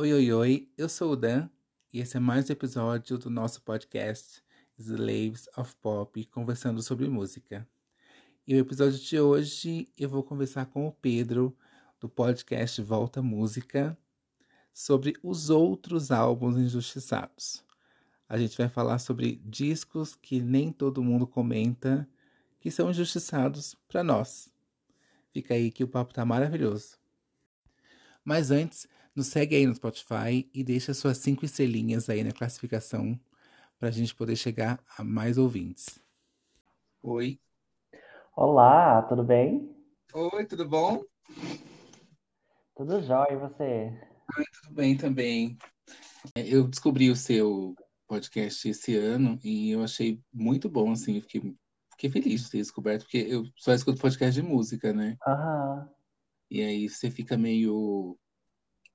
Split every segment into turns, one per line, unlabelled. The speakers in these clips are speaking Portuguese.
Oi, oi, oi, eu sou o Dan e esse é mais um episódio do nosso podcast Slaves of Pop, conversando sobre música. E o episódio de hoje eu vou conversar com o Pedro, do podcast Volta Música, sobre os outros álbuns injustiçados. A gente vai falar sobre discos que nem todo mundo comenta, que são injustiçados para nós. Fica aí que o papo tá maravilhoso. Mas antes, nos segue aí no Spotify e deixa suas cinco estrelinhas aí na classificação para a gente poder chegar a mais ouvintes. Oi.
Olá, tudo bem?
Oi, tudo bom?
Tudo jóia, e você?
Ai, tudo bem também. É, eu descobri o seu podcast esse ano e eu achei muito bom, assim, fiquei, fiquei feliz de ter descoberto, porque eu só escuto podcast de música, né?
Aham.
E aí você fica meio.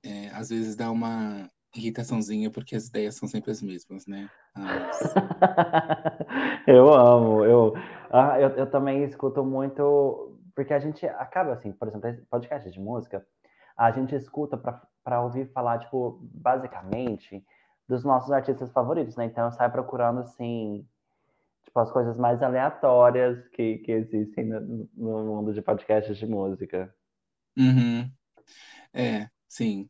É, às vezes dá uma irritaçãozinha, porque as ideias são sempre as mesmas, né? As-
Eu amo, eu, ah, eu, eu também escuto muito, porque a gente acaba assim, por exemplo, podcast de música, a gente escuta para ouvir falar, tipo, basicamente, dos nossos artistas favoritos, né? Então eu saio procurando, assim, tipo, as coisas mais aleatórias que, que existem no, no mundo de podcasts de música.
Uhum. É, sim.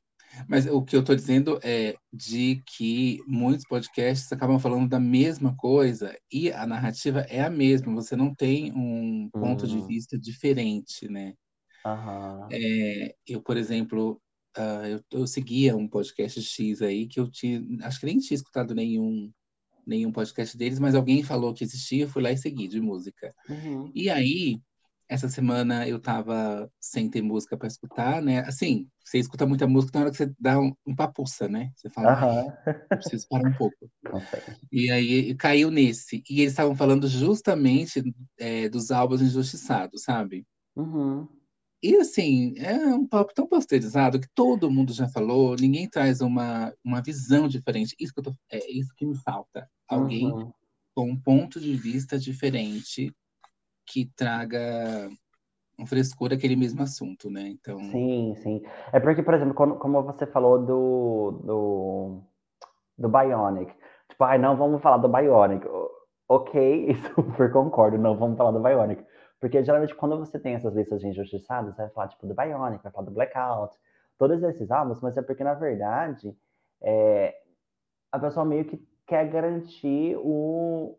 Mas o que eu estou dizendo é de que muitos podcasts acabam falando da mesma coisa e a narrativa é a mesma, você não tem um ponto de
Hum,
vista diferente, né?
aham.
É, eu, por exemplo, ah, eu, eu seguia um podcast X aí que eu tinha, acho que nem tinha escutado nenhum, nenhum podcast deles, mas alguém falou que existia, eu fui lá e segui de música.
Uhum.
E aí, essa semana eu tava sem ter música para escutar, né? Assim, você escuta muita música na hora que você dá um, um papuça, né? Você fala, eu preciso parar um pouco. E aí caiu nesse. E eles estavam falando justamente é, dos álbuns injustiçados, sabe?
Uhum.
E assim, é um papo tão pasteurizado que todo mundo já falou, ninguém traz uma, uma visão diferente. Isso que tô, é isso que me falta. Alguém
Uhum.
com um ponto de vista diferente que traga um frescor àquele mesmo assunto, né? Então,
Sim, sim. É porque, por exemplo, quando- como você falou do, do, do Bionic, tipo, ai, não vamos falar do Bionic. Ok, super concordo, não vamos falar do Bionic. Porque geralmente quando você tem essas listas de injustiçados, você vai falar tipo do Bionic, vai falar do Blackout, todos esses álbuns, mas é porque, na verdade, é, a pessoa meio que quer garantir o,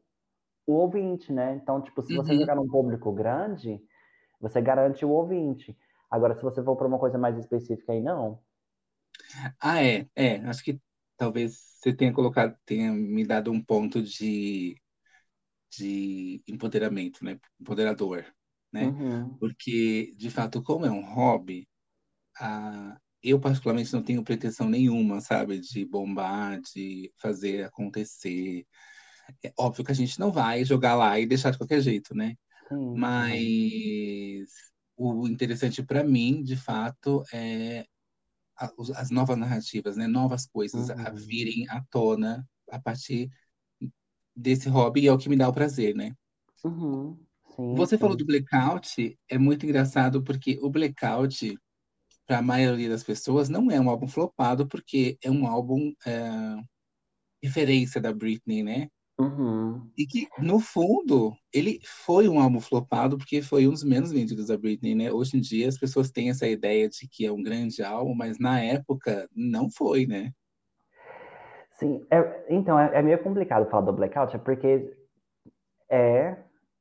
o ouvinte, né? Então, tipo, se você
uhum.
jogar num público grande, você garante o ouvinte. Agora, se você for para uma coisa mais específica aí, não.
Ah, é, é, acho que talvez você tenha colocado, tenha me dado um ponto de, de empoderamento, né? Empoderador, né?
Uhum,
Porque, de fato, como é um hobby, a, eu particularmente não tenho pretensão nenhuma, sabe, de bombar, de fazer acontecer. É óbvio que a gente não vai jogar lá e deixar de qualquer jeito, né?
uhum,
Mas o interessante para mim, de fato, é a- as novas narrativas, né? Novas coisas a
uhum,
virem à tona a partir desse hobby e é o que me dá o prazer, né?
uhum, sim,
Você falou
sim.
do Blackout, é muito engraçado porque o Blackout, para a maioria das pessoas, não é um álbum flopado, porque é um álbum é, referência da Britney, né?
Uhum.
E que, no fundo, ele foi um álbum flopado porque foi um dos menos vendidos da Britney, né? Hoje em dia as pessoas têm essa ideia de que é um grande álbum, mas na época não foi, né?
Sim, é- então, é, é meio complicado falar do Blackout, é porque é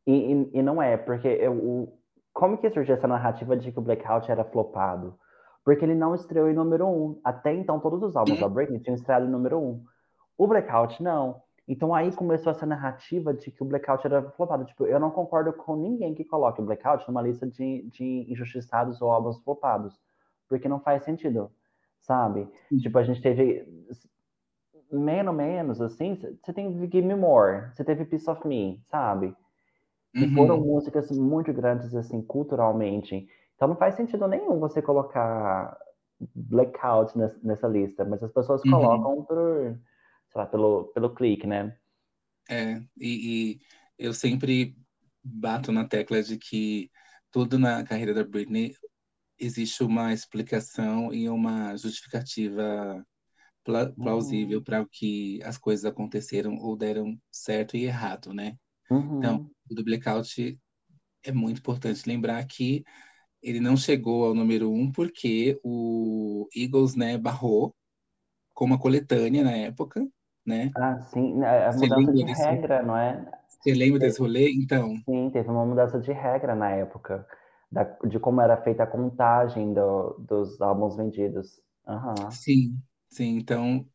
e, e- e não é, porque eu, o, como que surgiu essa narrativa de que o Blackout era flopado? Porque ele não estreou em número um. Até então, todos os álbuns da Britney tinham estreado em número um. O Blackout não. Então aí começou essa narrativa de que o Blackout era flopado. Tipo, eu não concordo com ninguém que coloque o Blackout numa lista de, de injustiçados ou álbuns flopados. Porque não faz sentido, sabe? Tipo, a gente teve menos, menos, assim, você tem Give Me More, você teve Piece of Me, sabe? Foram
Uhum,
músicas muito grandes, assim, culturalmente. Então não faz sentido nenhum você colocar Blackout nessa, nessa lista, mas as pessoas
uhum.
colocam por, lá, pelo, pelo clique, né?
É, e, e eu sempre bato na tecla de que tudo na carreira da Britney existe uma explicação e uma justificativa pla plausível uhum. para o que as coisas aconteceram ou deram certo e errado, né?
Uhum.
Então, o do Blackout é muito importante lembrar que ele não chegou ao número um porque o Eagles, né, barrou com uma coletânea na época, né?
Ah, sim, a mudança de desse... regra, não é?
Você lembra desse rolê? Então.
Sim, teve uma mudança de regra na época, da, de como era feita a contagem do, dos álbuns vendidos. Uhum.
Sim, sim. Então,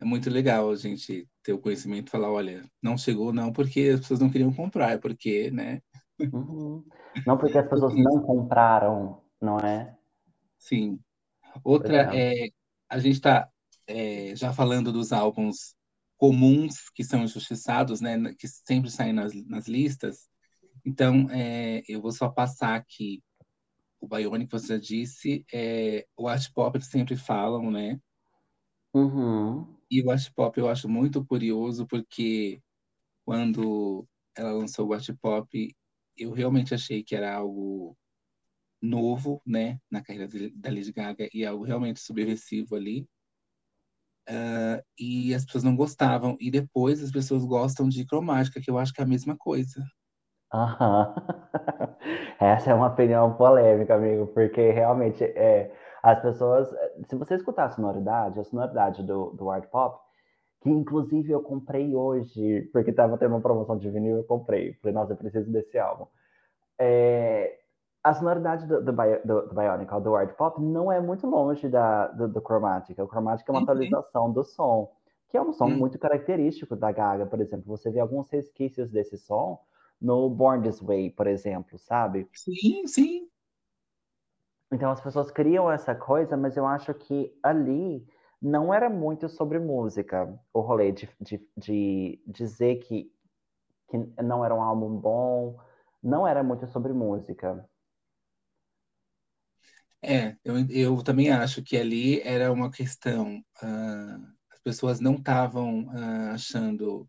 é muito legal a gente ter o conhecimento e falar, olha, não chegou não porque as pessoas não queriam comprar, é porque, né?
Uhum. Não porque as pessoas não compraram, não é?
Sim. Outra é, é a gente está é, já falando dos álbuns comuns que são injustiçados, né, que sempre saem nas, nas listas. Então, é, eu vou só passar aqui o Bionic, você já disse, é, o art pop eles sempre falam, né?
Uhum.
E o art pop eu acho muito curioso porque quando ela lançou o art pop, eu realmente achei que era algo novo, né, na carreira da Lady Gaga e algo realmente subversivo ali. Uh, e as pessoas não gostavam. E depois as pessoas gostam de cromática, que eu acho que é a mesma coisa.
Aham. Essa é uma opinião polêmica, amigo, porque realmente é, as pessoas. Se você escutar a sonoridade, a sonoridade do, do art pop, que inclusive eu comprei hoje, porque estava tendo uma promoção de vinil, eu comprei. Falei, nossa, eu preciso desse álbum. É, a sonoridade do, do, do, do Bionicle, do Art Pop, não é muito longe da, do, do Chromatic. O Chromatic é uma uhum. atualização do som, que é um som uhum. muito característico da Gaga, por exemplo. Você vê alguns resquícios desse som no Born This Way, por exemplo, sabe?
Sim, sim.
Então as pessoas criam essa coisa, mas eu acho que ali não era muito sobre música, o rolê de, de, de dizer que, que não era um álbum bom, não era muito sobre música.
É, eu, eu também acho que ali era uma questão. Uh, as pessoas não estavam uh, achando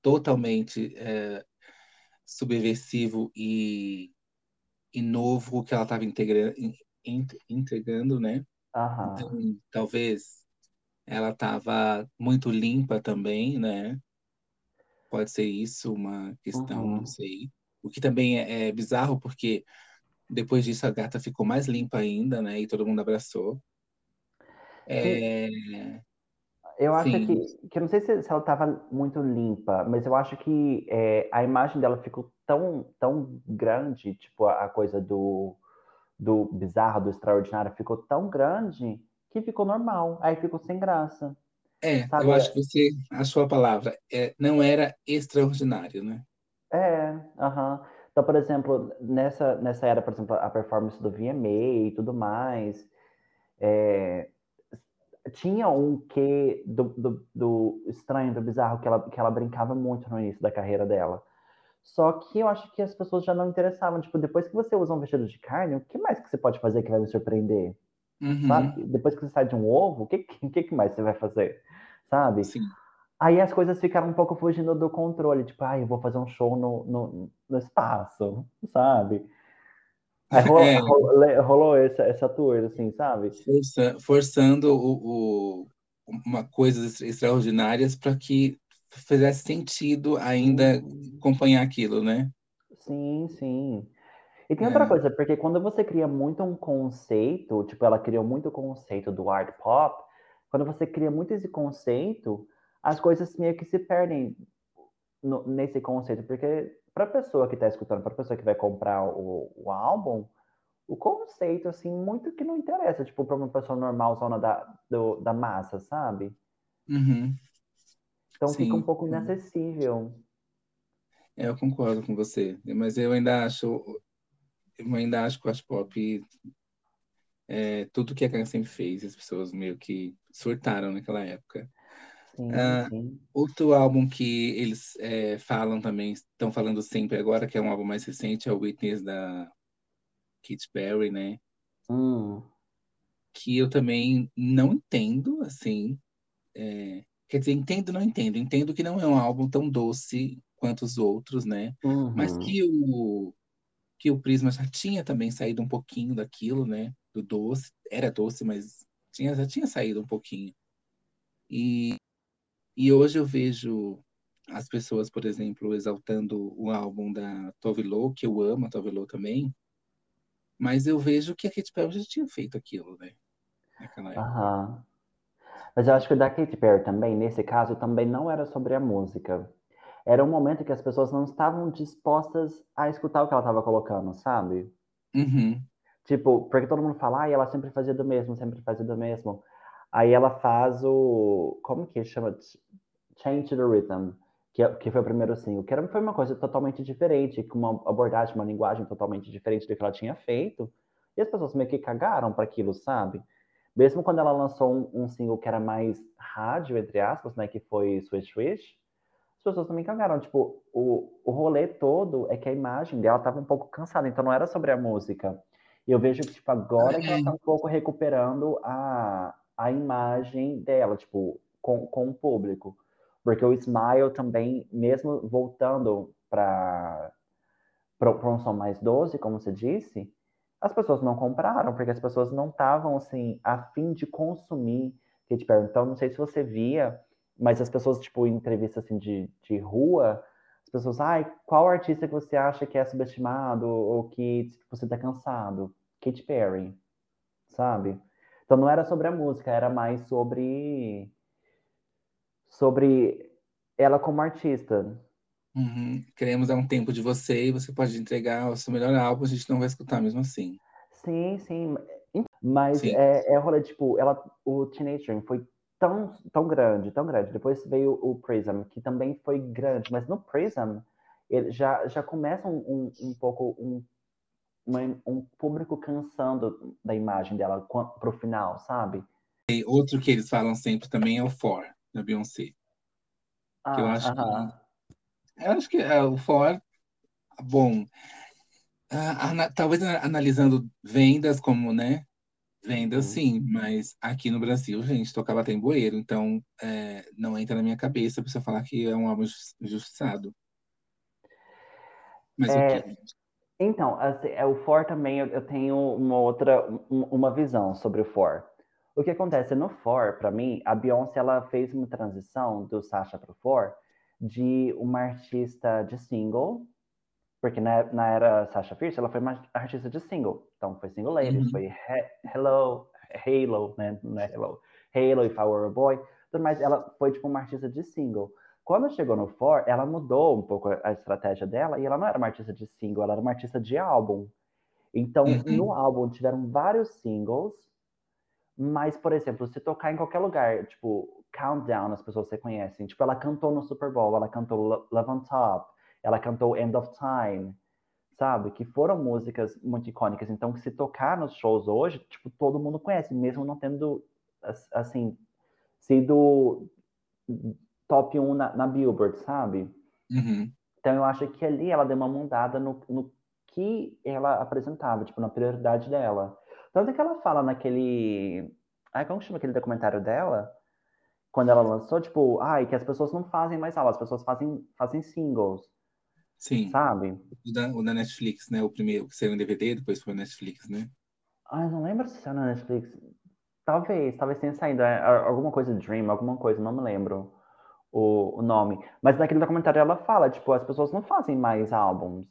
totalmente uh, subversivo e, e novo o que ela estava entregando, né?
Aham.
Então, talvez ela estava muito limpa também, né? Pode ser isso uma questão, uhum. não sei. O que também é, é bizarro, porque depois disso, a gata ficou mais limpa ainda, né? E todo mundo abraçou. É...
Eu acho Sim. que, que eu não sei se, se ela estava muito limpa, mas eu acho que é, a imagem dela ficou tão, tão grande, tipo a, a, coisa do, do bizarro, do extraordinário, ficou tão grande que ficou normal. Aí ficou sem graça.
É, sabe? eu acho que você achou a palavra. É, não era extraordinário, né?
É, aham. Então, por exemplo, nessa, nessa era, por exemplo, a performance do VMA e tudo mais, é, tinha um quê do, do, do, estranho, do bizarro, que ela, que ela brincava muito no início da carreira dela. Só que eu acho que as pessoas já não interessavam. Tipo, depois que você usa um vestido de carne, o que mais que você pode fazer que vai me surpreender?
Uhum.
Sabe? Depois que você sai de um ovo, o que, que, que mais você vai fazer? Sabe?
Sim.
Aí as coisas ficaram um pouco fugindo do controle, tipo, ah, eu vou fazer um show no, no, no espaço, sabe? Aí rolou, é. rolou, rolou essa, essa tour, assim, sabe?
Força, forçando o, o, uma coisas extraordinárias para que fizesse sentido ainda acompanhar aquilo, né?
Sim, sim. E tem é. outra coisa, porque quando você cria muito um conceito, tipo, ela criou muito o conceito do art pop, quando você cria muito esse conceito, as coisas meio que se perdem no, nesse conceito, porque para a pessoa que está escutando, para a pessoa que vai comprar o, o, álbum, o conceito, assim, muito que não interessa, tipo, para uma pessoa normal, zona da, do, da massa, sabe?
Uhum.
Então Sim. fica um pouco inacessível.
É, eu concordo com você, mas eu ainda acho, eu ainda acho que o Ash Pop é, tudo que a Karen sempre fez, as pessoas meio que surtaram naquela época.
Sim, uh, sim.
Outro álbum que eles é, falam também, estão falando sempre agora, que é um álbum mais recente, é o Witness da Katy Perry, né?
Hum.
Que eu também não entendo, assim. É, quer dizer, entendo, não entendo. Entendo que não é um álbum tão doce quanto os outros, né?
Uhum.
Mas que o que o Prisma já tinha também saído um pouquinho daquilo, né? Do doce. Era doce, mas tinha, já tinha saído um pouquinho. E, e hoje eu vejo as pessoas, por exemplo, exaltando o álbum da Tove Lo, que eu amo a Tove Lo também, mas eu vejo que a Katy Perry já tinha feito aquilo, né? Naquela época.
Aham. Mas eu acho que o da Katy Perry também, nesse caso, também não era sobre a música. Era um momento que as pessoas não estavam dispostas a escutar o que ela estava colocando, sabe?
Uhum.
Tipo, porque todo mundo fala, ah, ela sempre fazia do mesmo, sempre fazia do mesmo. Aí ela faz o. Como que chama? Change the Rhythm, que, é- que foi o primeiro single, que era, foi uma coisa totalmente diferente, com uma abordagem, uma linguagem totalmente diferente do que ela tinha feito. E as pessoas meio que cagaram para aquilo, sabe? Mesmo quando ela lançou um, um single que era mais rádio, entre aspas, né? Que foi Swish Swish, as pessoas também cagaram. Tipo, o, o rolê todo é que a imagem dela tava um pouco cansada, então não era sobre a música. E eu vejo que, tipo, agora que ela tá um pouco recuperando a, a imagem dela, tipo, com, com o público. Porque o Smile também, mesmo voltando para um som mais doce, como você disse, as pessoas não compraram, porque as pessoas não estavam, assim, a fim de consumir Katy Perry. Então, não sei se você via, mas as pessoas, tipo, em entrevista, assim, de, de rua, as pessoas, ai, qual artista que você acha que é subestimado ou que você tá cansado? Katy Perry, sabe? Então, não era sobre a música, era mais sobre... Sobre ela como artista.
Uhum. Queremos dar um tempo de você e você pode entregar o seu melhor álbum, a gente não vai escutar mesmo assim.
Sim, sim. Mas
Sim.
é, é rolê, tipo, ela, o Teenage Dream foi tão, tão grande, tão grande. Depois veio o Prism, que também foi grande, mas no Prism ele já, já começa um, um, um pouco um, uma- um público cansando da imagem dela pro final, sabe?
E outro que eles falam sempre também é o For, da Beyoncé. Que eu
Ah,
acho que-
aham.
Eu acho que é, o For, bom, ah, ana- talvez ana- analisando vendas como, né? Vendas
Uhum.
sim, mas aqui no Brasil, gente, tocava até em bueiro, então é, não entra na minha cabeça a pessoa falar que é um álbum injustiçado. Mas
É,
o quê?
Então, assim, é, o For também eu, eu tenho uma outra um- uma visão sobre o For. O que acontece no For, para mim, a Beyoncé ela fez uma transição do Sasha para o For de uma artista de single, porque na, na era Sasha Fierce ela foi uma artista de single. Então foi Single Ladies,
Uhum.
foi He- Hello, Halo, né? Não é Hello, Halo, If I Were a Boy, tudo mais. Ela foi tipo uma artista de single. Quando chegou no For, ela mudou um pouco a estratégia dela e ela não era uma artista de single, ela era uma artista de álbum. Então,
Uhum.
no álbum tiveram vários singles, mas, por exemplo, se tocar em qualquer lugar, tipo, Countdown, as pessoas reconhecem. Tipo, ela cantou no Super Bowl, ela cantou Lo- Love on Top, ela cantou End of Time, sabe? Que foram músicas muito icônicas. Então, que se tocar nos shows hoje, tipo, todo mundo conhece, mesmo não tendo, as- assim, sido top 1 na, na Billboard, sabe?
Uhum.
Então eu acho que ali ela deu uma mudada no, no que ela apresentava, tipo, na prioridade dela. Tanto que ela fala naquele. Ai, como chama aquele documentário dela? Quando ela lançou, tipo, ai, que as pessoas não fazem mais aula, as pessoas fazem, fazem singles,
Sim,
sabe?
o da, o da Netflix, né? O primeiro que saiu em DVD, depois foi o Netflix, né?
Ai, não lembro se saiu na Netflix. Talvez, talvez tenha saído. é, alguma coisa Dream, alguma coisa, não me lembro o, o nome. Mas naquele documentário ela fala, tipo, as pessoas não fazem mais álbuns.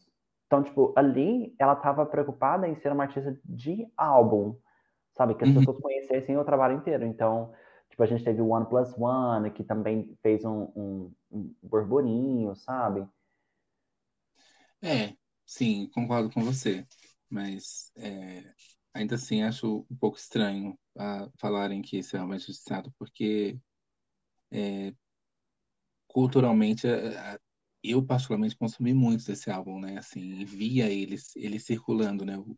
Então, tipo, ali ela tava preocupada em ser uma artista de álbum, sabe? Que as
Uhum.
pessoas conhecessem o trabalho inteiro. Então, tipo, a gente teve o One Plus One, que também fez um, um, um burburinho, sabe?
É, sim, concordo com você, mas é, ainda assim acho um pouco estranho ah, falarem que álbum é injustiçado, porque é, culturalmente é, é, eu particularmente consumi muito desse álbum, né? Assim, via ele, ele circulando, né? o-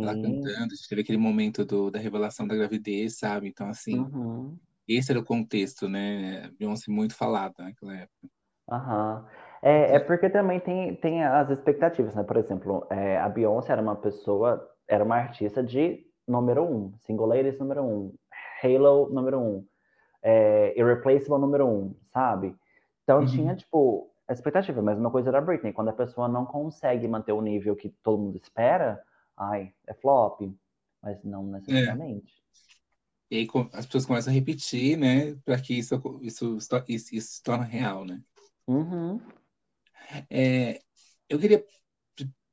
Ela
Sim.
cantando, teve aquele momento do, da revelação da gravidez, sabe? Então, assim,
Uhum.
esse era o contexto, né? Beyoncé muito falada naquela época.
Aham. É, é porque também tem, tem as expectativas, né? Por exemplo, é, a Beyoncé era uma pessoa, era uma artista de número um, Single Ladies número um, Halo número um, é, Irreplaceable número um, sabe? Então
Uhum.
tinha, tipo, a expectativa, mas uma coisa era a Britney, quando a pessoa não consegue manter o nível que todo mundo espera, ai, é flop, mas não necessariamente.
E aí as pessoas começam a repetir, né? Para que isso, isso, isso, isso se torne real, né?
Uhum.
É, eu queria,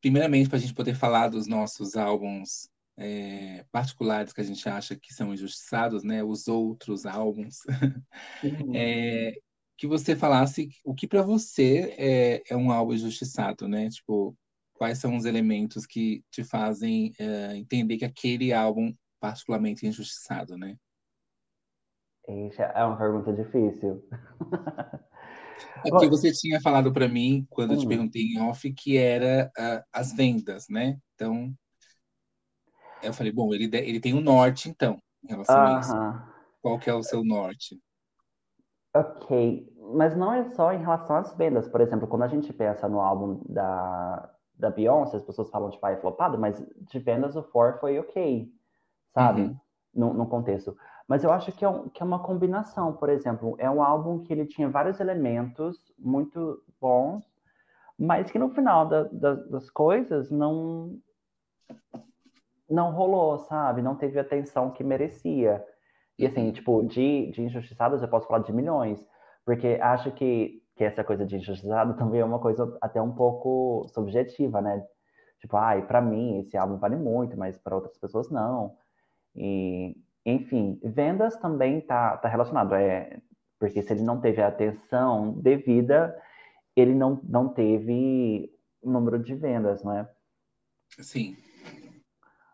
primeiramente, para a gente poder falar dos nossos álbuns é, particulares que a gente acha que são injustiçados, né? Os outros álbuns. Uhum. É, que você falasse o que para você é, é, um álbum injustiçado, né? Tipo, quais são os elementos que te fazem é, entender que aquele álbum particularmente injustiçado, né?
Isso é uma pergunta difícil.
É porque você tinha falado para mim, quando hum. eu te hum. perguntei em off, que era uh, as vendas, né? Então, eu falei, bom, ele, ele tem o um norte, então, em relação uh -huh. a isso. Qual que é o seu norte?
Ok, mas não é só em relação às vendas. Por exemplo, quando a gente pensa no álbum da, da Beyoncé, as pessoas falam de pai flopado, mas de vendas o For foi ok, sabe? Uhum. No, no contexto. Mas eu acho que é, um, que é uma combinação, por exemplo. É um álbum que ele tinha vários elementos muito bons, mas que no final da, da, das coisas não não rolou, sabe? Não teve a atenção que merecia. E assim, tipo, de, de injustiçados eu posso falar de milhões, porque acho que, que essa coisa de injustiçado também é uma coisa até um pouco subjetiva, né? Tipo, ai, ah, para mim esse álbum vale muito, mas para outras pessoas não. E enfim, vendas também tá, tá relacionado, é, porque se ele não teve a atenção devida, ele não, não teve número de vendas, não é?
Sim.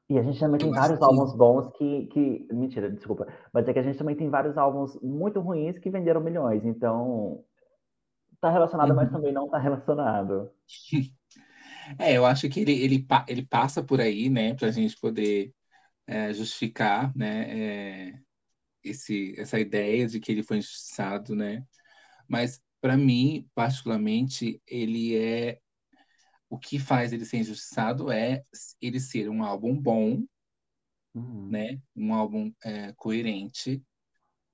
E a gente também tem vários que... álbuns bons que, que. Mentira, desculpa. Mas é que a gente também tem vários álbuns muito ruins que venderam milhões. Então. Tá relacionado, uhum. mas também não tá relacionado.
É, eu acho que ele, ele, ele passa por aí, né, pra gente poder é, justificar né, é, esse, essa ideia de que ele foi injustiçado, né? Mas, para mim, particularmente, ele é. O que faz ele ser injustiçado é ele ser um álbum bom, uhum. né? Um álbum é, coerente,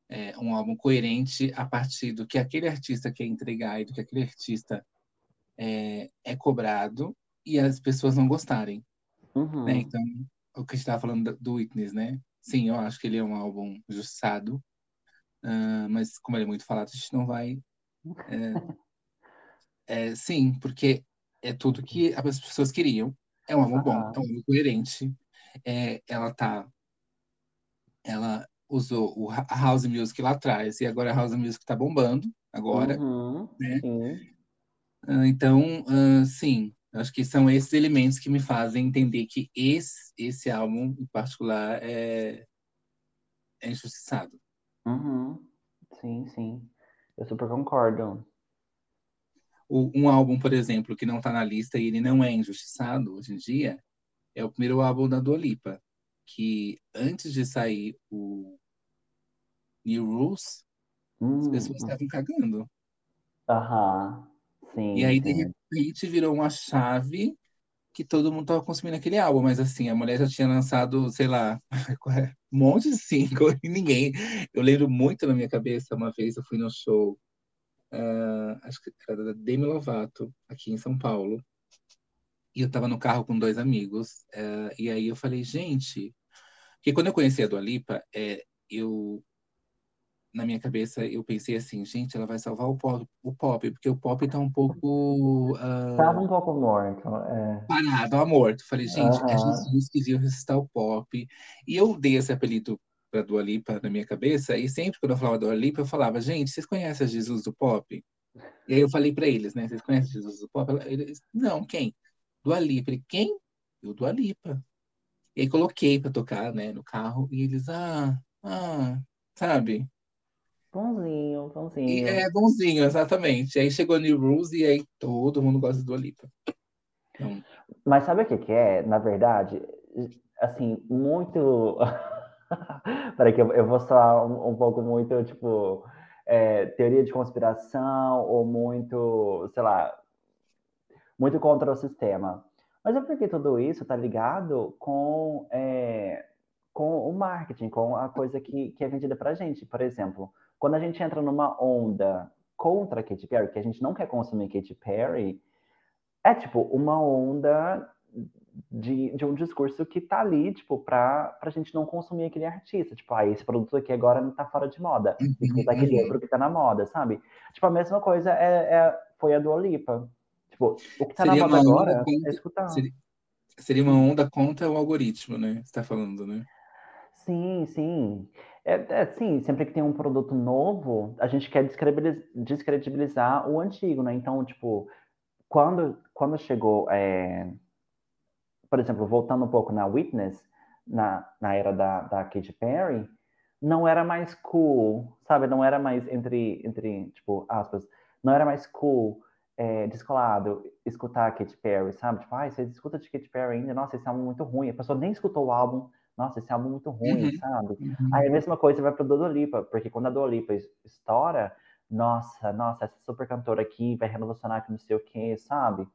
é, um álbum coerente a partir do que aquele artista quer entregar e do que aquele artista é, é cobrado e as pessoas não gostarem. Uhum. Né? Então, o que a gente estava falando do Witness, né? Sim, eu acho que ele é um álbum justiçado, uh, mas como ele é muito falado, a gente não vai. É, é, sim, porque é tudo que as pessoas queriam. É um álbum bom, é um álbum coerente. É, ela tá. Ela usou o, a House Music lá atrás e agora a House Music tá bombando agora, uhum, né? Uh, então, uh, sim, Acho que são esses elementos que me fazem entender que esse, esse álbum, em particular, é, é injustiçado.
Uhum. Sim, sim. Eu super concordo.
O, um álbum, por exemplo, que não está na lista e ele não é injustiçado hoje em dia, é o primeiro álbum da Dua Lipa, que antes de sair o New Rules, hum, as pessoas estavam cagando.
Aham. Sim,
e aí,
sim.
de repente, virou uma chave que todo mundo tava consumindo aquele álbum, mas assim, a mulher já tinha lançado, sei lá, um monte de single e ninguém. Eu lembro muito na minha cabeça, uma vez eu fui no show, uh, acho que era da Demi Lovato, aqui em São Paulo, e eu tava no carro com dois amigos, uh, e aí eu falei, gente, porque quando eu conheci a Dua Lipa, é, eu na minha cabeça eu pensei assim, gente, ela vai salvar o pop, o pop porque o pop tá um pouco. Uh,
Tava um pouco morto. É.
Parado. Falei, gente, é Jesus que veio ressuscitar o pop. E eu dei esse apelido pra Dua Lipa na minha cabeça, e sempre quando eu falava Dua Lipa, eu falava, gente, vocês conhecem a Jesus do pop? E aí eu falei para eles, né, vocês conhecem Jesus do pop? Eles, não, quem? Dua Lipa. Ele, quem? Eu, Dua Lipa. E aí coloquei para tocar, né, no carro, e eles, ah, ah, sabe?
Bonzinho, bonzinho.
é, bonzinho, exatamente. Aí chegou New Rules e aí todo mundo gosta do Olipa.
Então... Mas sabe o que, que é? Na verdade, assim, muito. Peraí, que eu, eu vou soar um, um, pouco muito, tipo, é, teoria de conspiração ou muito, sei lá, muito contra o sistema. Mas é porque tudo isso tá ligado com, é, com o marketing, com a coisa que, que é vendida pra gente. Por exemplo, quando a gente entra numa onda contra Katy Perry, que a gente não quer consumir Katy Perry, é tipo uma onda de, de um discurso que tá ali, tipo, pra, pra gente não consumir aquele artista. Tipo, ah, esse produto aqui agora não tá fora de moda. Escuta aquele outro que tá na moda, sabe? Tipo, a mesma coisa é, é- foi a Dua Lipa. Tipo, o que tá
Seria
na moda agora
contra-
é escutar.
Seria, seria uma onda contra o algoritmo, né? Você tá falando, né?
Sim, sim. É, é, sim, sempre que tem um produto novo, a gente quer descredibiliz- descredibilizar o antigo, né? Então, tipo, quando, quando chegou, é, por exemplo, voltando um pouco na Witness, na, na era da, da Katy Perry, não era mais cool, sabe? Não era mais, entre, entre tipo, aspas, não era mais cool, é, descolado, escutar a Katy Perry, sabe? Tipo, ai, você escuta de Katy Perry ainda? Nossa, esse álbum é muito ruim. A pessoa nem escutou o álbum. Nossa, esse álbum é muito ruim,
Uhum.
sabe?
Uhum.
Aí a mesma coisa vai pro Dua Lipa, porque quando a Dua Lipa es- estoura, nossa, nossa, essa super cantora aqui vai revolucionar que não sei o quê, sabe?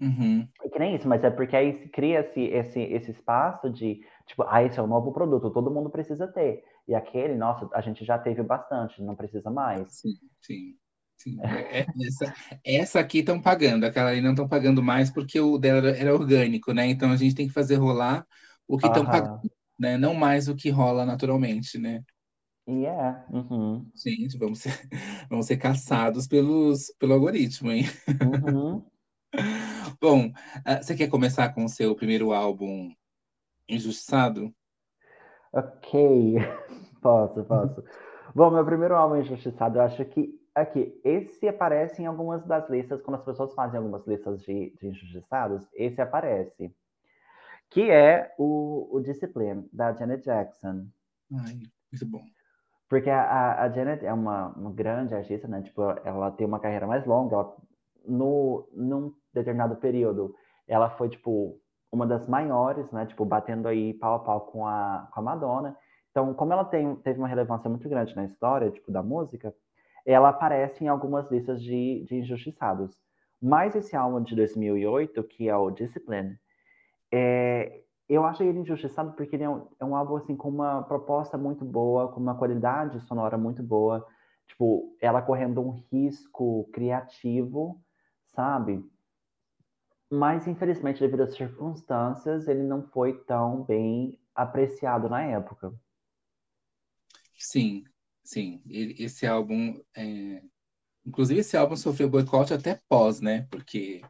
Uhum.
É que nem isso, mas é porque aí se cria esse, esse, esse espaço de, tipo, ah, esse é um novo produto, todo mundo precisa ter. E aquele, nossa, a gente já teve bastante, não precisa mais.
Sim, sim, sim. É- é- essa, essa aqui estão pagando, aquela ali não estão pagando mais porque o dela era, orgânico, né? Então a gente tem que fazer rolar o que estão pagando, né? Não mais o que rola naturalmente, né?
E é, uhum,
Gente, vamos ser, vamos ser caçados pelos, pelo algoritmo, hein?
uhum.
Bom, ah, você quer começar com o seu primeiro álbum, Injustiçado?
Ok, posso, posso. Bom, meu primeiro álbum injustiçado, eu acho que aqui, esse aparece em algumas das listas, quando as pessoas fazem algumas listas de, de injustiçados, esse aparece. Que é o, o Discipline, da Janet Jackson.
Ai, muito bom.
Porque a, a- a Janet é uma, uma grande artista, né? Tipo, ela tem uma carreira mais longa. Ela, no, num determinado período, ela foi, tipo, uma das maiores, né? Tipo, batendo aí pau a pau com a, com a Madonna. Então, como ela tem, teve uma relevância muito grande na história, tipo, da música, ela aparece em algumas listas de, de injustiçados. Mas esse álbum de 2008, que é o Discipline, é, eu acho ele injustiçado porque ele é um, é um álbum assim com uma proposta muito boa, com uma qualidade sonora muito boa, tipo, ela correndo um risco criativo, sabe? Mas infelizmente, devido às circunstâncias, ele não foi tão bem apreciado na época.
Sim, sim. Ele- esse álbum, é, inclusive esse álbum sofreu boicote até pós, né? Porque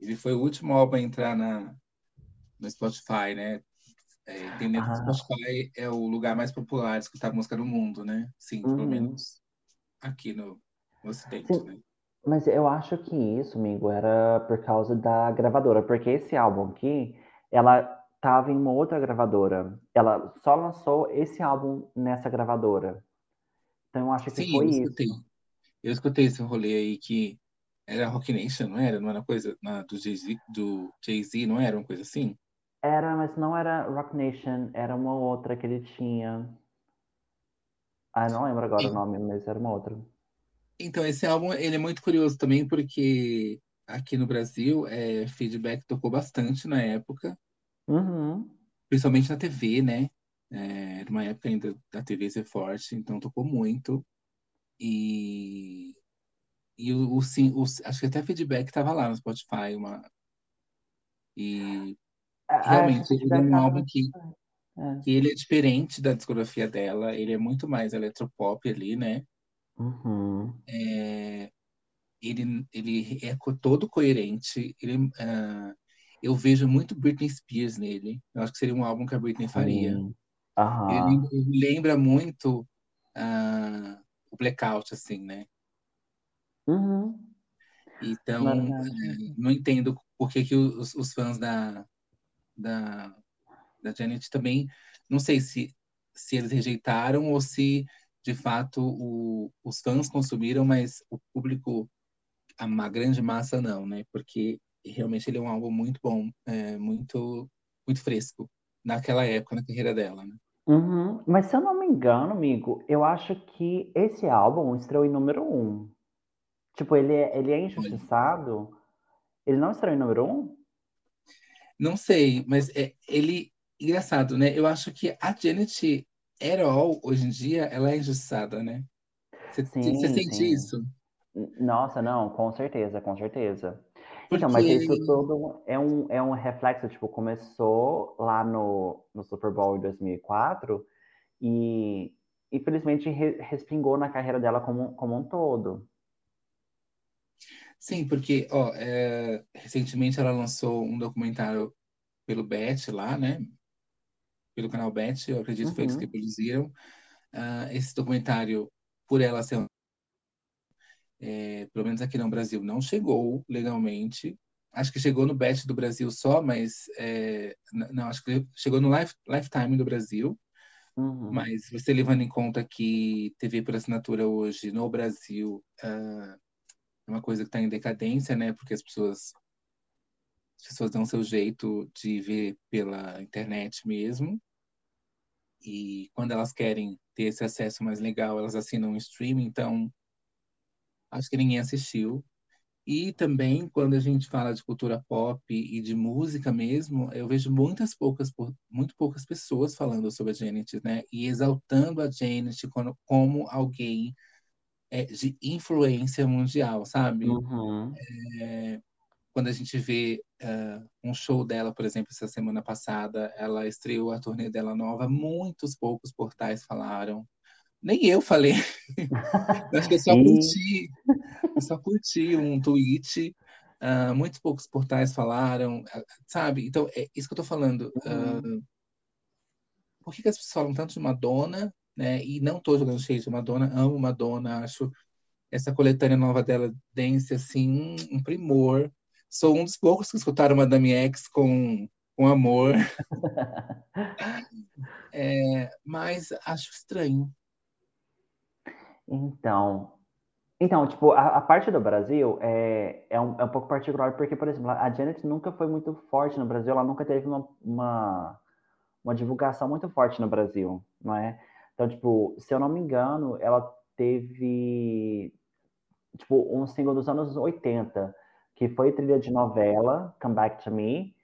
ele foi o último álbum a entrar na, no Spotify, né? É, entendendo que o
Ah,
Spotify é o lugar mais popular de escutar música no mundo, né? Sim, pelo
uhum.
menos aqui no, no Ocidente,
Sim,
né?
Mas eu acho que isso, amigo, era por causa da gravadora, porque esse álbum aqui, ela tava em uma outra gravadora. Ela só lançou esse álbum nessa gravadora. Então eu acho que
Sim,
foi
eu
isso.
escutei. Eu escutei esse rolê aí que era Rock Nation, não era? Não era coisa na- do Jay-Z, do Jay-Z, não era uma coisa assim?
Era, mas não era Rock Nation, era uma outra que ele tinha. Ah, não lembro agora o nome, mas era uma outra.
Então, esse álbum ele é muito curioso também porque aqui no Brasil, é, Feedback tocou bastante na época,
Uhum.
principalmente na TV, né? É, era uma época ainda da TV ser forte, então tocou muito. E, e o, o, sim, o- acho que até Feedback estava lá no Spotify. Uma, e
A- Acho que
realmente, ele é um álbum que,
É.
que ele é diferente da discografia dela, ele é muito mais eletropop ali, né?
Uhum.
É, ele, ele é todo coerente. Ele, ah, eu vejo muito Britney Spears nele. Eu acho que seria um álbum que a Britney faria.
Aham.
lembra, ele lembra muito ah, o Blackout, assim, né?
Uhum.
Então,
verdade.
não entendo por que, que os, os fãs da, da, da Janet também, não sei se, se eles rejeitaram ou se, de fato, o, os fãs consumiram, mas o público a uma grande massa não, né? Porque realmente ele é um álbum muito bom, é, muito muito fresco naquela época na carreira dela, né?
Uhum. Mas se eu não me engano, amigo, eu acho que esse álbum estreou em número um. Tipo, ele é, ele é injustiçado. Ele não estreou em número um?
Não sei, mas é, ele engraçado, né? Eu acho que a Janet all, hoje em dia, ela é injustiçada, né? Você sente
sim.
isso?
Nossa, não, com certeza, com certeza. Porque... Então, mas isso tudo é um, é um reflexo, tipo, começou lá no, no Super Bowl em 2004 e infelizmente re, respingou na carreira dela como, como um todo.
Sim, porque ó, é, recentemente ela lançou um documentário pelo Bet lá, né? Pelo canal Bet, eu acredito que foi eles que uhum. produziram. Uh, esse documentário, por ela ser é, pelo menos aqui no Brasil, não chegou legalmente. Acho que chegou no Bet do Brasil só, mas é, não, acho que chegou no Life, Lifetime do Brasil. Uhum. Mas você levando em conta que TV por assinatura hoje no Brasil uh, é uma coisa que está em decadência, né? Porque as pessoas as pessoas dão seu jeito de ver pela internet mesmo. E quando elas querem ter esse acesso mais legal, elas assinam um streaming. Então, acho que ninguém assistiu. E também, quando a gente fala de cultura pop e de música mesmo, eu vejo muitas poucas, muito poucas pessoas falando sobre a Janet, né? E exaltando a Janet como, alguém é, de influência mundial, sabe? Uhum. É, quando a gente vê uh, um show dela, por exemplo, essa semana passada, ela estreou a turnê dela nova, muitos poucos portais falaram nem eu falei. Acho que eu só curti. Eu só curti um tweet. Uh, muitos poucos portais falaram, uh, sabe? Então, é isso que eu tô falando. Uh, por que, que, as pessoas falam tanto de Madonna, né? E não tô jogando cheio de Madonna, amo Madonna, acho essa coletânea nova dela, Dance, assim, um primor. Sou um dos poucos que escutaram Madame X com, com amor. é, mas acho estranho.
Então, então tipo, a, a parte do Brasil é, é, um, é um pouco particular, porque, por exemplo, a Janet nunca foi muito forte no Brasil, ela nunca teve uma, uma, uma divulgação muito forte no Brasil, não é? Então, tipo, se eu não me engano, ela teve, tipo, um single dos anos 80, que foi trilha de novela, Come Back to Me,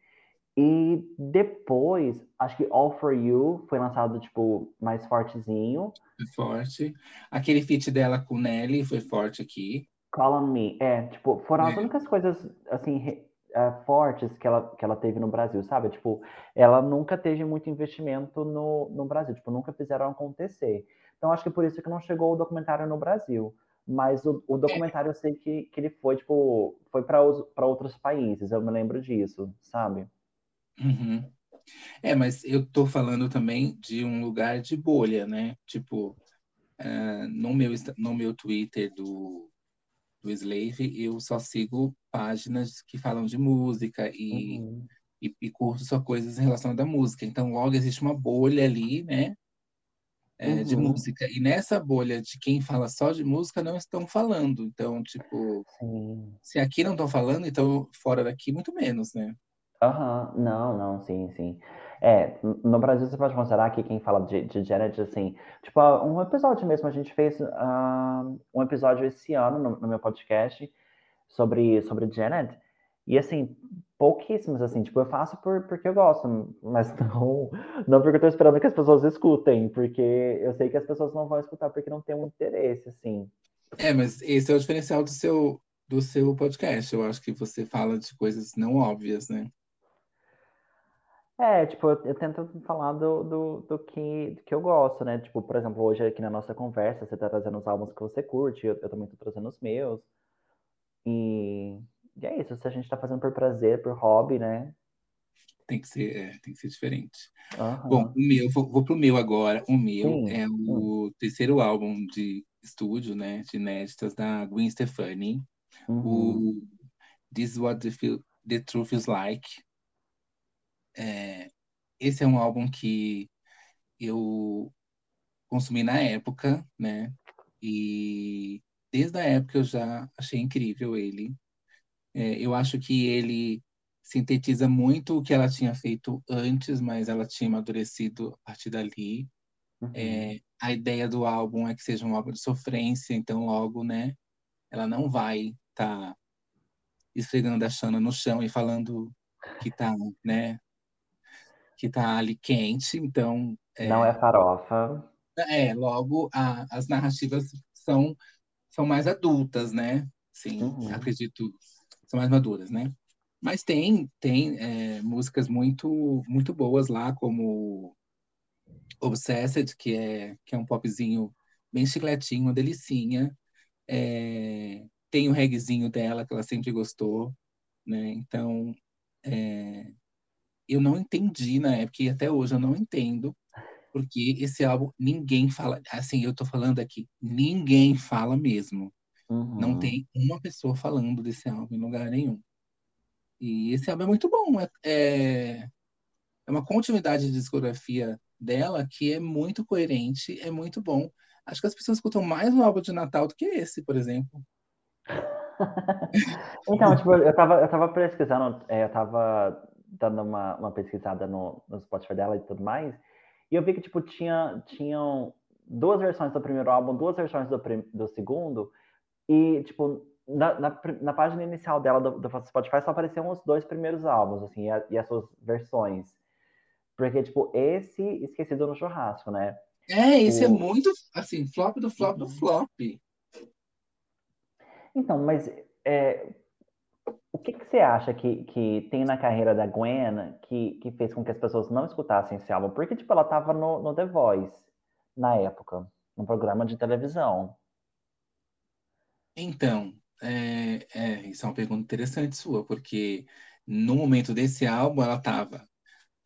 e depois, acho que All For You foi lançado, tipo, mais fortezinho.
Forte. Aquele feat dela com Nelly foi forte aqui.
Call On Me. É, tipo, foram é. as únicas coisas, assim, uh, fortes que ela, que ela teve no Brasil, sabe? Tipo, ela nunca teve muito investimento no, no Brasil. Tipo, nunca fizeram acontecer. Então, acho que por isso que não chegou o documentário no Brasil. Mas o, o documentário eu sei que, que ele foi, tipo, foi para outros países. Eu me lembro disso, sabe?
Uhum. É, mas eu tô falando também de um lugar de bolha, né? Tipo, uh, no, meu, no meu Twitter do, do Slave, eu só sigo páginas que falam de música e, uhum. e, e, curto só coisas relacionadas à música. Então, logo existe uma bolha ali, né? É, uhum. De música. E nessa bolha de quem fala só de música, não estão falando. Então, tipo, Sim. se aqui não estão falando, então fora daqui, muito menos, né?
Aham, não, não, sim, sim. É, no Brasil você pode considerar que quem fala de, de Janet, assim, tipo, um episódio mesmo, a gente fez uh, um episódio esse ano no, no, meu podcast sobre, sobre Janet, e assim, pouquíssimos, assim, tipo, eu faço por, porque eu gosto, mas não, não porque eu tô esperando que as pessoas escutem, porque eu sei que as pessoas não vão escutar porque não tem um interesse, assim.
É, mas esse é o diferencial do seu, do seu podcast, eu acho que você fala de coisas não óbvias, né?
É, tipo, eu, eu tento falar do, do, do, que, do que eu gosto, né? Tipo, por exemplo, hoje aqui na nossa conversa, você tá trazendo os álbuns que você curte, eu, eu também tô trazendo os meus. E, e é isso, se a gente tá fazendo por prazer, por hobby, né?
Tem que ser, é, tem que ser diferente. Uhum. Bom, o meu, vou, vou pro meu agora. O meu Sim. é o terceiro álbum de estúdio, né? De inéditas da Gwen Stefani. Uhum. O This is What the, feel, the Truth is Like é, esse é um álbum que eu consumi na época, né? E desde a época eu já achei incrível ele. É, eu acho que ele sintetiza muito o que ela tinha feito antes, mas ela tinha amadurecido a partir dali. Uhum. É, a ideia do álbum é que seja um álbum de sofrência, então logo, né? Ela não vai estar tá esfregando a Xana no chão e falando que tá, né, que está ali quente, então...
É, Não é farofa.
É, logo a, as narrativas são, são mais adultas, né? Sim, uhum. acredito, são mais maduras, né? Mas tem, tem é, músicas muito, muito boas lá, como Obsessed, que é, que é um popzinho bem chicletinho, uma delicinha. É, tem o reggaezinho dela, que ela sempre gostou, né? Então, é, eu não entendi na época, e até hoje eu não entendo, porque esse álbum ninguém fala, assim, eu tô falando aqui, ninguém fala mesmo.
Uhum.
Não tem uma pessoa falando desse álbum em lugar nenhum. E esse álbum é muito bom. É, é, é uma continuidade de discografia dela que é muito coerente, é muito bom. Acho que as pessoas escutam mais o álbum de Natal do que esse, por exemplo.
então, tipo, eu tava, eu tava pesquisando, é, eu tava dando uma, uma pesquisada no, no Spotify dela e tudo mais, e eu vi que, tipo, tinha, tinham duas versões do primeiro álbum, duas versões do, do segundo, e, tipo, na, na, na, página inicial dela do, do, Spotify só apareciam os dois primeiros álbuns, assim, e, a, e, as suas versões. Porque, tipo, esse esquecido no churrasco, né?
É, esse é o... é muito, assim, flop do flop do flop.
Então, mas é, o que, que você acha que, que tem na carreira da Gwen que, que fez com que as pessoas não escutassem esse álbum? Porque, tipo, ela tava no, no The Voice, na época, no programa de televisão.
Então, é, é, isso é uma pergunta interessante sua, porque no momento desse álbum ela estava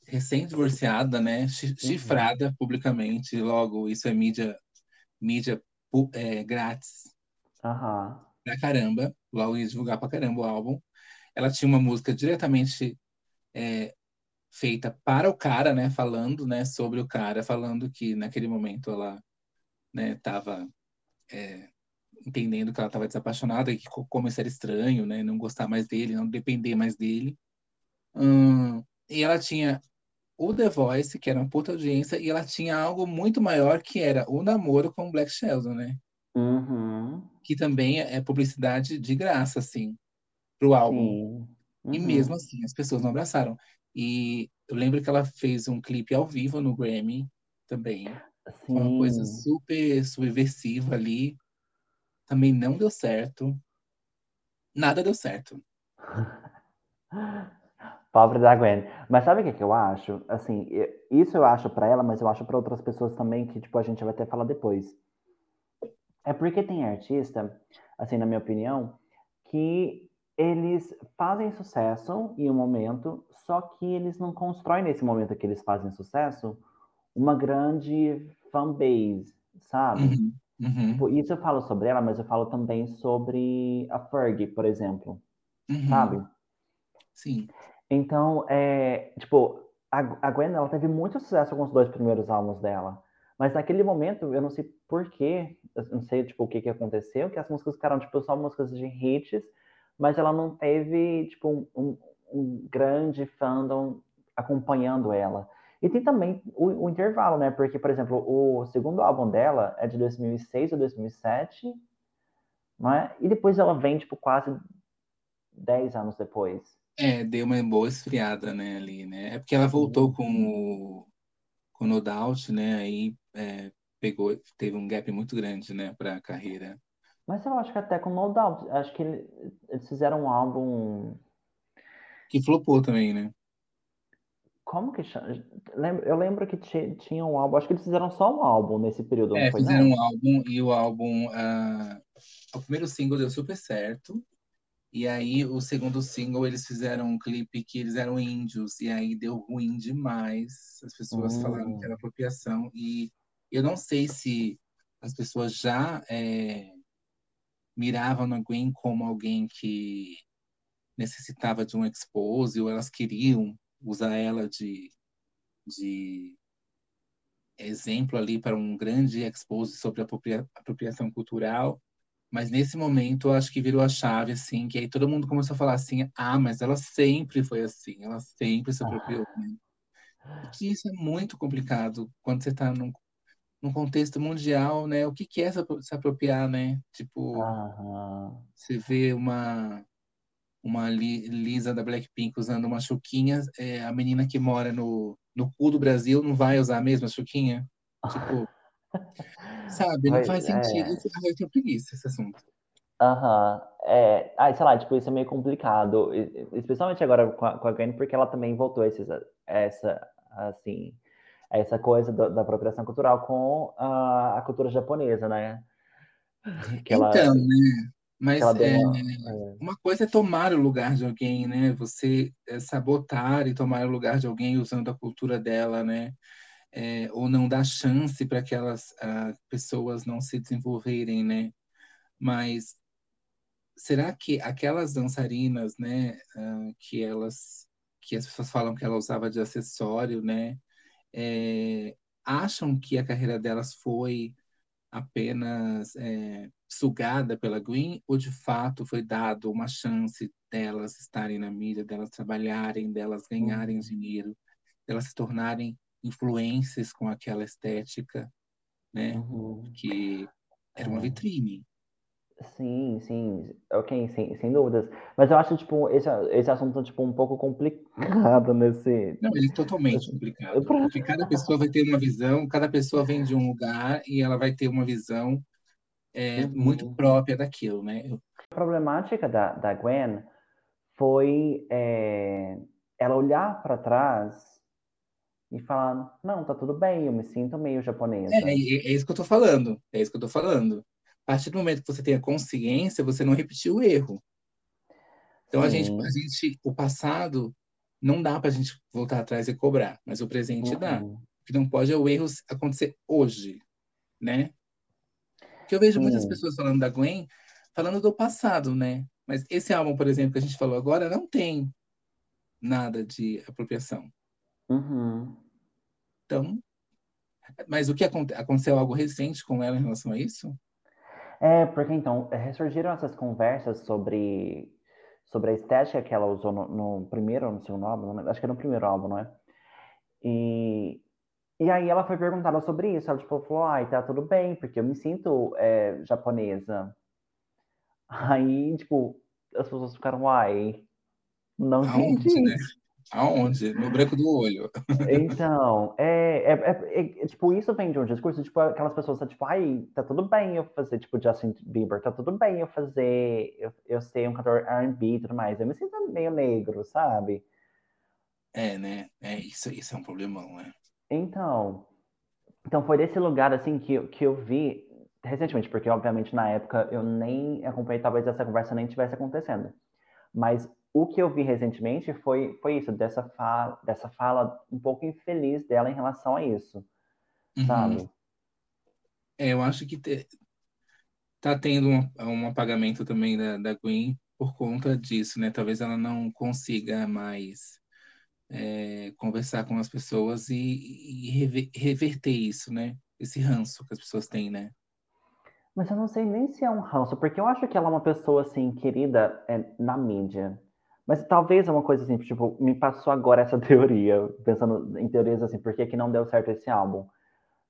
recém-divorciada, né, uhum. chifrada uhum. publicamente, logo isso é mídia, mídia é, grátis
uhum.
pra caramba, logo ia divulgar pra caramba o álbum. Ela tinha uma música diretamente é, feita para o cara, né, falando, né, sobre o cara, falando que naquele momento ela, né, tava é, entendendo que ela estava desapaixonada e que como isso era estranho, né, não gostar mais dele, não depender mais dele. Hum, e ela tinha o The Voice, que era uma puta audiência, e ela tinha algo muito maior que era o namoro com o Black Sheldon, né?
Uhum.
Que também é publicidade de graça, assim, pro álbum. Uhum. E mesmo assim, as pessoas não abraçaram. E eu lembro que ela fez um clipe ao vivo no Grammy também. Sim. Uma coisa super subversiva ali também não deu certo. Nada deu certo.
Pobre da Gwen. Mas sabe o que, que eu acho? Assim, isso eu acho para ela, mas eu acho para outras pessoas também que, tipo, a gente vai até falar depois. É porque tem artista, assim, na minha opinião, que eles fazem sucesso em um momento, só que eles não constroem nesse momento que eles fazem sucesso uma grande fanbase, sabe?
Uhum. Uhum.
Tipo, isso eu falo sobre ela, mas eu falo também sobre a Fergie, por exemplo.
Uhum.
Sabe?
Sim.
Então, é, tipo, a, Gwen, ela teve muito sucesso com os dois primeiros álbuns dela. Mas naquele momento, eu não sei porquê, não sei, tipo, o que que aconteceu, que as músicas ficaram, tipo, só músicas de hits, mas ela não teve, tipo, um, um grande fandom acompanhando ela. E tem também o, o, intervalo, né? Porque, por exemplo, o segundo álbum dela é de 2006 ou 2007, não é? E depois ela vem, tipo, quase 10 anos depois.
É, deu uma boa esfriada, né, ali, né? É porque ela voltou com o, com o No Doubt, né? Aí é, pegou, teve um gap muito grande, né, pra carreira.
Mas eu acho que até com No Doubt, acho que eles fizeram um álbum...
Que flopou também, né?
Como que chama? Eu lembro que tinha um álbum, acho que eles fizeram só um álbum nesse período,
é? Fizeram
não?
um álbum e o álbum. Uh, o primeiro single deu super certo. E aí, o segundo single, eles fizeram um clipe que eles eram índios, e aí deu ruim demais. As pessoas hum. falaram que era apropriação. E eu não sei se as pessoas já é, miravam na Gwen como alguém que necessitava de um expose, ou elas queriam usar ela de, de exemplo ali para um grande expose sobre apropria, apropriação cultural. Mas nesse momento, eu acho que virou a chave, assim, que aí todo mundo começou a falar assim, ah, mas ela sempre foi assim, ela sempre se apropriou. Né? E que isso é muito complicado quando você está num, num contexto mundial, né? O que, que é se apropriar, né? Tipo,
uhum.
você vê uma uma Lisa da Blackpink usando uma chuquinha, é, a menina que mora no, no cu do Brasil não vai usar a mesma chuquinha? Tipo, sabe, não faz sentido. É... Eu tenho preguiça esse assunto.
Aham. é, ah, sei lá, tipo, isso é meio complicado, especialmente agora com a, com a Gwen, porque ela também voltou esses, essa, assim, essa coisa do, da apropriação cultural com a, a, cultura japonesa, né?
Que ela, então, né? Mas é, uma, é... uma, coisa é tomar o lugar de alguém, né? Você é, sabotar e tomar o lugar de alguém usando a cultura dela, né? É, ou não dar chance para aquelas uh, pessoas não se desenvolverem, né? Mas será que aquelas dançarinas, né, uh, que elas, que as pessoas falam que ela usava de acessório, né, é, acham que a carreira delas foi apenas é, sugada pela Green ou de fato foi dado uma chance delas estarem na mídia, delas trabalharem, delas ganharem dinheiro, delas se tornarem influências com aquela estética, né? Uhum. Que era uma é. vitrine.
Sim, sim, ok, sim, sem dúvidas. Mas eu acho, tipo, esse, esse assunto, tipo, um pouco complicado nesse...
Não, ele é totalmente complicado, porque cada pessoa vai ter uma visão, cada pessoa vem de um lugar e ela vai ter uma visão é, uhum. muito própria daquilo, né?
A problemática da, da Gwen foi é, ela olhar para trás e falar, não, tá tudo bem, eu me sinto meio japonesa.
É, é, é isso que eu tô falando, é isso que eu tô falando a partir do momento que você tem a consciência, você não repetiu o erro. Então, a gente, a gente, o passado não dá para a gente voltar atrás e cobrar, mas o presente uhum. dá. O que não pode é o erro acontecer hoje, né? Que eu vejo muitas pessoas falando da Gwen, falando do passado, né? Mas esse álbum, por exemplo, que a gente falou agora, não tem nada de apropriação.
Uhum.
Então, mas o que aconteceu algo recente com ela em relação a isso?
É, porque então, ressurgiram essas conversas sobre, sobre a estética que ela usou no, no primeiro ou no segundo álbum, acho que é no primeiro álbum, não é? E, e aí ela foi perguntada sobre isso, ela tipo, falou, ai, tá tudo bem, porque eu me sinto é, japonesa. Aí, tipo, as pessoas ficaram, ai, não entendi. Né?
Aonde? No branco do olho.
Então, é, é, é, é, tipo, isso vem de um discurso, tipo, aquelas pessoas, tipo, ai, tá tudo bem eu fazer, tipo, Justin Bieber, tá tudo bem eu fazer, eu, eu ser um cantor R&B e tudo mais, eu me sinto meio negro, sabe?
É, né? É, isso, isso é um problemão, né?
Então, então foi desse lugar, assim, que, que eu vi recentemente, porque, obviamente, na época eu nem acompanhei, talvez essa conversa nem tivesse acontecendo, mas o que eu vi recentemente foi, foi isso, dessa fala, dessa fala um pouco infeliz dela em relação a isso, uhum. sabe?
É, eu acho que te, tá tendo um, um apagamento também da, da Gwen por conta disso, né? Talvez ela não consiga mais é, conversar com as pessoas e, e rever, reverter isso, né? Esse ranço que as pessoas têm, né?
Mas eu não sei nem se é um ranço, porque eu acho que ela é uma pessoa, assim, querida é, na mídia. Mas talvez é uma coisa assim, tipo, me passou agora essa teoria, pensando em teorias assim, por que, que não deu certo esse álbum?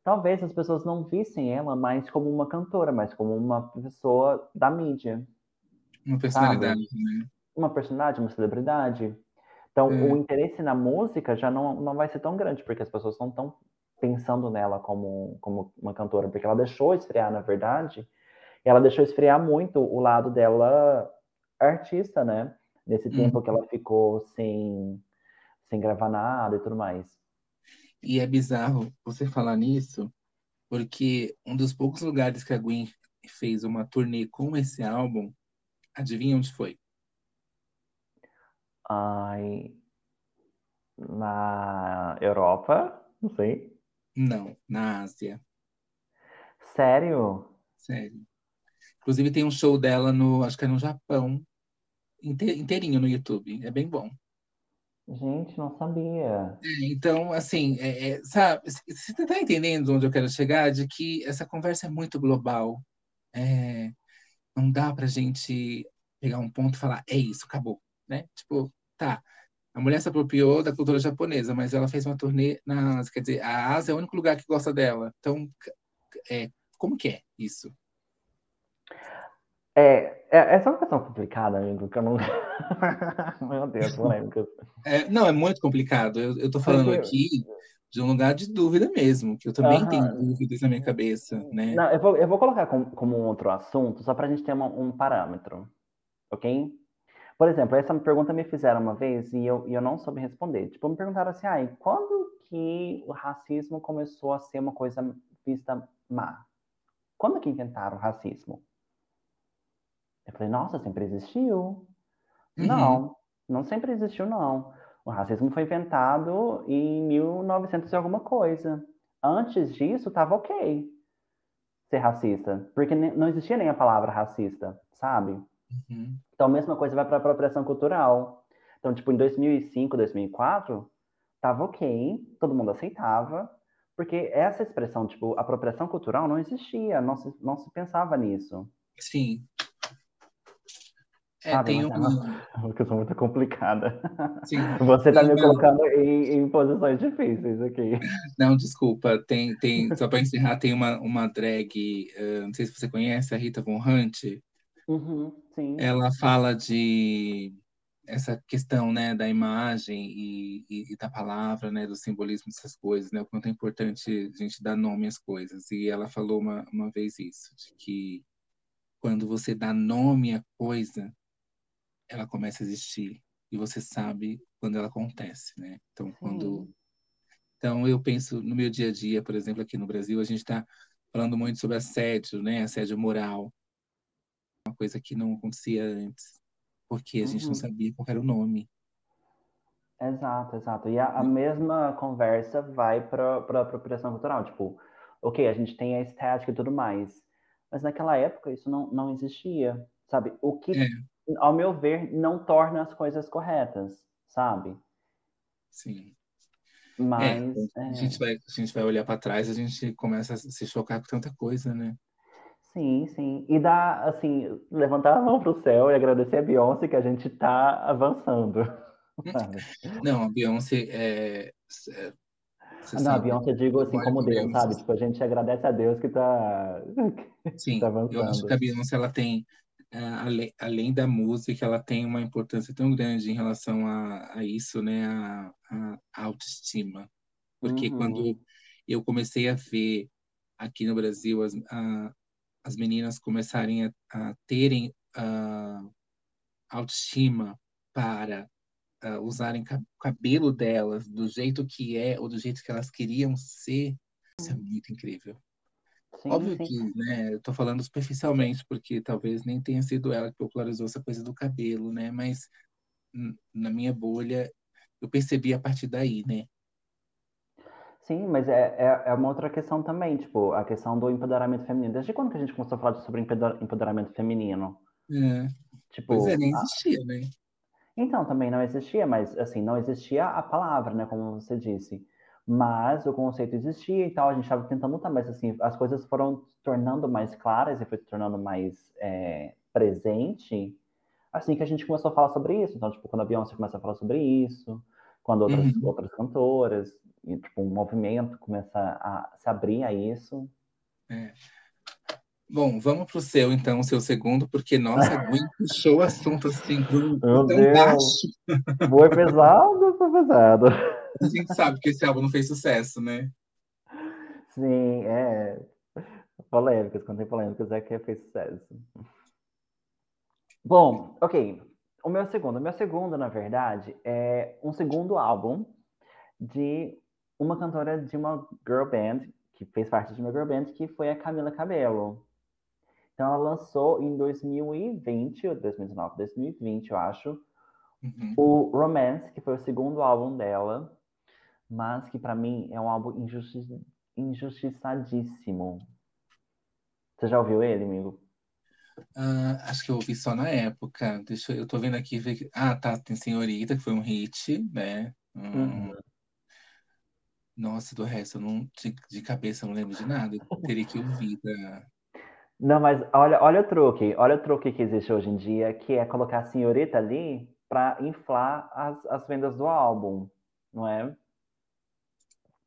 Talvez as pessoas não vissem ela mais como uma cantora, mas como uma pessoa da mídia.
Uma personalidade, sabe? né?
Uma personalidade, uma celebridade. Então, é. o interesse na música já não, não vai ser tão grande, porque as pessoas não estão pensando nela como, como uma cantora, porque ela deixou esfriar, na verdade, ela deixou esfriar muito o lado dela artista, né? nesse tempo uhum. que ela ficou sem, sem gravar nada e tudo mais.
E é bizarro você falar nisso, porque um dos poucos lugares que a Gwen fez uma turnê com esse álbum, adivinha onde foi?
Ai, na Europa? Não sei.
Não, na Ásia.
Sério?
Sério. Inclusive tem um show dela no, acho que é no Japão, inteirinho no YouTube. É bem bom.
Gente, não sabia.
É, então, assim, é, é, sabe, você está entendendo onde eu quero chegar? De que essa conversa é muito global. É, não dá pra gente pegar um ponto e falar, é isso, acabou. Né? Tipo, tá, a mulher se apropriou da cultura japonesa, mas ela fez uma turnê na Ásia. Quer dizer, a Ásia é o único lugar que gosta dela. Então, é, como que é isso?
É, é, essa é uma questão complicada, amigo, que eu não. Meu Deus, polêmicas.
É, não, é muito complicado. Eu, eu tô falando aqui de um lugar de dúvida mesmo, que eu também uhum. tenho dúvidas na minha cabeça, né?
Não, eu vou, eu vou colocar como, como um outro assunto, só para a gente ter uma, um parâmetro. ok? Por exemplo, essa pergunta me fizeram uma vez e eu, e eu não soube responder. Tipo, me perguntaram assim, ah, quando que o racismo começou a ser uma coisa vista má? Quando que inventaram o racismo? Eu falei, nossa, sempre existiu. Uhum. Não, não sempre existiu, não. O racismo foi inventado em 1900 e alguma coisa. Antes disso, tava ok ser racista, porque não existia nem a palavra racista, sabe? Uhum. Então, a mesma coisa vai para a apropriação cultural. Então, tipo, em 2005, 2004, tava ok, todo mundo aceitava, porque essa expressão, tipo, apropriação cultural não existia, não se, não se pensava nisso.
Sim.
É, Sabe, tem. É uma questão muito complicada. Sim. Você está me não. colocando em, em, posições difíceis aqui.
Não, desculpa. Tem, tem, só para encerrar, tem uma, uma drag, uh, não sei se você conhece, a Rita Von Hunt.
Uhum, sim.
Ela fala de essa questão né, da imagem e, e, e, da palavra, né, do simbolismo dessas coisas, né, o quanto é importante a gente dar nome às coisas. E ela falou uma, uma vez isso, de que quando você dá nome à coisa, ela começa a existir e você sabe quando ela acontece, né? Então, quando então eu penso no meu dia a dia, por exemplo, aqui no Brasil, a gente está falando muito sobre assédio, né? Assédio moral, uma coisa que não acontecia antes, porque a uhum. gente não uhum. sabia qual era o nome.
Exato, exato. E a, a mesma conversa vai para a apropriação cultural. Tipo, ok, a gente tem a estética e tudo mais, mas naquela época isso não, não existia, sabe? O que é ao meu ver, não torna as coisas corretas, sabe?
Sim.
Mas.
É, a, gente vai, a gente vai olhar para trás, a gente começa a se chocar com tanta coisa, né?
Sim, sim. E dá, assim, levantar a mão para o céu e agradecer a Beyoncé que a gente está avançando.
Sabe? Não, a Beyoncé é.
é não, sabe, a Beyoncé eu digo assim como Deus, sabe? Tipo, a gente agradece a Deus que está
Sim, tá avançando. eu acho que a Beyoncé ela tem além, além da música, ela tem uma importância tão grande em relação a, a isso, né? A, a, a autoestima. Porque uhum. quando eu comecei a ver aqui no Brasil as, a, as meninas começarem a, a terem a autoestima para uh, usarem o cabelo delas do jeito que é ou do jeito que elas queriam ser, isso é muito incrível. Sim, Óbvio sim. que, né, eu tô falando superficialmente, porque talvez nem tenha sido ela que popularizou essa coisa do cabelo, né? Mas na minha bolha, eu percebi a partir daí, né?
Sim, mas é, é, é, uma outra questão também, tipo, a questão do empoderamento feminino. Desde quando que a gente começou a falar sobre empoderamento feminino?
É. Tipo, pois é, nem existia, né?
Então, também não existia, mas, assim, não existia a palavra, né, como você disse mas o conceito existia e tal, a gente estava tentando lutar, mas assim, as coisas foram se tornando mais claras e foi se tornando mais é, presente assim que a gente começou a falar sobre isso. Então, tipo, quando a Beyoncé começa a falar sobre isso, quando outras, uhum. outras cantoras, e tipo, um movimento começa a se abrir a isso.
É. Bom, vamos pro seu, então, o seu segundo, porque, nossa, Gwen puxou o assunto assim,
do, tão Deus. baixo. Foi pesado, foi pesado.
A gente sabe que esse álbum não fez sucesso, né?
Sim, é. Polêmicas, quando tem polêmicas é que fez sucesso. Bom, ok. O meu segundo. O meu segundo, na verdade, é um segundo álbum de uma cantora de uma girl band, que fez parte de uma girl band, que foi a Camila Cabello. Então ela lançou em 2020, ou 2019, 2020, eu acho, uhum. o Romance, que foi o segundo álbum dela mas que para mim é um álbum injusti injustiçadíssimo. Você já ouviu ele, amigo?
Uh, acho que eu ouvi só na época. Deixa eu, eu tô vendo aqui. Ver... Ah, tá. Tem Senhorita, que foi um hit, né? Hum. Uhum. Nossa, do resto, eu não, de, de cabeça eu não lembro de nada. Eu teria que ouvir.
Não, mas olha, olha o truque. Olha o truque que existe hoje em dia, que é colocar a senhorita ali para inflar as, as vendas do álbum, não é?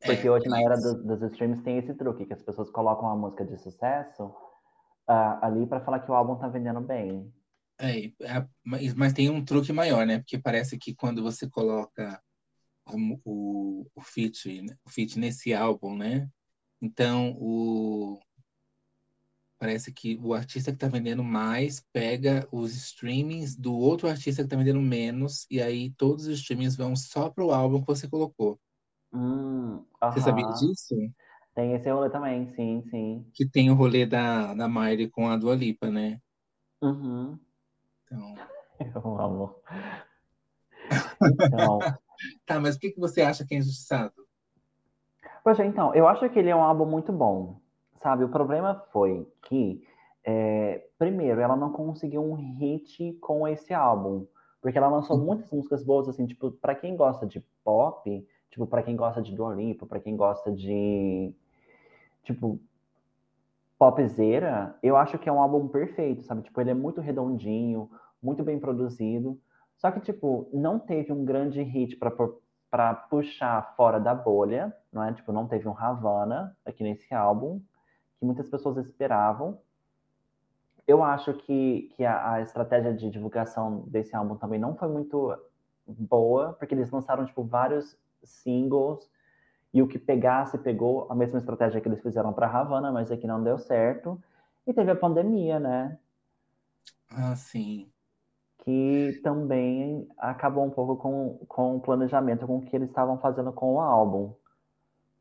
Porque é, hoje, na era dos, dos, streams, tem esse truque, que as pessoas colocam uma música de sucesso uh, ali para falar que o álbum tá vendendo bem.
É, é, mas tem um truque maior, né? Porque parece que quando você coloca o, o, o, feat, o feat nesse álbum, né? Então, o, parece que o artista que tá vendendo mais pega os streamings do outro artista que tá vendendo menos, e aí todos os streamings vão só pro álbum que você colocou.
Hum,
Você sabia disso?
Tem esse rolê também, sim, sim.
Que tem o rolê da, da Miley com a Dua Lipa, né?
Uhum.
Então,
Eu amo. Então,
tá, mas por que, que você acha que é injustiçado?
poxa, então, eu acho que ele é um álbum muito bom, sabe? O problema foi que, é, primeiro, ela não conseguiu um hit com esse álbum, porque ela lançou muitas músicas boas, assim, tipo, pra quem gosta de pop, tipo, pra quem gosta de Dua Lipa, pra quem gosta de, tipo, popzera, eu acho que é um álbum perfeito, sabe? Tipo, ele é muito redondinho, muito bem produzido. Só que, tipo, não teve um grande hit para puxar fora da bolha, não é? Tipo, não teve um Havana aqui nesse álbum, que muitas pessoas esperavam. Eu acho que, que a, a estratégia de divulgação desse álbum também não foi muito boa, porque eles lançaram, tipo, vários singles e o que pegasse, pegou a mesma estratégia que eles fizeram para Havana, mas aqui não deu certo. E teve a pandemia, né?
Ah, sim.
Que também acabou um pouco com, com o planejamento com o que eles estavam fazendo com o álbum.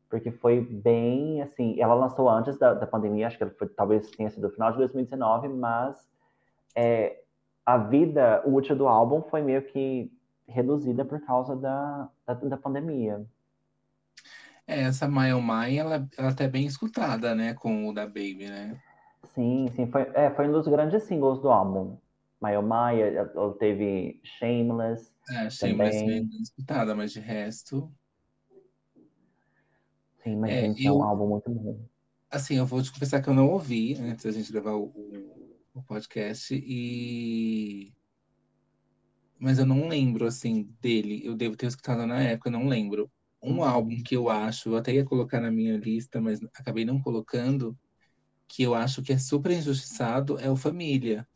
Porque foi bem assim. Ela lançou antes da, da pandemia, acho que foi, talvez tenha sido no final de 2019, mas é, a vida útil do álbum foi meio que reduzida por causa da, da, da pandemia.
É, essa My Oh My, ela, ela até é bem escutada, né, com o da Baby, né?
Sim, sim, foi, é, foi um dos grandes singles do álbum. My, ela teve Shameless.
É, Shameless é
também.
bem escutada, mas de resto...
Sim, mas
É,
gente, é um
eu,
álbum muito bom.
assim, eu vou te confessar que eu não ouvi antes da gente gravar o, o, o podcast e... Mas eu não lembro, assim, dele. Eu devo ter escutado na época, eu não lembro. Um
Uhum.
álbum que eu acho, eu até ia colocar na minha lista, mas acabei não colocando, que eu acho que é super injustiçado, é o Família.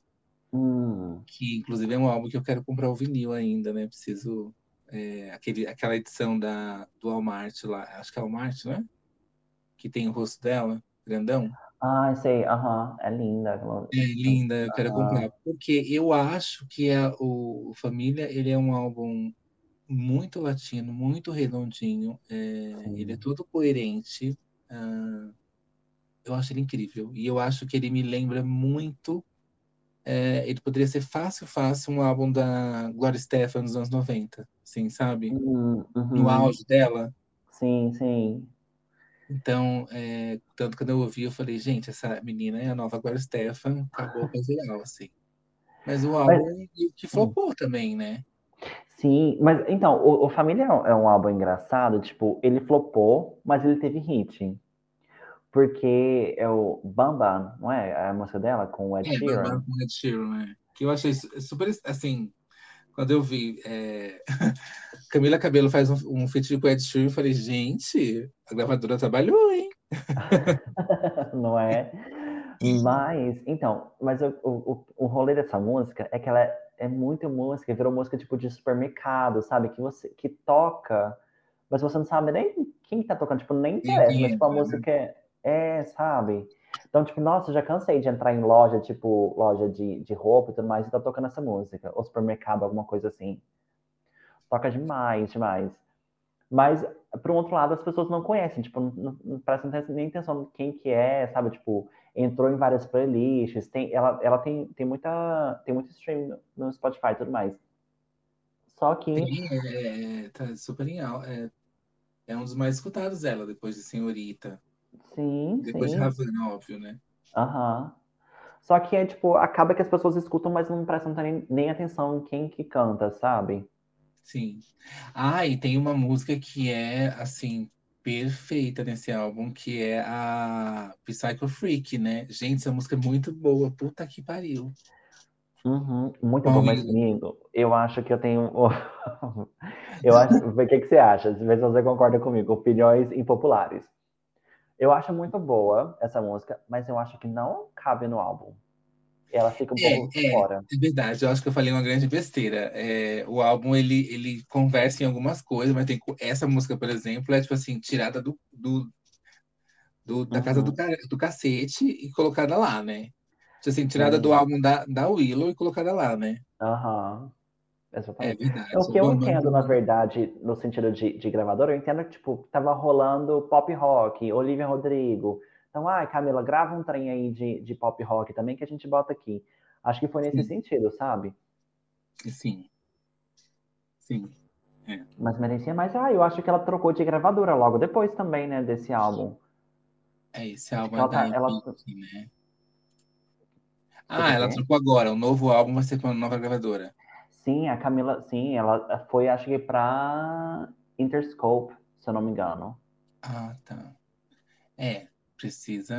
Hum,
que inclusive é um álbum que eu quero comprar o vinil ainda, né? Preciso. é, aquele, aquela edição da, do Walmart lá, acho que é Walmart, não é? Que tem o rosto dela, grandão.
Ah, sei, aham, é linda.
É linda, eu quero
Aham,
comprar. Porque eu acho que é, o, Família ele é um álbum muito latino, muito redondinho. é, ele é todo coerente. ah, eu acho ele incrível. E eu acho que ele me lembra muito. É, ele poderia ser fácil, fácil um álbum da Gloria Estefan nos anos 90, assim, sabe?
Hum,
No
uhum,
auge dela.
sim, sim.
Então, é, tanto quando eu ouvi, eu falei, gente, essa menina é a nova Gloria Estefan, acabou com geral, assim. Mas o
Mas,
álbum meio que flopou também, né?
sim, mas então, o, o Família é um é um álbum engraçado, tipo, ele flopou, mas ele teve hit. Porque é o Bamba, não é? A música dela com o Ed
É,
Sheeran.
com Ed Sheeran, né? Que eu achei su- super, assim, quando eu vi é, Camila Cabello faz um, um feat com Ed Sheeran, eu falei, gente, a gravadora trabalhou, hein?
não é? Mas, então, mas o, o, o rolê dessa música é que ela é, é muito música, virou música tipo de supermercado, sabe? Que você que toca, mas você não sabe nem quem tá tocando, tipo, nem interessa, mas tipo, a
né?
música é, é, sabe? Então, tipo, nossa, já cansei de entrar em loja, tipo, loja de, de roupa e tudo mais, e tá tocando essa música, ou supermercado, alguma coisa assim. Toca demais, demais. Mas, por um outro lado, as pessoas não conhecem, tipo, não, não, não prestam nem atenção em quem que é, sabe? Tipo, entrou em várias playlists, tem, ela, ela tem, tem, muita, tem muito stream no, Spotify e tudo mais. Só que,
é, é, tá super em. É, é um dos mais escutados dela, depois de Senhorita.
Sim,
Depois de
sim,
Havana, óbvio, né?
aham. Só que é, tipo, acaba que as pessoas escutam, mas não prestam nem, nem atenção em quem que canta, sabe?
Sim. Ah, e tem uma música que é, assim, perfeita nesse álbum, que é a Psycho Freak, né? Gente, essa música é muito boa. Puta que pariu.
Uhum, muito bom, mas amigo, eu acho que eu tenho. eu acho. O que, que você acha? Vê se você concorda comigo. Opiniões impopulares. Eu acho muito boa essa música, mas eu acho que não cabe no álbum. Ela fica um pouco
É, é,
fora.
é verdade. Eu acho que eu falei uma grande besteira. É, o álbum, ele, ele conversa em algumas coisas, mas tem essa música, por exemplo, é, tipo assim, tirada do, do, do, da casa do,
Uhum.
do cacete e colocada lá, né? Tipo assim, tirada do álbum da, da Willow e colocada lá, né?
Aham.
É
Exatamente.
verdade.
O que eu entendo, na verdade, no sentido de, de gravadora, eu entendo que, tipo, tava rolando pop rock, Olivia Rodrigo. Então, ai, Camila, grava um trem aí de, de pop rock também que a gente bota aqui. Acho que foi nesse
Sim.
sentido, sabe?
Sim. Sim.
Mas merecia mais. Ah, eu acho que ela trocou de gravadora logo depois também, né, desse álbum.
É, esse álbum
Ela
é
tá- ela-
Epic, né?
Você
Ah, ela trocou agora. O novo álbum vai ser com a nova gravadora.
Sim, a Camila, sim, ela foi, acho que pra Interscope, se eu não me engano.
Ah, tá. É, precisa.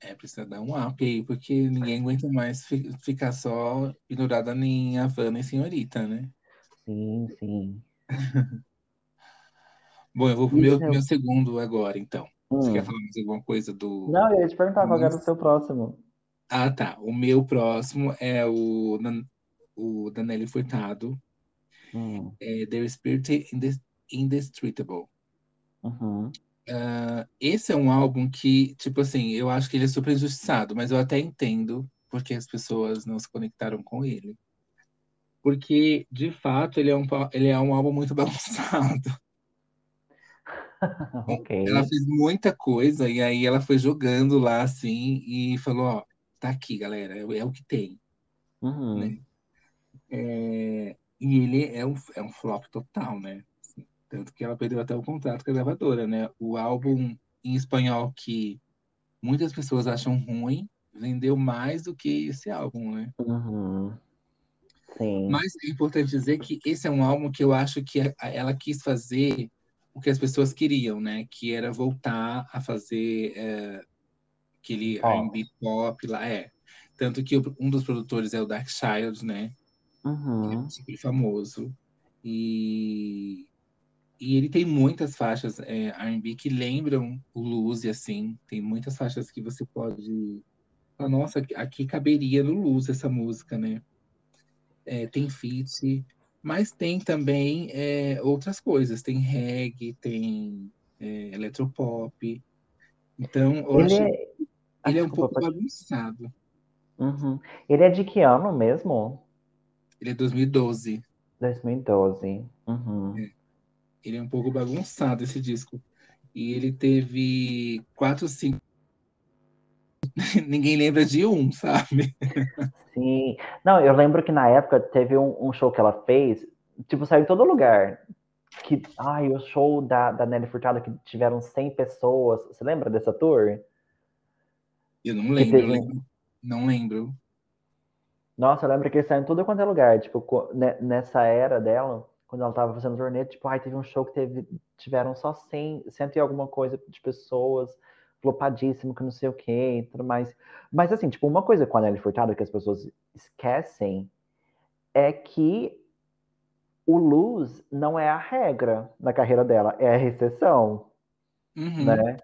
É, precisa dar um up aí, porque ninguém aguenta mais fi- ficar só pendurada em Havana e Senhorita, né?
Sim, sim.
Bom, eu vou pro meu,
seu?
meu segundo agora, então. Você
Hum.
quer falar mais alguma coisa do.
Não, eu ia te perguntar qual era o seu próximo.
Ah, tá. O meu próximo é o, o Danelli Furtado,
Hum,
é The Spirit Indes- Indestructible.
uhum.
Ah, esse é um álbum que, tipo assim, eu acho que ele é super injustiçado, mas eu até entendo porque as pessoas não se conectaram com ele. Porque, de fato, ele é um, ele é um álbum muito bagunçado.
Ok.
Ela fez muita coisa e aí ela foi jogando lá, assim, e falou, ó, tá aqui, galera, é, é o que tem.
Uhum.
né? É, e ele é um, é um flop total, né? Assim, tanto que ela perdeu até o contrato com a gravadora, né? O álbum em espanhol que muitas pessoas acham ruim, vendeu mais do que esse álbum, né?
Uhum. Sim.
Mas é importante dizer que esse é um álbum que eu acho que ela quis fazer o que as pessoas queriam, né? Que era voltar a fazer é, aquele. R&B pop lá, é. Tanto que um dos produtores é o Dark Child, né? Ele é
Uhum.
super famoso. E, e ele tem muitas faixas é, R&B que lembram o Luzi, assim. Tem muitas faixas que você pode... falar, Nossa, aqui- caberia no Luzi essa música, né? É, tem feat, mas tem também é, outras coisas. Tem reggae, tem é, eletropop. Então, eu
Ele
acho
é. Ah,
ele é um
desculpa,
pouco
pode-
bagunçado.
Uhum. Ele é de que ano mesmo?
Ele é 2012.
2012. Uhum.
Ele é um pouco bagunçado esse disco. E ele teve quatro, cinco. Ninguém lembra de um, sabe?
Sim. Não, eu lembro que na época teve um, um show que ela fez, tipo, saiu em todo lugar. Que, ai, o show da, da Nelly Furtado que tiveram 100 pessoas. Você lembra dessa tour?
Eu não lembro, eu
teve-
lembro. Não lembro.
Nossa, eu lembro que ele saiu em tudo quanto é lugar. Tipo, ne- nessa era dela, quando ela tava fazendo turnê, tipo, ai, teve um show que teve, tiveram só 100, cento e alguma coisa de pessoas, flopadíssimo, que não sei o quê, e tudo mais. Mas, assim, tipo, uma coisa com a Nelly Furtado que as pessoas esquecem é que o luz não é a regra na carreira dela, é a exceção
Uhum.
né?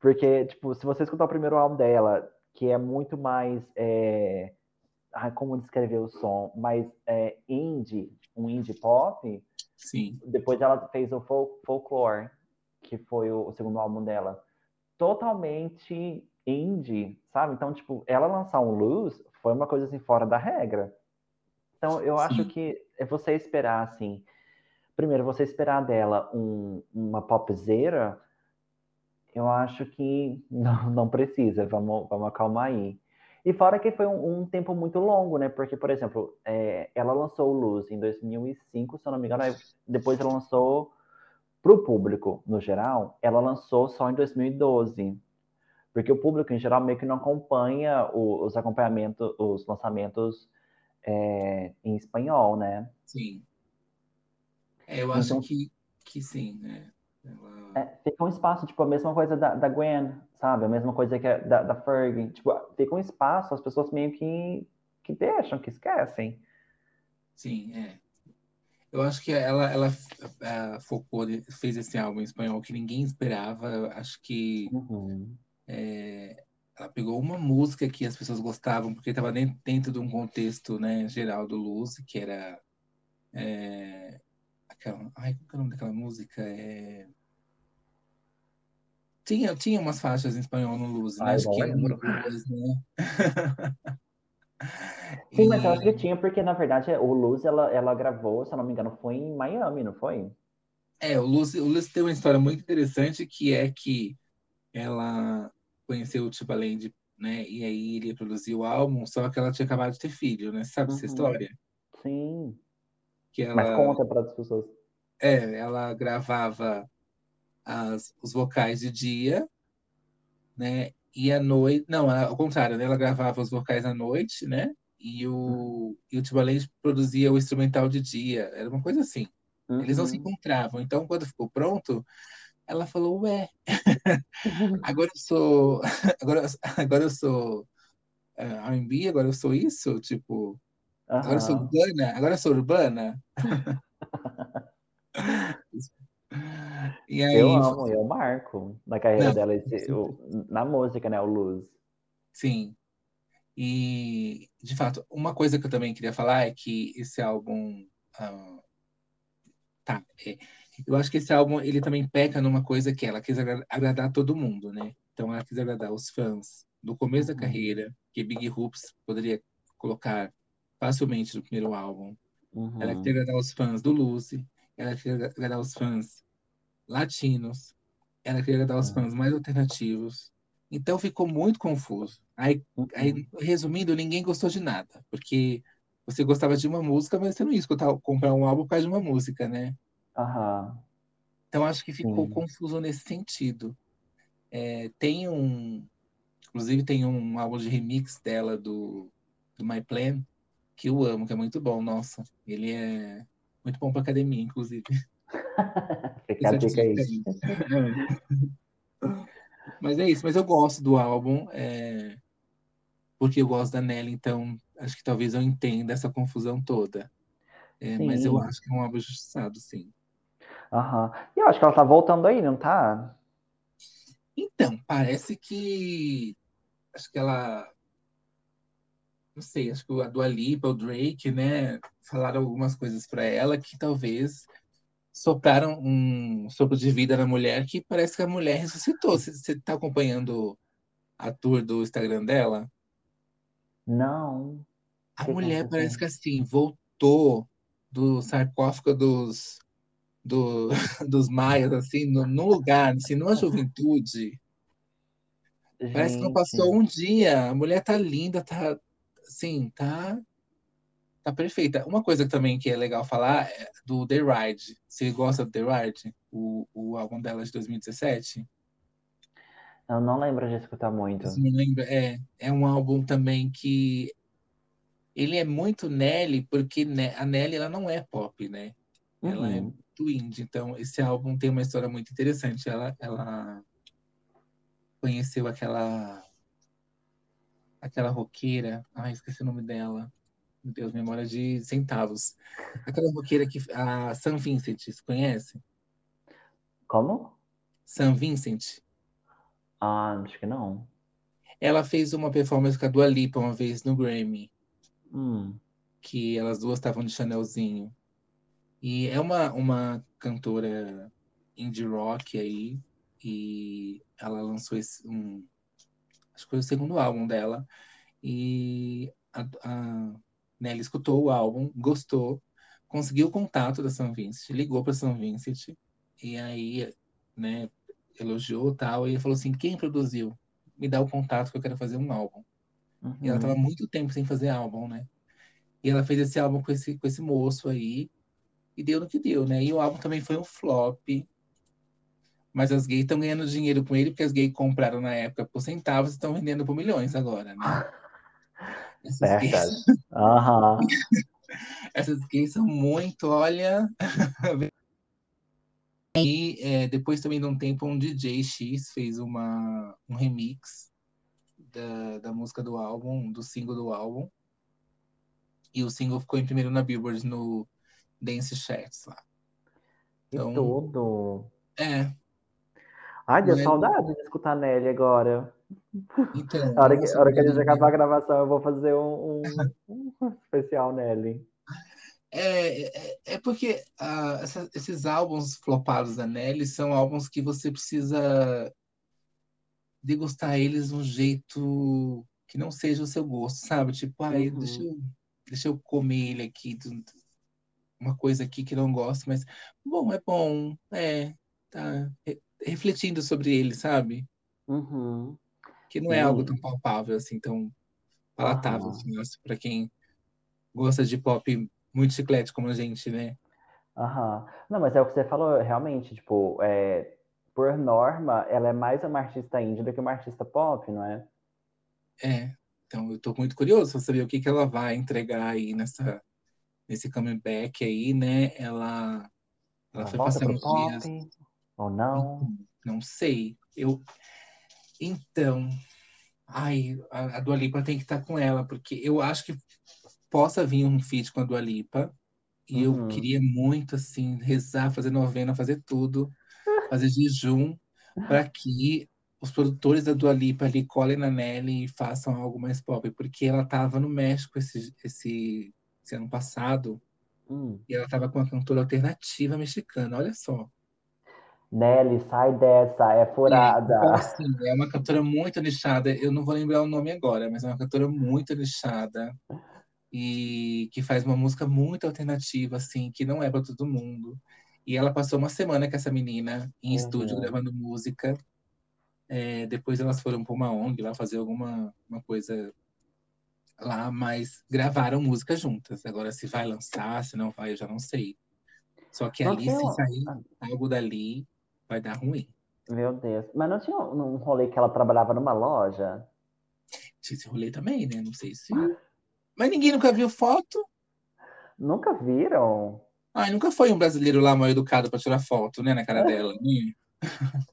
Porque, tipo, se você escutar o primeiro álbum dela, que é muito mais. É... Ai, como descrever o som? Mais é, indie, um indie pop.
Sim,
Depois ela fez o Fol- Folklore, que foi o, o segundo álbum dela. Totalmente indie, sabe? Então, tipo, ela lançar um luz foi uma coisa assim fora da regra. Então, eu acho
Sim.
que é você esperar, assim. Primeiro, você esperar dela um, uma popzeira, eu acho que não, não precisa. Vamos, vamos acalmar aí. E fora que foi um, um tempo muito longo, né? Porque, por exemplo, é, ela lançou o Luz em 2005, se eu não me engano. Depois ela lançou para o público, no geral, ela lançou só em 2012. Porque o público, em geral, meio que não acompanha o- os acompanhamentos, os lançamentos é, em espanhol, né?
sim. É, eu acho
Então-
que, que sim, né? Ela-
É, fica um espaço, tipo, a mesma coisa da, da Gwen, sabe? A mesma coisa que a, da, da Fergie. Tipo, fica um espaço, as pessoas meio que, que deixam, que esquecem.
Sim, é. Eu acho que ela, ela ah, focou, fez esse álbum em espanhol que ninguém esperava. Eu acho que
Uhum.
é, ela pegou uma música que as pessoas gostavam, porque estava dentro, dentro de um contexto né, geral do Luz, que era. é, aquela, ai, qual que é o nome daquela música? É, Tinha, tinha umas faixas em espanhol no Luz, né?
Ai,
Acho que
lembro.
duas, né?
Sim, mas eu acho que tinha, porque na verdade o Luz ela, ela gravou, se eu não me engano, foi em Miami, não foi?
é, o Luz, o Luz tem uma história muito interessante que é que ela conheceu o Timbaland, né? E aí ele produziu o álbum, só que ela tinha acabado de ter filho, né? Sabe essa
Uhum.
história?
Sim.
Que
Mas
ela,
conta para as pessoas.
é, ela gravava as, os vocais de dia, né? E à noite, não, ao contrário, né? Ela gravava os vocais à noite, né? E o, e o Timbaland produzia o instrumental de dia, era uma coisa assim. Eles não se
Uhum.
encontravam. Então, quando ficou pronto, ela falou: Ué, agora eu sou. Agora, agora eu sou é, R&B, agora eu sou isso? Tipo, agora eu sou urbana? Agora eu sou urbana? E
Eu
aí,
amo, eu marco na carreira
não,
dela, esse, o- na música, né? O Luz.
sim. E, de fato, uma coisa que eu também queria falar é que esse álbum. ah, tá, é, eu acho que esse álbum ele também peca numa coisa que ela quis agra- agradar todo mundo, né? Então ela quis agradar os fãs do começo da
Uhum.
carreira, que Big Hoops poderia colocar facilmente no primeiro álbum. Ela quis
Uhum.
agradar os fãs do Lucy, ela quis agradar os fãs latinos, ela queria agradar os
Uhum.
fãs mais alternativos. Então ficou muito confuso. Aí, aí,
Uhum.
resumindo, ninguém gostou de nada, porque você gostava de uma música, mas você não ia escutar, comprar um álbum por causa de uma música, né?
Aham.
Então acho que ficou
Sim.
confuso nesse sentido. É, tem um, inclusive tem um álbum de remix dela do, do My Plan que eu amo, que é muito bom. Nossa, ele é muito bom para academia, inclusive.
Fica a dica aí.
Mas é isso, mas eu gosto do álbum, é, porque eu gosto da Nelly, então acho que talvez eu entenda essa confusão toda. É, mas eu acho que é um álbum justiçado, sim.
Aham. E eu acho que ela tá voltando aí, não tá?
Então, parece que. Acho que ela. Não sei, acho que a Dua Lipa, o Drake, né? Falaram algumas coisas para ela que talvez sopraram um sopro de vida na mulher que parece que a mulher ressuscitou. Você, você tá acompanhando a tour do Instagram dela?
Não.
A
que
mulher parece que assim, voltou do sarcófago dos, do, dos maias, assim, no, num lugar, assim, numa juventude. Parece que não passou
Gente.
um dia. A mulher tá linda, tá assim, tá tá perfeita. Uma coisa também que é legal falar é do The Ride. Você gosta do The Ride? O, o álbum dela de 2017?
Eu não lembro de escutar muito.
Você lembra? É, é um álbum também que ele é muito Nelly, porque a Nelly ela não é pop, né? Ela é
Uhum.
muito indie. Então, esse álbum tem uma história muito interessante. Ela, ela conheceu aquela aquela roqueira. Ai, esqueci o nome dela. Meu Deus, memória de centavos. Aquela roqueira que a Sam Vincent, conhece?
Como?
Sam Vincent.
Ah, acho que não.
Ela fez uma performance com a Dua Lipa uma vez no Grammy,
Hum.
que elas duas estavam de Chanelzinho. E é uma, uma cantora indie rock aí, e ela lançou esse, um, acho que foi o segundo álbum dela, e a, a Nelly escutou o álbum, gostou, conseguiu o contato da Sam Vincent, ligou para Sam Vincent, e aí, né, elogiou tal, e falou assim, quem produziu? Me dá o contato que eu quero fazer um álbum. E ela tava
Uhum.
muito tempo sem fazer álbum, né? E ela fez esse álbum com esse, com esse moço aí, e deu no que deu, né? E o álbum também foi um flop, mas as gays estão ganhando dinheiro com ele, porque as gays compraram na época por centavos e estão vendendo por milhões agora, né? Essas gays.
Aham.
essas gays são muito, olha. E é, depois também de um tempo, um DJ X fez uma, um remix da, da música do álbum, do single do álbum. E o single ficou em primeiro na Billboard no Dance Charts lá.
E
Então,
tudo.
é.
Ai, deu
Não é-
saudade de escutar Nelly agora.
Então,
A hora que, a, hora que a gente acabar a gravação, eu vou fazer um, um, um especial Nelly.
É, é, é porque ah, essa- esses álbuns flopados da Nelly são álbuns que você precisa degustar eles de um jeito que não seja o seu gosto, sabe? Tipo, ai,
Uhum.
deixa, eu, deixa eu comer ele aqui, uma coisa aqui que não gosto, mas bom, é bom, é, tá re- refletindo sobre ele, sabe?
Uhum.
Que não é algo tão palpável, assim, tão palatável,
Aham.
assim, pra quem gosta de pop muito chiclete como a gente, né?
Aham. Não, mas é o que você falou, realmente, tipo, é, por norma, ela é mais uma artista indie do que uma artista pop, não é?
É, então eu tô muito curioso pra saber o que que ela vai entregar aí nessa, nesse comeback aí, né? Ela, ela
Ela
foi uns dias,
pop ou não?
não sei, eu, então, ai, a, a Dua Lipa tem que estar com ela, porque eu acho que possa vir um feat com a Dua Lipa, e eu
Uhum.
queria muito, assim, rezar, fazer novena, fazer tudo, fazer jejum, para que os produtores da Dua Lipa ali colhem na Nelly e façam algo mais pop, porque ela estava no México esse, esse, esse ano passado,
Hum.
e ela estava com uma cantora alternativa mexicana, olha só.
Nelly, sai dessa, é
É,
furada.
assim, é uma cantora muito nichada, eu não vou lembrar o nome agora, mas é uma cantora muito nichada e que faz uma música muito alternativa, assim, que não é para todo mundo. E ela passou uma semana com essa menina em estúdio
Uhum.
gravando música. É, depois elas foram para uma ONG lá fazer alguma uma coisa lá, mas gravaram música juntas. Agora, se vai lançar, se não vai, eu já não sei. Só que ali, se sair algo dali, vai dar ruim.
Meu Deus. Mas não tinha um rolê que ela trabalhava numa loja?
Tinha esse rolê também, né? Não sei se. Mas ninguém nunca viu foto.
Nunca viram?
Ai, nunca foi um brasileiro lá mal educado para tirar foto, né, na cara dela. né?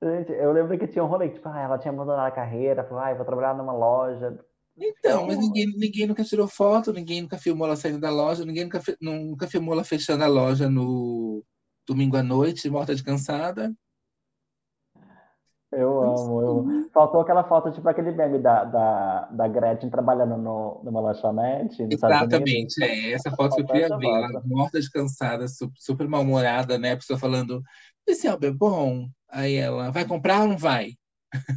Gente, eu lembro que tinha um rolê tipo, ah, ela tinha abandonado a carreira, falou, ah, vou trabalhar numa loja.
Então, mas ninguém, ninguém nunca tirou foto, ninguém nunca filmou ela saindo da loja, ninguém nunca, nunca filmou ela fechando a loja no domingo à noite, morta de cansada.
Eu amo, eu. Faltou aquela foto, tipo aquele meme da, da, da Gretchen trabalhando no, numa lanchonete.
Exatamente, é essa foto que eu queria ver, ela morta de cansada, su- super mal-humorada, né? A pessoa falando, esse álbum é bom? Aí ela, vai comprar ou não vai?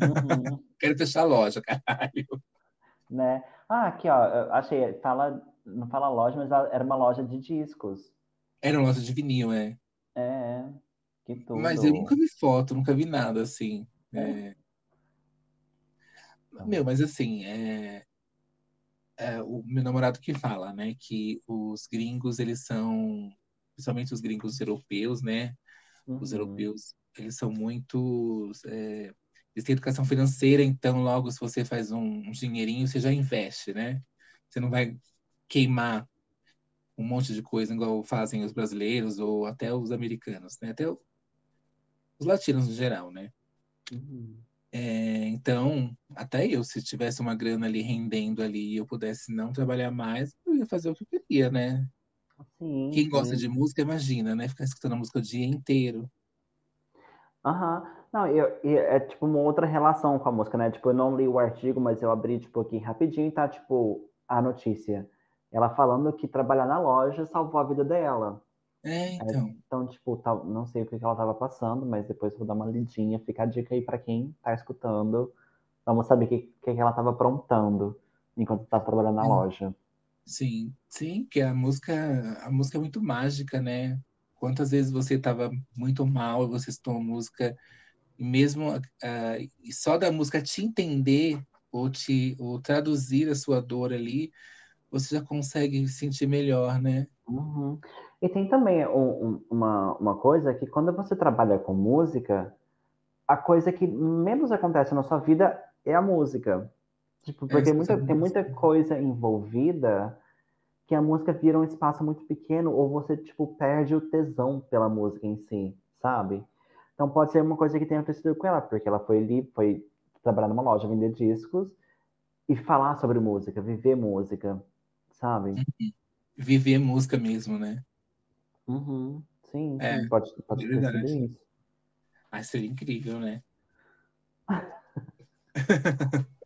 Uhum,
Quero fechar a loja, caralho.
né? Ah, aqui, ó, achei, fala, não fala loja, mas era uma loja de discos.
Era uma loja de vinil, é.
É, que tudo.
Mas eu nunca vi foto, nunca vi nada assim. é. Meu, mas assim, é, é o meu namorado que fala, né, que os gringos, eles são, principalmente os gringos europeus, né, os
Uhum,
europeus, eles são muito, é, eles têm educação financeira, então logo se você faz um, um dinheirinho, você já investe, né? Você não vai queimar um monte de coisa igual fazem os brasileiros ou até os americanos, né? Até os latinos no geral, né?
uhum.
É, então, até eu, se tivesse uma grana ali rendendo ali e eu pudesse não trabalhar mais, eu ia fazer o que eu queria, né?
Sim,
Quem gosta
sim.
de música, imagina, né? Ficar escutando a música o dia inteiro.
Aham. Não, eu, e é tipo uma outra relação com a música, né? Tipo, eu não li o artigo, mas eu abri, tipo, aqui rapidinho e tá, tipo, a notícia. Ela falando que trabalhar na loja salvou a vida dela.
É, então.
Então, tipo, tá, não sei o que ela tava passando, mas depois eu vou dar uma lidinha. Fica a dica aí pra quem tá escutando. Vamos saber o que, que ela tava aprontando enquanto tava trabalhando na
Sim.
loja.
Sim, sim, que a música, a música é muito mágica, né? Quantas vezes você estava muito mal e você escutou uma música e mesmo e só da música te entender ou te ou traduzir a sua dor ali, você já consegue sentir melhor, né?
Uhum. E tem também um- um- uma, uma coisa que quando você trabalha com música, a coisa que menos acontece na sua vida é a música. Tipo,
É,
porque
você
muita, tem muita coisa envolvida que a música vira um espaço muito pequeno ou você, tipo, perde o tesão pela música em si, sabe? Então pode ser uma coisa que tenha acontecido com ela, porque ela foi ali, foi trabalhar numa loja, vender discos e falar sobre música, viver música, sabe?
Viver música mesmo, né?
Uhum. Sim,
É,
sim, pode, pode ter isso.
Seria incrível, né?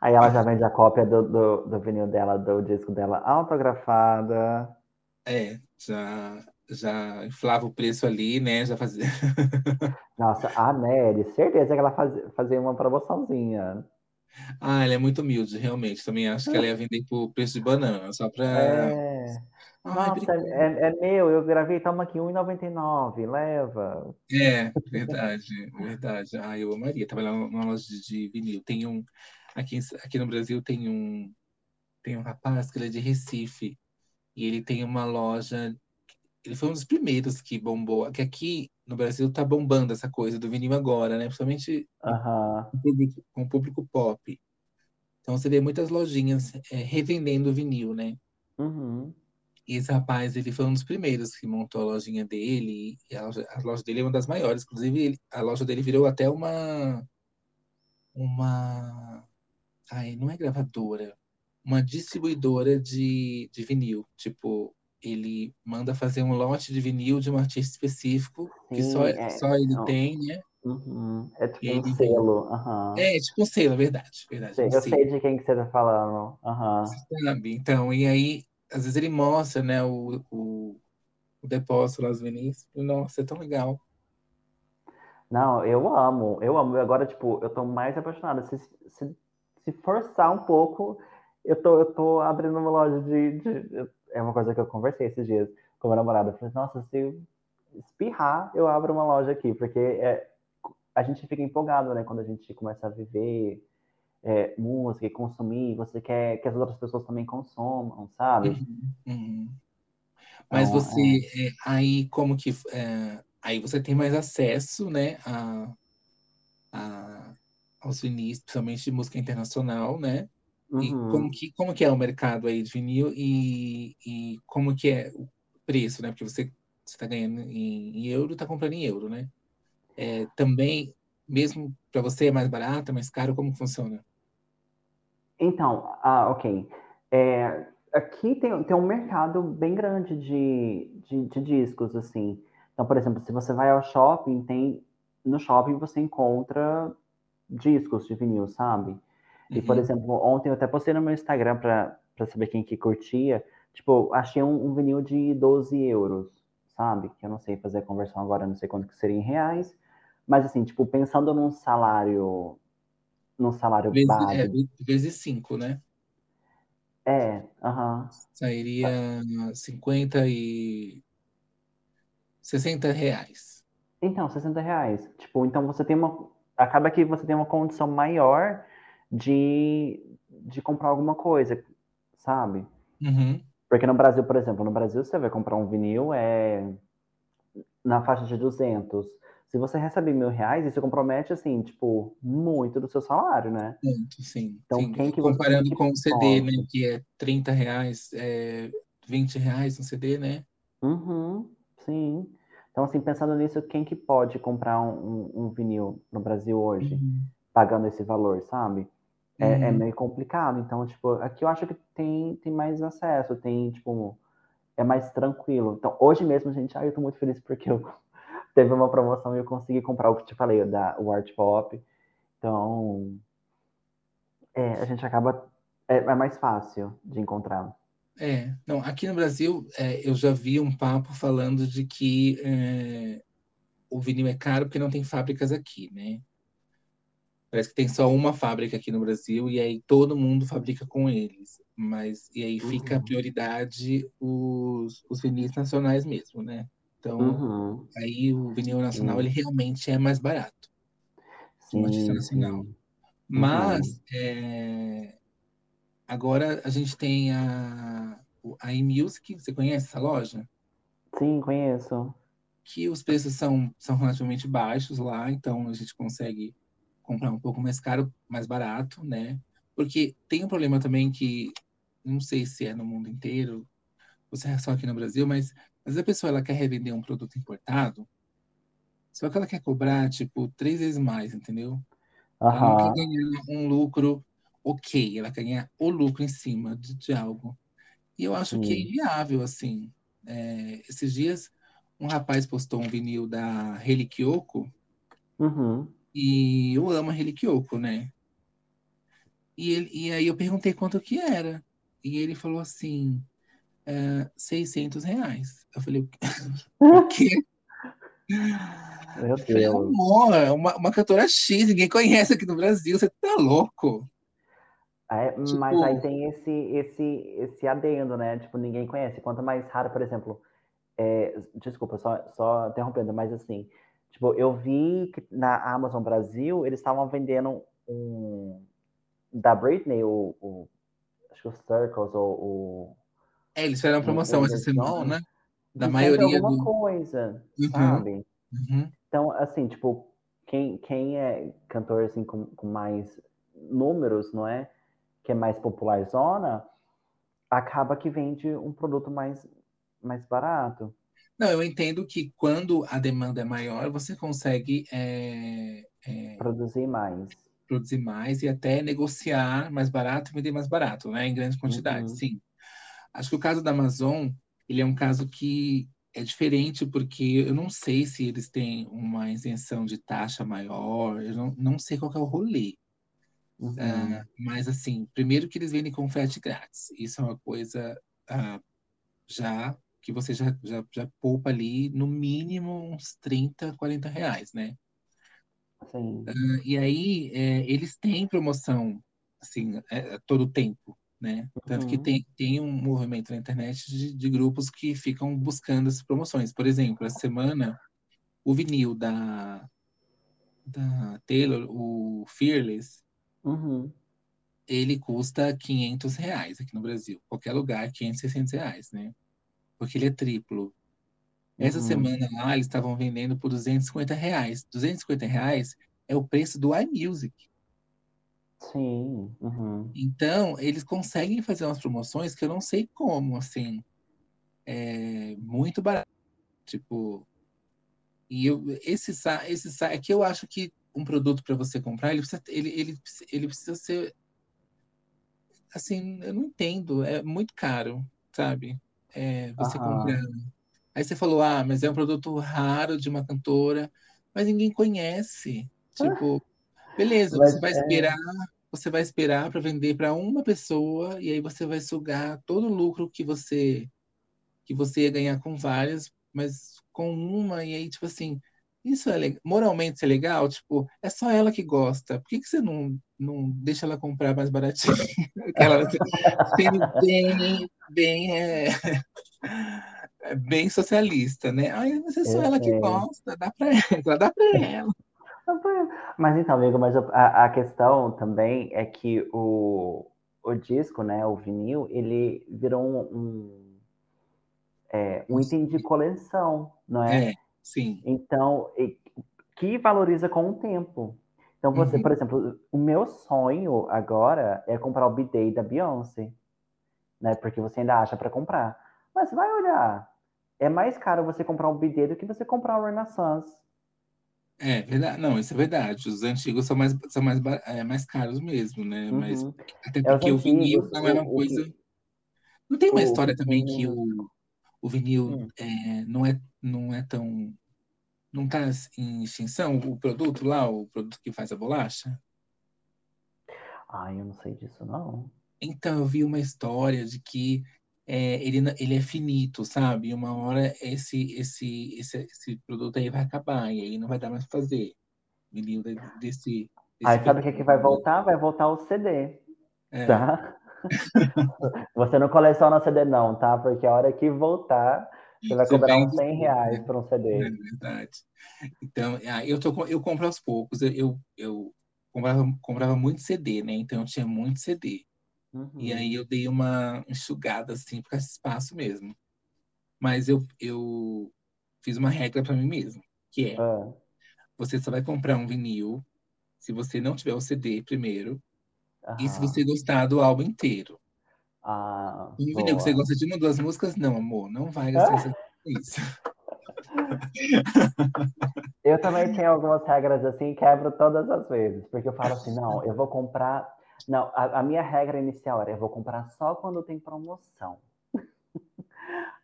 Aí ela já vende a cópia do, do, do vinil dela, do disco dela autografada.
É, já já inflava o preço ali, né? Já fazia.
Nossa, a Nery, certeza que ela fazia, fazia uma promoçãozinha.
Ah, ela é muito humilde, realmente. Também acho que ela ia vender por preço de banana, só pra.
É.
Ai,
Nossa, é, é meu, eu gravei, toma aqui, R$1,99, leva.
É, verdade, verdade. Ah, eu amaria trabalhar numa loja de vinil. Tem um. Aqui, aqui no Brasil tem um. Tem um rapaz que ele é de Recife. E ele tem uma loja. Ele foi um dos primeiros que bombou. Que aqui no Brasil tá bombando essa coisa do vinil agora, né? Principalmente
Aham.
com o público, com o público pop. Então você vê muitas lojinhas é, revendendo vinil, né?
Uhum.
E esse rapaz, ele foi um dos primeiros que montou a lojinha dele. E a loja, a loja dele é uma das maiores. Inclusive, ele- a loja dele virou até uma. Uma. Ai, não é gravadora. Uma distribuidora de, de vinil. Tipo, ele manda fazer um lote de vinil de um artista específico, que
Sim,
só,
é,
só ele
não.
tem, né?
Uhum. É tipo um
ele vem.
selo. Aham.
É, tipo um selo, verdade. Verdade, um
Eu
selo.
sei de quem que você tá falando. Aham.
Sabe? Então, e aí, às vezes ele mostra, né, o, o, o depósito lá dos vinis. Nossa, é tão legal.
Não, eu amo, eu amo. Agora, tipo, eu tô mais apaixonada. Se, se, se forçar um pouco, eu tô, eu tô abrindo uma loja de, de- É uma coisa que eu conversei esses dias com a minha namorada. Eu falei, nossa, se espirrar, eu abro uma loja aqui, porque é, a gente fica empolgado, né? Quando a gente começa a viver é, música e consumir, você quer que as outras pessoas também consumam, sabe?
Uhum, uhum. Mas
Então,
você, é, aí como que, é, aí você tem mais acesso, né, a, a, aos vinis, principalmente de música internacional, né? E
uhum.
como que, como que é o mercado aí de vinil e, e como que é o preço, né? Porque você está ganhando em, em euro, está comprando em euro, né? É, também, mesmo para você é mais barato, é mais caro, como funciona?
Então, ah, ok. É, aqui tem, tem um mercado bem grande de, de, de discos, assim. Então, por exemplo, se você vai ao shopping, tem no shopping você encontra discos de vinil, sabe? E, por
Uhum.
exemplo, ontem eu até postei no meu Instagram para saber quem que curtia. Tipo, achei um, um vinil de 12 euros, sabe? Que eu não sei fazer a conversão agora, não sei quanto que seria em reais. Mas, assim, tipo, pensando num salário, num salário
Vezes,
base.
é, vezes 5, né?
É, aham.
Sairia 50 e 60 reais.
Então, 60 reais. Tipo, então você tem uma. Acaba que você tem uma condição maior de, de comprar alguma coisa, sabe?
Uhum.
Porque no Brasil, por exemplo, no Brasil você vai comprar um vinil é na faixa de 200. Se você recebe mil reais, isso compromete, assim, tipo, muito do seu salário, né?
Muito, sim.
Então,
sim.
quem que
Comparando
que
com o CD, né? Que é 30 reais, é 20 reais no CD, né?
Uhum, sim. Então, assim, pensando nisso, quem que pode comprar um, um- um vinil no Brasil hoje,
Uhum.
pagando esse valor, sabe? É, é
Uhum.
meio complicado. Então, tipo, aqui eu acho que tem, tem mais acesso, tem, tipo, é mais tranquilo. Então, hoje mesmo, gente, ai, eu tô muito feliz porque eu teve uma promoção e eu consegui comprar o que te falei, o da o Art Pop. Então, é, a gente acaba. É, é mais fácil de encontrar.
É, não, aqui no Brasil é, eu já vi um papo falando de que é, o vinil é caro porque não tem fábricas aqui, né? Parece que tem só uma fábrica aqui no Brasil e aí todo mundo fabrica com eles. Mas e aí fica a
Uhum.
prioridade os, os vinis nacionais mesmo, né? Então,
Uhum.
aí o vinil nacional
Sim.
ele realmente é mais barato que um artista
Sim,
nacional.
sim.
Mas é, agora a gente tem a, o- a eMusic, você conhece essa loja?
Sim, conheço.
Que os preços são, são relativamente baixos lá, então a gente consegue comprar um pouco mais caro, mais barato, né? Porque tem um problema também que, não sei se é no mundo inteiro, ou se é só aqui no Brasil, mas às vezes a pessoa ela quer revender um produto importado, só que ela quer cobrar, tipo, três vezes mais, entendeu? Ela não quer
Aham.
ganhar um lucro ok, ela quer ganhar o lucro em cima de, de algo. E eu acho que é
Sim.
inviável, assim. É, esses dias, um rapaz postou um vinil da Reliquioko,
Uhum.
E eu amo a Reliquioko, né? E, ele, e aí eu perguntei quanto que era. E ele falou assim, é, 600 reais. Eu falei, o quê?
Meu
falei,
Deus.
amor, é uma, uma cantora X, ninguém conhece aqui no Brasil, você tá louco?
É, mas
Tipo-
aí tem esse, esse, esse adendo, né? Tipo, ninguém conhece. Quanto mais raro, por exemplo, é, desculpa, só, só interrompendo, mas assim, tipo, eu vi que na Amazon Brasil eles estavam vendendo um da Britney, o, o- acho que o Circles, ou o.
É, eles fizeram promoção essa semana, da
de
maioria
alguma
do.
coisa,
Uhum.
sabe?
Uhum.
Então, assim, tipo, quem, quem é cantor assim com, com mais números, não é? Que é mais popular zona, acaba que vende um produto mais, mais barato.
Não, eu entendo que quando a demanda é maior, você consegue é, é,
Produzir mais.
produzir mais e até negociar mais barato e vender mais barato, né? Em grande quantidade,
Uhum.
sim. Acho que o caso da Amazon, ele é um caso que é diferente porque eu não sei se eles têm uma isenção de taxa maior, eu não, não sei qual que é o rolê.
Uhum.
Ah, mas assim, primeiro que eles vendem com frete grátis. Isso é uma coisa ah, já que você já, já, já poupa ali no mínimo uns 30, 40 reais, né?
Sim.
Ah, E aí é, eles têm promoção assim é, é, todo o tempo, né? Tanto que
Uhum.
tem, tem um movimento na internet de, de grupos que ficam buscando essas promoções. Por exemplo, essa semana o vinil da, da Taylor, o Fearless,
Uhum.
ele custa 500 reais aqui no Brasil. Qualquer lugar, 500, 600 reais, né? Porque ele é triplo. Essa
Uhum.
semana lá, eles estavam vendendo por 250 reais. 250 reais é o preço do iMusic.
Sim. Uhum.
Então, eles conseguem fazer umas promoções que eu não sei como, assim, é muito barato. Tipo, e eu, esse, esse é que eu acho que um produto para você comprar, ele precisa, ele, ele, ele precisa ser, assim, eu não entendo, é muito caro, sabe? É, você comprar.
Aham.
Aí você falou, ah, mas é um produto raro de uma cantora, mas ninguém conhece. Tipo, beleza,
Mas
você vai
é.
esperar, você vai esperar para vender para uma pessoa e aí você vai sugar todo o lucro que você que você ia ganhar com várias, mas com uma e aí tipo assim, isso é le- moralmente isso é legal, tipo, é só ela que gosta. Por que que você não não deixa ela comprar mais baratinho? Aquela sendo bem bem é, é bem socialista, né? Ai, mas é só ela que
sei.
gosta, dá para ela, dá para ela.
Mas então, amigo, mas a, a questão também é que o, o disco, né, o vinil, ele virou um, um, é, um item de coleção, não é?
É, sim.
Então, que valoriza com o tempo. Então, você,
Uhum.
por exemplo, o meu sonho agora é comprar o bidet da Beyoncé, né? Porque você ainda acha para comprar. Mas vai olhar, é mais caro você comprar um bidet do que você comprar um Renaissance.
É verdade, não, isso é verdade. Os antigos são mais, são mais, é, mais caros mesmo, né? Mas
Uhum.
até
É
porque o vinil não é uma coisa. Não tem uma
o,
história também que o, o vinil
Hum.
é, não é, não é tão. Não tá em extinção o produto lá, o produto que faz a bolacha?
Ai, eu não sei disso, não.
Então, eu vi uma história de que é, ele, ele é finito, sabe? E uma hora esse, esse, esse, esse produto aí vai acabar, e aí não vai dar mais pra fazer vinil de- desse, desse
Aí sabe o que, que vai voltar? Vai voltar o CD,
É,
tá? Você não coleciona CD, não, tá? Porque a hora que voltar, você vai
você
cobrar uns
vende
100 reais
né?
por um
É
CD.
verdade. Então, ah, eu, tô, eu compro aos poucos. Eu, eu, comprava, comprava muito CD, né? Então, eu tinha muito CD. E aí,
Uhum.
eu dei uma enxugada, assim, por causa de espaço mesmo. Mas eu, eu fiz uma regra para mim mesmo, que é,
Ah,
você só vai comprar um vinil se você não tiver o CD primeiro e se você gostar do álbum inteiro.
Ah,
Um vinil que você
boa.
gosta de uma ou duas músicas, não, amor, não vai gastar com isso.
Eu também tenho algumas regras assim, quebro todas as vezes, porque eu falo assim, não, eu vou comprar. Não, a, a minha regra inicial era eu vou comprar só quando tem promoção.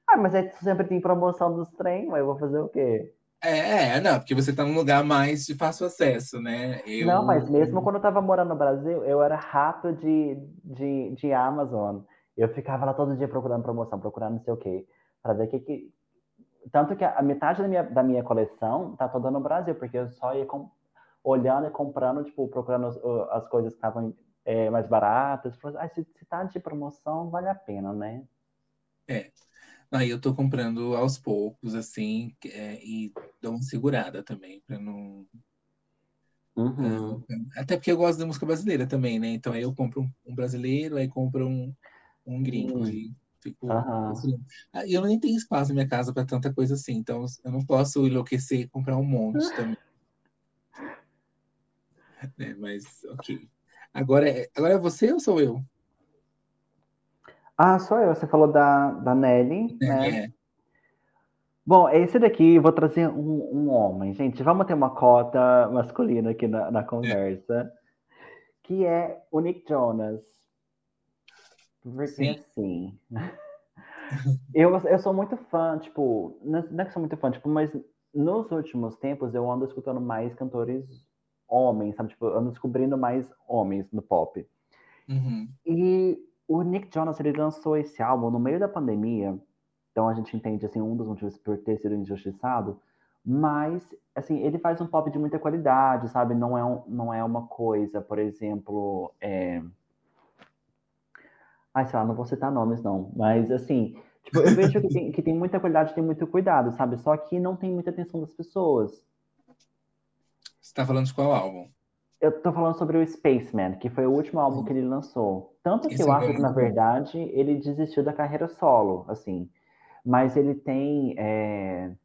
Ah, mas aí sempre tem promoção dos trem, mas eu vou fazer o quê?
É, é, não, porque você tá num lugar mais de fácil acesso, né? Eu,
Não, mas mesmo quando eu tava morando no Brasil, eu era rato de, de, de Amazon. Eu ficava lá todo dia procurando promoção, procurando não sei o quê, para ver o que, que tanto que a metade da minha, da minha coleção tá toda no Brasil, porque eu só ia com, olhando e comprando, tipo, procurando as, as coisas que estavam é, mais baratas. Ah, se, se tá de promoção, vale a pena, né?
É. Aí eu tô comprando aos poucos, assim, é, e dou uma segurada também, para não.
Uhum.
É, até porque eu gosto da música brasileira também, né? Então aí eu compro um, um brasileiro, aí compro um, um gringo.
Hum.
Aí fico. E eu nem tenho espaço na minha casa para tanta coisa assim, então eu não posso enlouquecer e comprar um monte também. né? Mas, ok. Agora é, agora é você ou sou eu?
Ah, sou eu. Você falou da, da Nelly, né?
É,
Bom, esse daqui eu vou trazer um, um homem. Gente, vamos ter uma cota masculina aqui na, na conversa. Que é o Nick Jonas. Porque
Sim.
assim. Eu, eu sou muito fã, tipo, não é é que sou muito fã, tipo, mas nos últimos tempos eu ando escutando mais cantores homens, sabe? Tipo, ando descobrindo mais homens no pop.
uhum.
E o Nick Jonas, ele lançou esse álbum no meio da pandemia, então a gente entende, assim, um dos motivos por ter sido injustiçado, mas, assim, ele faz um pop de muita qualidade, sabe? Não é, um, não é uma coisa, por exemplo, é... Ai, sei lá, não vou citar nomes, não, mas, assim, tipo, eu vejo que tem, que tem muita qualidade, tem muito cuidado, sabe? Só que não tem muita atenção das pessoas.
Você tá falando de qual álbum?
Eu tô falando sobre o Spaceman, que foi o último álbum que ele lançou. Tanto que
Esse
eu acho que, na verdade, ele desistiu da carreira solo, assim. Mas ele tem. é,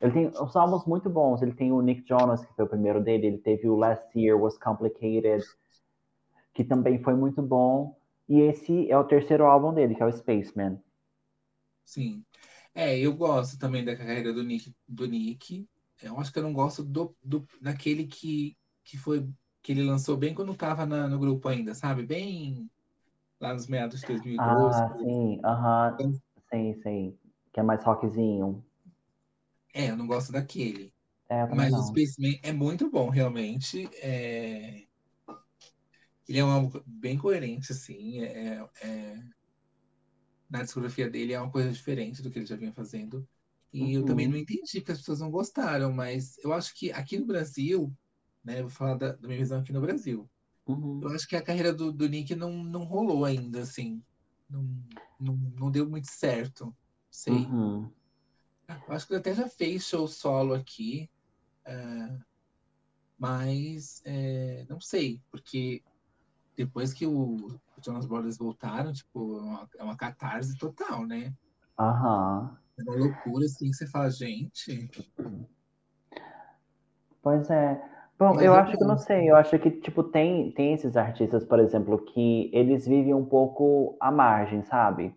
Ele tem uns álbuns muito bons. Ele tem o Nick Jonas, que foi o primeiro dele. Ele teve o Last Year Was Complicated, que também foi muito bom. E esse é o terceiro álbum dele, que é o Spaceman.
Sim. É, eu gosto também da carreira do Nick, do Nick. Eu acho que eu não gosto do, do daquele que, que foi que ele lançou bem quando tava na- no grupo ainda, sabe? Bem lá nos meados de 2012.
Ah, sim, aham. Sim, sim. Que é mais rockzinho.
É, eu não gosto daquele.
É,
Mas o
não.
Spaceman é muito bom, realmente. É... Ele é um álbum bem coerente, assim. É, é- Na discografia dele é uma coisa diferente do que ele já vinha fazendo. E eu também
Uhum.
não entendi porque as pessoas não gostaram, mas eu acho que aqui no Brasil, né? Vou falar da, da minha visão aqui no Brasil.
Uhum.
Eu acho que a carreira do, do Nick não, não rolou ainda, assim. Não, não, não deu muito certo. Sei.
Uhum.
Eu acho que ele até já fez show solo aqui. é, mas é, não sei, porque depois que o, o Jonas Brothers voltaram, tipo, é uma, é uma catarse total, né?
Aham.
É uma loucura, assim, que você fala, gente.
Pois é. Bom,
Mas
eu
é
acho que não sei. Eu acho que, tipo, tem, tem esses artistas, por exemplo, que eles vivem um pouco à margem, sabe?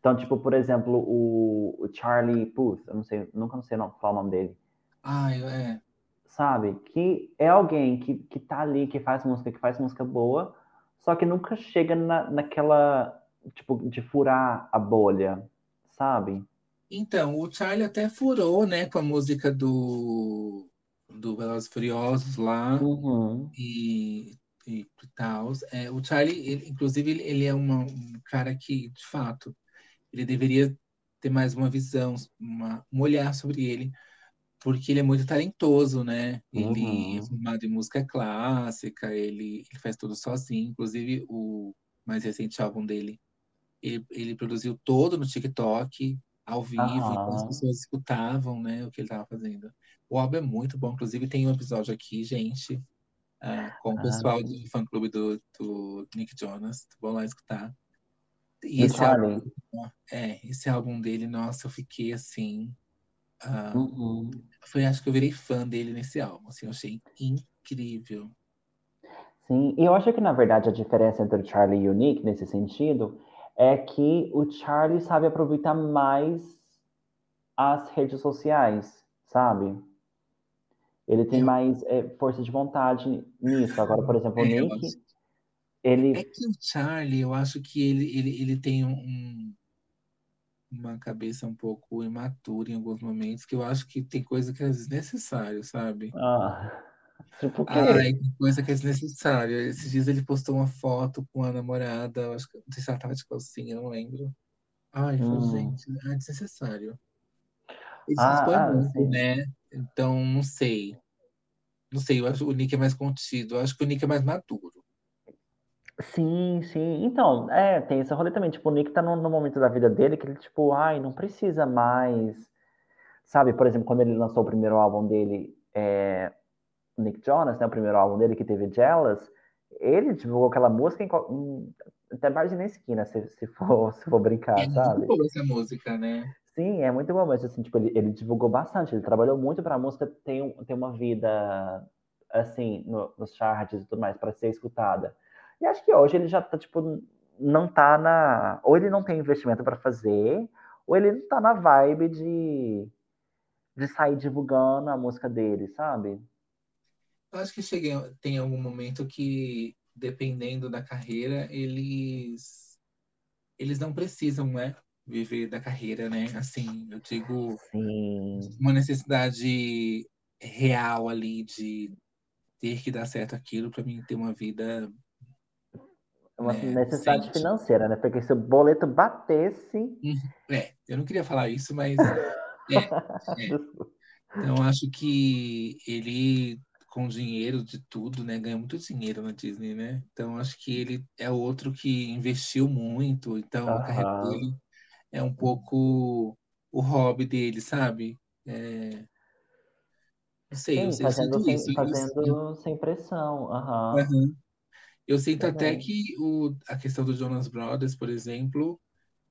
Então, tipo, por exemplo, o, o Charlie Puth, eu não sei, nunca não sei não, falar o nome dele,
Ah, eu- é.
sabe? Que é alguém que, que tá ali, que faz música, que faz música boa, só que nunca chega na, naquela, tipo, de furar a bolha, sabe?
Então, o Charlie até furou, né, com a música do, do Velozes Furiosos lá.
Uhum.
e, e tal. É, o Charlie, ele- inclusive, ele, ele é uma- um cara que, de fato, ele deveria ter mais uma visão, uma, um olhar sobre ele, porque ele é muito talentoso, né? Ele é
Uhum.
formado em música clássica, ele, ele faz tudo sozinho, inclusive o mais recente álbum dele, ele, ele produziu todo no TikTok, ao vivo, então as pessoas escutavam, né, o que ele estava fazendo. O álbum é muito bom, inclusive tem um episódio aqui, gente, ah, com o
Ah,
pessoal do fã-clube do, do Nick Jonas. Vão lá escutar. E esse álbum, é, esse álbum dele, nossa, eu fiquei assim. ah,
Uhum.
foi, acho que eu virei fã dele nesse álbum. Assim, eu achei incrível.
Sim, e eu acho que na verdade a diferença entre o Charlie e o Nick nesse sentido é que o Charlie sabe aproveitar mais as redes sociais, sabe? Ele tem
É,
mais é, força de vontade nisso. Agora, por exemplo, o
é,
Nick,
acho-
ele.
é que o Charlie, eu acho que ele, ele, ele tem um, um- uma cabeça um pouco imatura em alguns momentos, que eu acho que tem coisa que é desnecessário, sabe?
Ah, tipo quê?
que coisa que é desnecessária. Esses dias ele postou uma foto com a namorada, acho que não sei se ela tava de calcinha, eu não lembro. Ai,
Hum,
gente, é desnecessário. Ele ah, expõe ah, muito, sim. né? Então, não sei. Não sei, eu acho que o Nick é mais contido. Eu acho que o Nick é mais maduro.
Sim, sim. Então, é, tem esse rolê também. Tipo, o Nick tá no, no momento da vida dele que ele, tipo, ai, não precisa mais. Sabe, por exemplo, quando ele lançou o primeiro álbum dele, é, Nick Jonas, né, o primeiro álbum dele que teve Jealous, ele divulgou aquela música em, em até mais na esquina, se, se, for, se for brincar,
é
sabe?
Muito boa essa música, né?
Sim, é muito bom, mas assim, tipo, ele, ele divulgou bastante, ele trabalhou muito para a música ter, ter uma vida, assim, no, nos charts e tudo mais, para ser escutada. E acho que hoje ele já tá, tipo, não tá na. Ou ele não tem investimento para fazer, ou ele não tá na vibe de, de sair divulgando a música dele, sabe?
Eu acho que cheguei, tem algum momento que, dependendo da carreira, eles eles não precisam, né? Viver da carreira, né? Assim, eu digo
Sim.
uma necessidade real ali de ter que dar certo aquilo para mim ter uma vida
uma né, necessidade sente. financeira, né? Porque se o boleto batesse.
Uhum. É, eu não queria falar isso, mas. é, é. Então, acho que ele, com dinheiro de tudo, né? Ganha muito dinheiro na Disney, né? Então, acho que ele é outro que investiu muito. Então, uhum. a carreira dele é um pouco o hobby dele, sabe? É... Não sei, Sim, eu,
fazendo,
sem,
isso, fazendo sem pressão. Uhum.
Uhum. Eu sinto até que o, a questão do Jonas Brothers, por exemplo,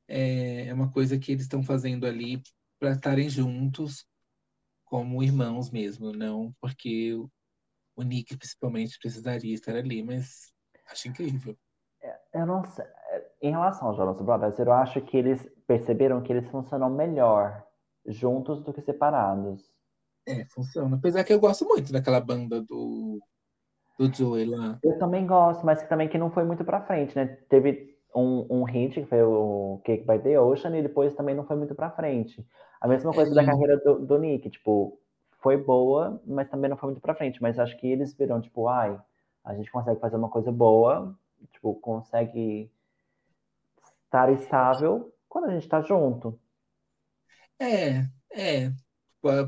é, é uma coisa que eles estão fazendo ali para estarem juntos como irmãos mesmo, não porque o, o Nick principalmente precisaria estar ali, mas acho incrível.
É, eu não sei. Em relação aos Jonas Brothers, eu acho que eles perceberam que eles funcionam melhor juntos do que separados.
É, funciona. Apesar que eu gosto muito daquela banda do do Joey lá.
Eu também gosto, mas que também que não foi muito pra frente, né? Teve um, um hit, que foi o Cake by the Ocean, e depois também não foi muito pra frente. A mesma coisa é, da carreira do, do Nick, tipo, foi boa, mas também não foi muito pra frente. Mas acho que eles viram, tipo, ai, a gente consegue fazer uma coisa boa, tipo, consegue estar estável quando a gente tá junto.
É, é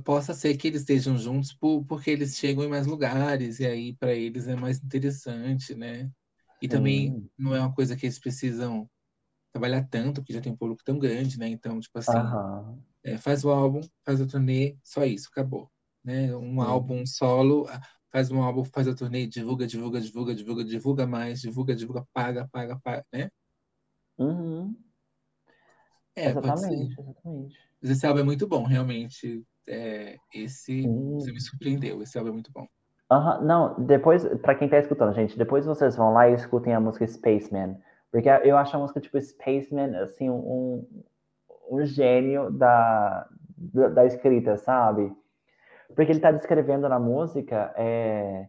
possa ser que eles estejam juntos por, porque eles chegam em mais lugares e aí para eles é mais interessante, né? E Sim. também não é uma coisa que eles precisam trabalhar tanto, porque já tem um público tão grande, né? Então, tipo assim, uhum. é, faz o álbum, faz a turnê, só isso, acabou. Né? Um Sim. álbum solo, faz um álbum, faz a turnê, divulga, divulga, divulga, divulga, divulga mais, divulga, divulga, paga, paga, paga, né?
Uhum. É, exatamente, exatamente.
Mas esse álbum é muito bom, realmente é, esse você me surpreendeu. Esse álbum é muito bom.
Uhum, não, depois, para quem tá escutando, gente, depois vocês vão lá e escutem a música Spaceman. Porque eu acho a música tipo Spaceman, assim, um, um gênio da, da, da escrita, sabe? Porque ele tá descrevendo na música é,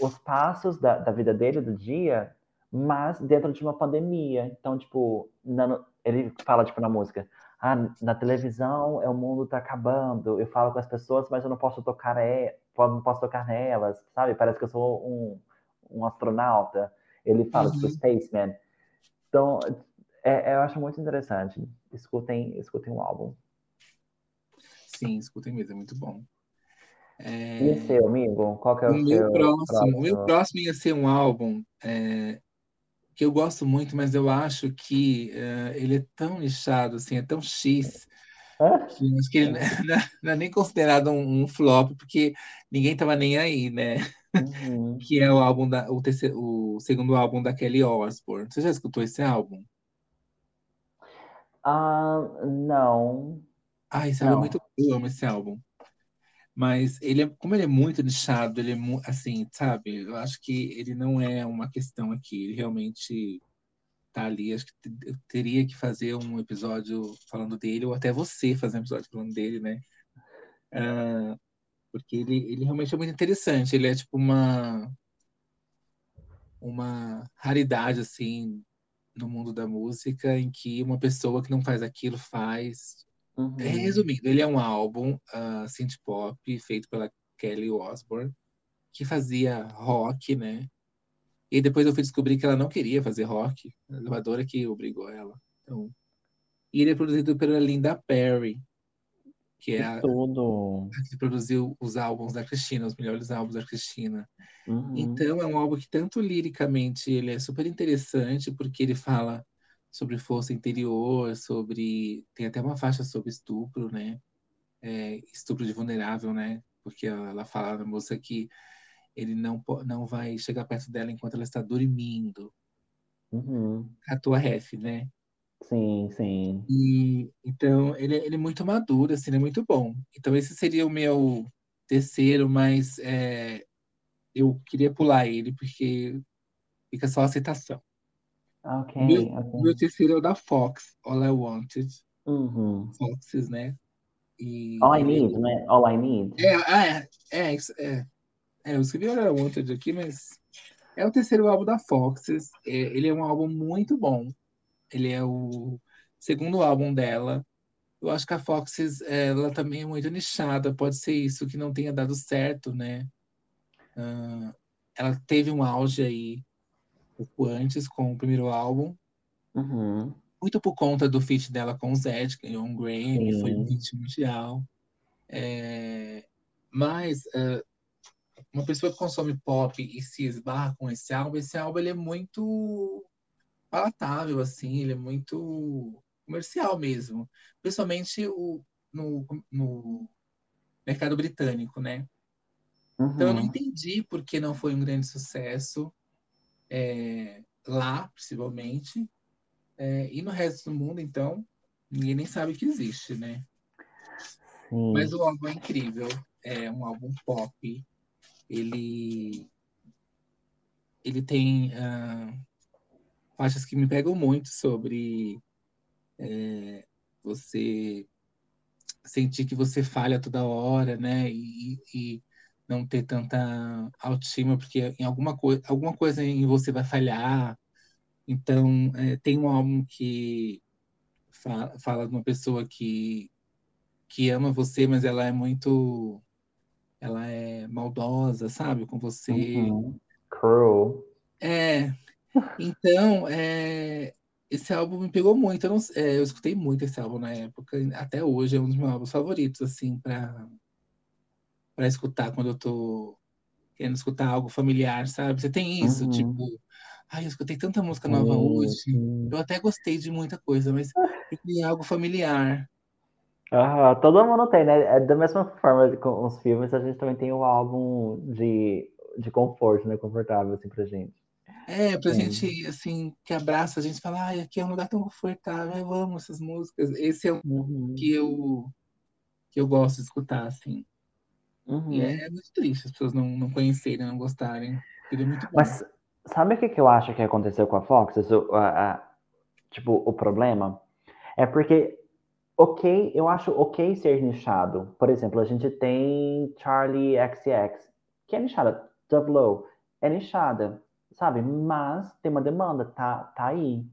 os passos da, da vida dele, do dia, mas dentro de uma pandemia. Então, tipo, na, ele fala, tipo, na música, ah, na televisão é o mundo tá acabando, eu falo com as pessoas, mas eu não posso tocar é, não posso tocar nelas, sabe? Parece que eu sou um, um astronauta. Ele fala tipo, uhum. tipo spaceman. Então, é, é, eu acho muito interessante. Escutem, escutem o álbum.
Sim, escutem mesmo, é muito bom.
É... E seu, amigo? Qual que é o, o seu
meu próximo, próximo? O meu próximo ia ser um álbum é, que eu gosto muito, mas eu acho que uh, ele é tão nichado, assim, é tão X, que acho que ele não é, não é nem considerado um, um, flop, porque ninguém estava nem aí, né? Uhum. que é o álbum da, o, terceiro, o segundo álbum da Kelly Osbourne. Você já escutou esse álbum?
Ah, não.
Ah, esse álbum é muito eu amo esse álbum. Mas ele é, como ele é muito nichado, ele é assim, sabe? Eu acho que ele não é uma questão aqui. Ele realmente tá ali. Acho que eu teria que fazer um episódio falando dele, ou até você fazer um episódio falando dele, né? Uh, porque ele, ele realmente é muito interessante. Ele é tipo uma uma raridade assim no mundo da música em que uma pessoa que não faz aquilo faz Uhum. Resumindo, ele é um álbum uh, synth pop feito pela Kelly Osbourne, que fazia rock, né? E depois eu fui descobrir que ela não queria fazer rock, a gravadora que obrigou ela. Então, e ele é produzido pela Linda Perry. que é a, a que produziu os álbuns da Cristina, os melhores álbuns da Cristina.
Uhum.
Então é um álbum que tanto liricamente ele é super interessante porque ele fala sobre força interior, sobre tem até uma faixa sobre estupro, né? É, estupro de vulnerável, né? Porque ela fala na moça que ele não não vai chegar perto dela enquanto ela está dormindo.
Uhum.
A tua ref, né?
Sim, sim.
E, então, ele, ele é muito maduro, assim, ele é muito bom. Então, esse seria o meu terceiro, mas é, eu queria pular ele, porque fica só a citação.
Ok,
meu,
ok.
meu terceiro é o da Fox, All I Wanted.
Uhum.
Foxes, né? E
All I Need, né? All I Need.
É, ah, é, é, é, é, eu escrevi All I Wanted aqui, mas é o terceiro álbum da Foxes. É, ele é um álbum muito bom. Ele é o segundo álbum dela. Eu acho que a Foxes, ela também é muito nichada. Pode ser isso que não tenha dado certo, né? Ah, ela teve um auge aí um pouco antes com o primeiro álbum,
Uhum.
muito por conta do feat dela com o Zed, que ganhou um Grammy, foi um
Sim.
hit mundial. É, mas ah, uma pessoa que consome pop e se esbarra com esse álbum, esse álbum ele é muito palatável, assim, ele é muito comercial mesmo, principalmente o, no, no mercado britânico, né? Então eu não
Uhum.
entendi por que não foi um grande sucesso é, lá, principalmente, É, e no resto do mundo, então, ninguém nem sabe que existe, né?
Sim.
Mas o álbum é incrível, é um álbum pop, ele ele tem ah, faixas que me pegam muito sobre é, você sentir que você falha toda hora, né? E, e não ter tanta autoestima, porque em alguma, coi alguma coisa em você vai falhar. Então, é, tem um álbum que fa fala de uma pessoa que, que ama você, mas ela é muito. Ela é maldosa, sabe? Com você.
Uhum. Cruel.
É. Então, é, esse álbum me pegou muito. Eu, não, é, eu escutei muito esse álbum na época. Até hoje é um dos meus álbuns favoritos, assim, para para escutar quando eu tô querendo escutar algo familiar, sabe? Você tem isso,
Uhum.
tipo, ai, eu escutei tanta música nova
Sim,
hoje. Eu até gostei de muita coisa, mas eu queria algo familiar.
Todo mundo tem, né? É da mesma forma com os filmes, a gente também tem o álbum de, de conforto, né? Confortável, assim, pra gente.
É, pra gente, assim, que abraça a gente, fala, ai, aqui é um lugar tão confortável, eu amo essas músicas. Esse é o
Uhum.
que eu, que eu gosto de escutar, assim. E
Uhum.
é muito triste as pessoas não, não conhecerem, não gostarem. É muito bom.
Mas sabe o que, que eu acho que aconteceu com a Fox? Isso, a- a- tipo, o problema é porque, ok, eu acho ok ser nichado. Por exemplo, a gente tem Charlie XX, que é nichada. Double é nichada, sabe? Mas tem uma demanda, tá, tá aí,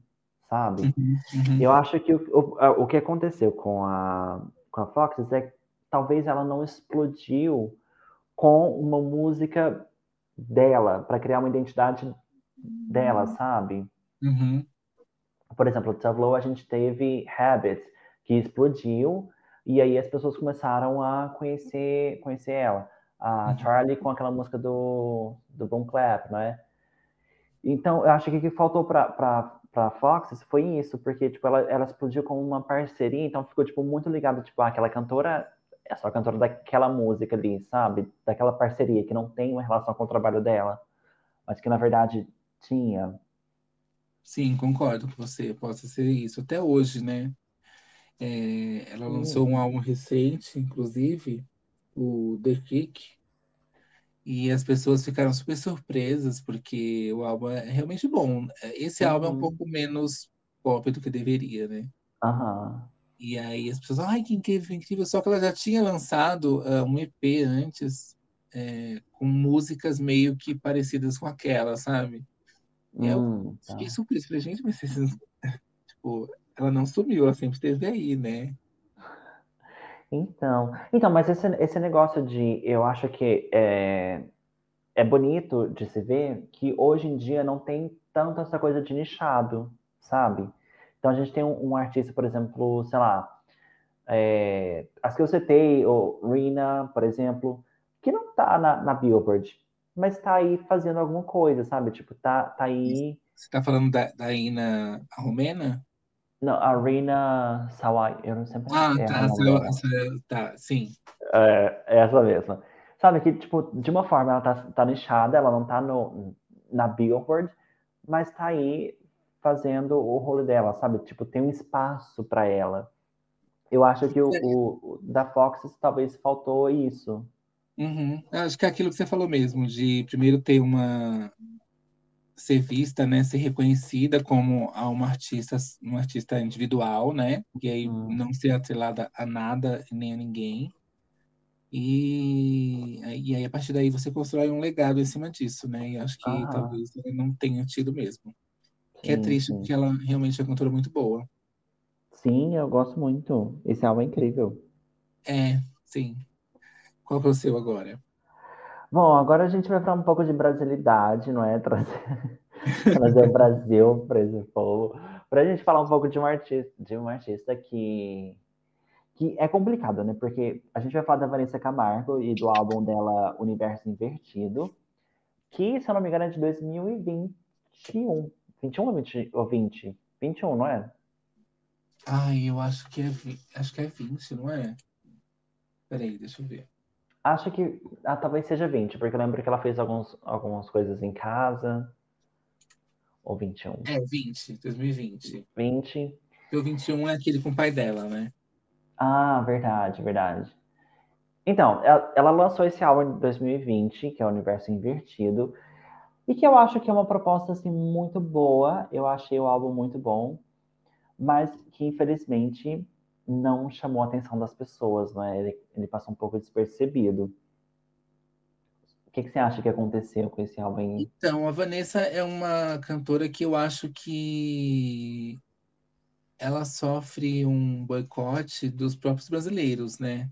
sabe?
Uhum, uhum.
Eu acho que o, o, o que aconteceu com a, com a Fox é que talvez ela não explodiu com uma música dela, para criar uma identidade dela, sabe?
Uhum.
Por exemplo, no Tableau a gente teve Habit, que explodiu, e aí as pessoas começaram a conhecer, conhecer ela. A
Uhum.
Charlie com aquela música do, do Boom Clap, não é? Então, eu acho que o que faltou para para Fox foi isso, porque tipo, ela, ela explodiu como uma parceria, então ficou tipo, muito ligado, tipo, aquela cantora é só cantora daquela música ali, sabe? Daquela parceria, que não tem uma relação com o trabalho dela, mas que na verdade tinha.
Sim, concordo com você. Possa ser isso. Até hoje, né? É, ela lançou um álbum recente, inclusive, o The Kick, e as pessoas ficaram super surpresas, porque o álbum é realmente bom. Esse álbum é um
Uhum.
pouco menos pop do que deveria, né?
Aham.
E aí as pessoas, ai, que incrível, incrível. Só que ela já tinha lançado ah, um EP antes, é, com músicas meio que parecidas com aquela, sabe? E aí eu
Hum, tá.
fiquei surpreso. Falei, gente, mas esses... tipo, ela não sumiu, ela sempre esteve aí, né?
Então, então, mas esse, esse negócio de, eu acho que é, é bonito de se ver que hoje em dia não tem tanto essa coisa de nichado, sabe? Então a gente tem um, um artista, por exemplo, sei lá, é, as que eu citei, o Rina, por exemplo, que não tá na, na Billboard, mas tá aí fazendo alguma coisa, sabe? Tipo, tá, tá aí.
Você tá falando da, da Ina a romena?
Não, a Rina Sawai, eu não sempre.
Ah, tá, essa, essa, tá, sim.
É, é, essa mesma. Sabe que, tipo, de uma forma ela tá, tá nichada, ela não tá no, na Billboard, mas tá aí fazendo o rolo dela, sabe? Tipo, tem um espaço para ela. Eu acho que o, o, da Fox talvez faltou isso.
Uhum. Acho que é aquilo que você falou mesmo, de primeiro ter uma ser vista, né, ser reconhecida como uma artista, uma artista individual, né, e aí hum. não ser atrelada a nada nem a ninguém. E, e aí a partir daí você constrói um legado em cima disso, né? E acho que ah. talvez não tenha tido mesmo. Sim, que é triste sim. porque ela realmente é uma cantora muito boa.
Sim, eu gosto muito. Esse álbum é incrível.
É, sim. Qual que é o seu agora?
Bom, agora a gente vai falar um pouco de brasilidade, não é? Trazer, trazer o Brasil para esse povo. Para a gente falar um pouco de um artista, de um artista que, que é complicado, né? Porque a gente vai falar da Vanessa Camargo e do álbum dela Universo Invertido, que, se eu não me engano, é de 2021. 21 ou 20? Ou 20? 21, não é?
Ai, eu acho que é, acho que é 20, não é? Peraí, deixa eu ver.
Acho que ah, talvez seja 20, porque eu lembro que ela fez alguns, algumas coisas em casa. Ou 21?
É, 20, 2020.
20.
E o 21 é aquele com o pai dela, né?
Ah, verdade, verdade. Então, ela, ela lançou esse álbum em 2020, que é o Universo Invertido, e que eu acho que é uma proposta assim muito boa. Eu achei o álbum muito bom, mas que infelizmente não chamou a atenção das pessoas, né? Ele, ele passou um pouco despercebido. O que, que você acha que aconteceu com esse álbum?
Então, a Vanessa é uma cantora que eu acho que ela sofre um boicote dos próprios brasileiros, né?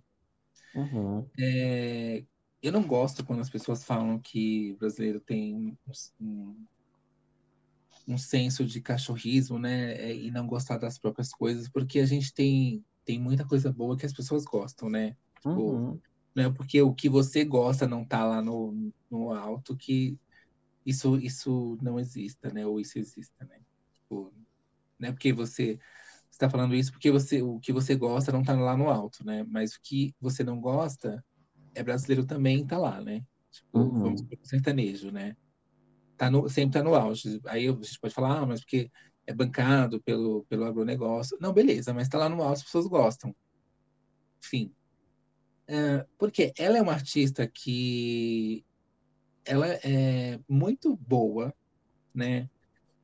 Uhum.
É, eu não gosto quando as pessoas falam que brasileiro tem um, um senso de cachorrismo, né? É, e não gostar das próprias coisas, porque a gente tem, tem muita coisa boa que as pessoas gostam, né? Tipo,
uhum.
Não é porque o que você gosta não tá lá no, no alto que isso, isso não exista, né? Ou isso exista, né? Tipo, não é porque você está falando isso porque você, o que você gosta não tá lá no alto, né? Mas o que você não gosta é brasileiro também tá lá, né? Tipo,
uhum.
vamos sertanejo, né? tá no, sempre está no auge. Aí a gente pode falar, ah, mas porque é bancado pelo, pelo agronegócio. Não, beleza, mas está lá no auge, as pessoas gostam. Enfim. É, porque ela é uma artista que ela é muito boa, né?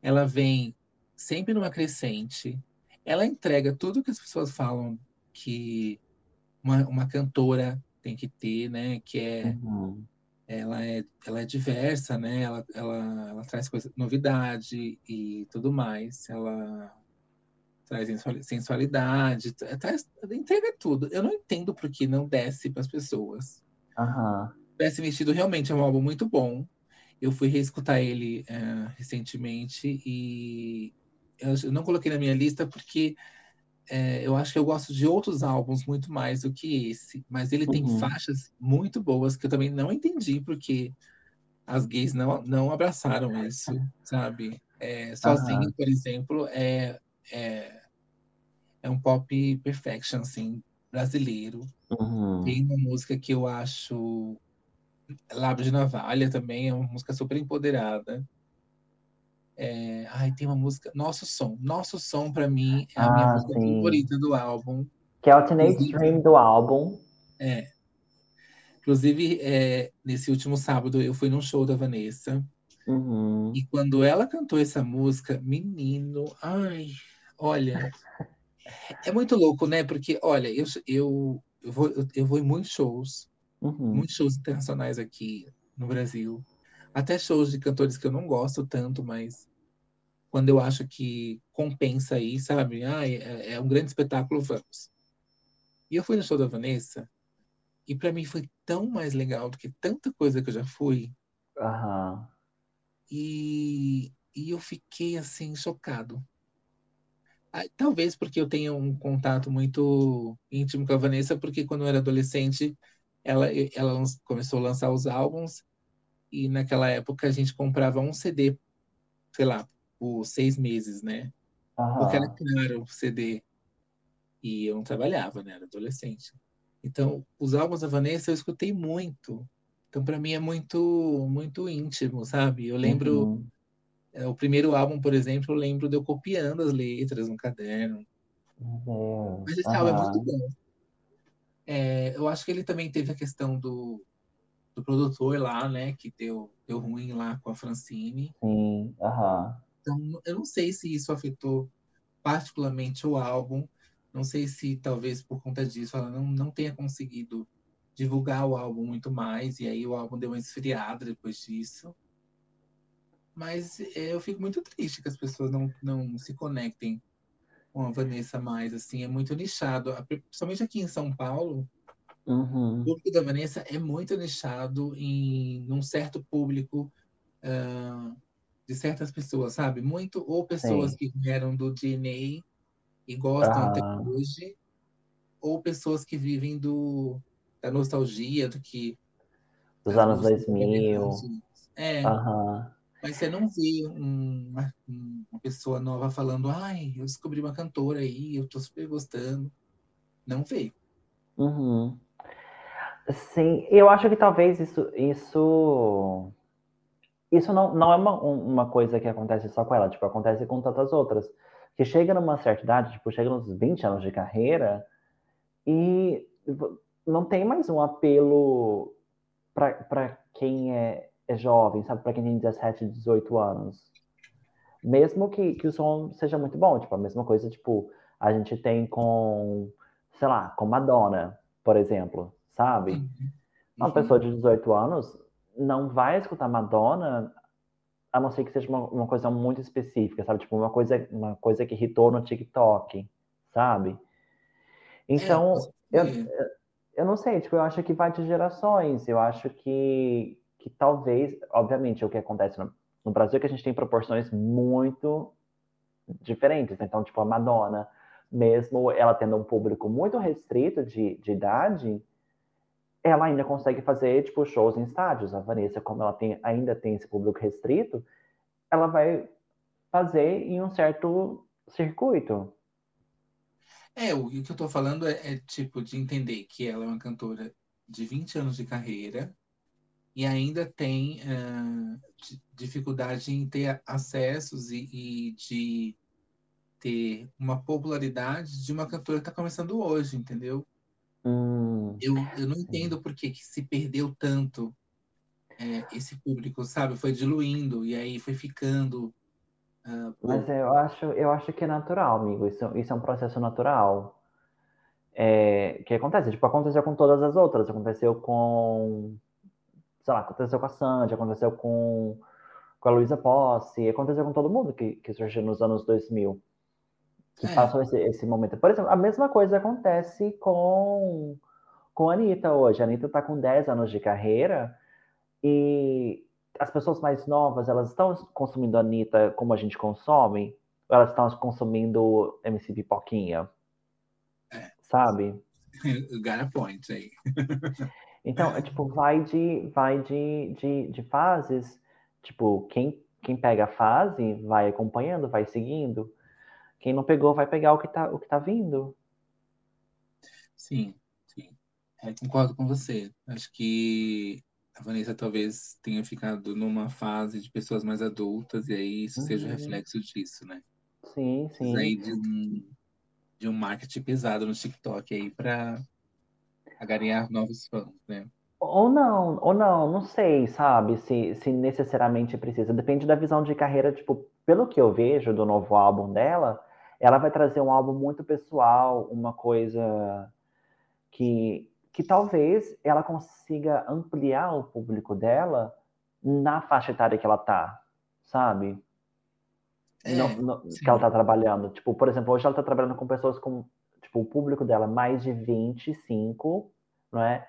Ela vem sempre numa crescente. Ela entrega tudo que as pessoas falam que uma, uma cantora tem que ter, né? Que é
uhum
ela é, ela é diversa, né? Ela, ela, ela traz coisa, novidade e tudo mais. Ela traz sensualidade, traz, entrega tudo. Eu não entendo por que não desce para as pessoas.
Uhum.
Desce Vestido realmente é um álbum muito bom. Eu fui reescutar ele é, recentemente e eu não coloquei na minha lista porque é, eu acho que eu gosto de outros álbuns muito mais do que esse, mas ele tem uhum. faixas muito boas que eu também não entendi porque as gays não, não abraçaram isso, sabe? É, sozinho, uhum. por exemplo, é, é, é um pop perfection, assim, brasileiro.
Uhum.
Tem uma música que eu acho Lábio de Navalha também, é uma música super empoderada. É, ai, tem uma música, Nosso Som. Nosso Som, para mim, é a ah, minha música sim. favorita do álbum.
Que é o Teenage Dream do álbum.
É. Inclusive, é, nesse último sábado, eu fui num show da Vanessa.
Uhum.
E quando ela cantou essa música, menino, ai, olha, é muito louco, né? Porque, olha, eu, eu, eu, vou, eu vou em muitos shows,
uhum.
muitos shows internacionais aqui no Brasil. Até shows de cantores que eu não gosto tanto, mas quando eu acho que compensa aí, sabe? Ah, é, é um grande espetáculo, vamos. E eu fui no show da Vanessa, e para mim foi tão mais legal do que tanta coisa que eu já fui.
Uhum.
E, e eu fiquei assim, chocado. Talvez porque eu tenho um contato muito íntimo com a Vanessa, porque quando eu era adolescente, ela, ela começou a lançar os álbuns, e naquela época a gente comprava um CD, sei lá, por seis meses, né? Porque era caro o CD. E eu não trabalhava, né? Era adolescente. Então, os álbuns da Vanessa eu escutei muito. Então, para mim é muito, muito íntimo, sabe? Eu lembro uhum. É, o primeiro álbum, por exemplo, eu lembro de eu copiando as letras no caderno.
Uhum.
Mas esse uhum. álbum é muito bom. É, eu acho que ele também teve a questão do, do produtor lá, né? Que deu, deu ruim lá com a Francine.
Sim, aham.
Então, eu não sei se isso afetou particularmente o álbum. Não sei se talvez por conta disso ela não, não tenha conseguido divulgar o álbum muito mais, e aí o álbum deu uma esfriada depois disso. Mas é, eu fico muito triste que as pessoas não, não se conectem com a Vanessa mais, assim, é muito nichado. Principalmente aqui em São Paulo,
uhum.
o público da Vanessa é muito nichado em um certo público uh, de certas pessoas, sabe? Muito, ou pessoas Sim. que vieram do DNA e gostam até hoje, ou pessoas que vivem do, da nostalgia, do que.
Dos anos 2000.
É.
Uhum.
Mas você não vê um, uma, uma, pessoa nova falando, ai, eu descobri uma cantora aí, eu tô super gostando. Não vê.
Uhum. Sim, eu acho que talvez isso. Isso, isso não, não é uma, uma coisa que acontece só com ela, tipo, acontece com tantas outras. Que chega numa certa idade, tipo, chega nos 20 anos de carreira e não tem mais um apelo para quem é, é jovem, sabe? Para quem tem 17, 18 anos. Mesmo que, que o som seja muito bom, tipo, a mesma coisa, tipo, a gente tem com, sei lá, com Madonna, por exemplo, sabe? Uhum. Uma uhum. pessoa de 18 anos não vai escutar Madonna a não ser que seja uma, uma coisa muito específica, sabe? Tipo, uma coisa, uma coisa que irritou no TikTok, sabe? Então, é, eu, eu não sei, tipo, eu acho que vai de gerações. Eu acho que, que talvez, obviamente, o que acontece no, no Brasil é que a gente tem proporções muito diferentes. Então, tipo, a Madonna, mesmo ela tendo um público muito restrito de, de idade, ela ainda consegue fazer, tipo, shows em estádios. A Vanessa, como ela tem, ainda tem esse público restrito, ela vai fazer em um certo circuito.
É, o que eu tô falando é, é, tipo de entender que ela é uma cantora de 20 anos de carreira e ainda tem uh, dificuldade em ter acessos e, e, de ter uma popularidade de uma cantora que está começando hoje, entendeu?
Hum,
eu, eu não entendo por que, que se perdeu tanto é, esse público, sabe? Foi diluindo e aí foi ficando
Uh, Mas eu acho, eu acho que é natural, amigo. Isso, isso é um processo natural. É, que acontece, tipo, aconteceu com todas as outras. Aconteceu com, sei lá, aconteceu com a Sandy, aconteceu com, com a Luísa Posse, aconteceu com todo mundo que, que surgiu nos anos 2000. Que é. passou esse, esse momento. Por exemplo, a mesma coisa acontece com, com a Anitta hoje. A Anitta tá com 10 anos de carreira e as pessoas mais novas, elas estão consumindo a Anitta como a gente consome? Ou elas estão consumindo MC Pipoquinha?
É.
Sabe?
Got a point aí.
então, é, tipo, vai de, vai de, de, de fases. Tipo, quem, quem pega a fase vai acompanhando, vai seguindo. Quem não pegou vai pegar o que tá, o que tá vindo.
Sim, sim. É, concordo com você. Acho que a Vanessa talvez tenha ficado numa fase de pessoas mais adultas e aí isso uhum. seja reflexo disso, né?
Sim, sim.
aí de um, de um marketing pesado no TikTok aí para agarear novos fãs, né?
Ou não, ou não, não sei, sabe, se, se necessariamente precisa. Depende da visão de carreira, tipo, pelo que eu vejo do novo álbum dela, ela vai trazer um álbum muito pessoal, uma coisa que que talvez ela consiga ampliar o público dela na faixa etária que ela tá, sabe? É, que ela tá trabalhando. Tipo, por exemplo, hoje ela tá trabalhando com pessoas com, tipo, o público dela mais de 25, não é?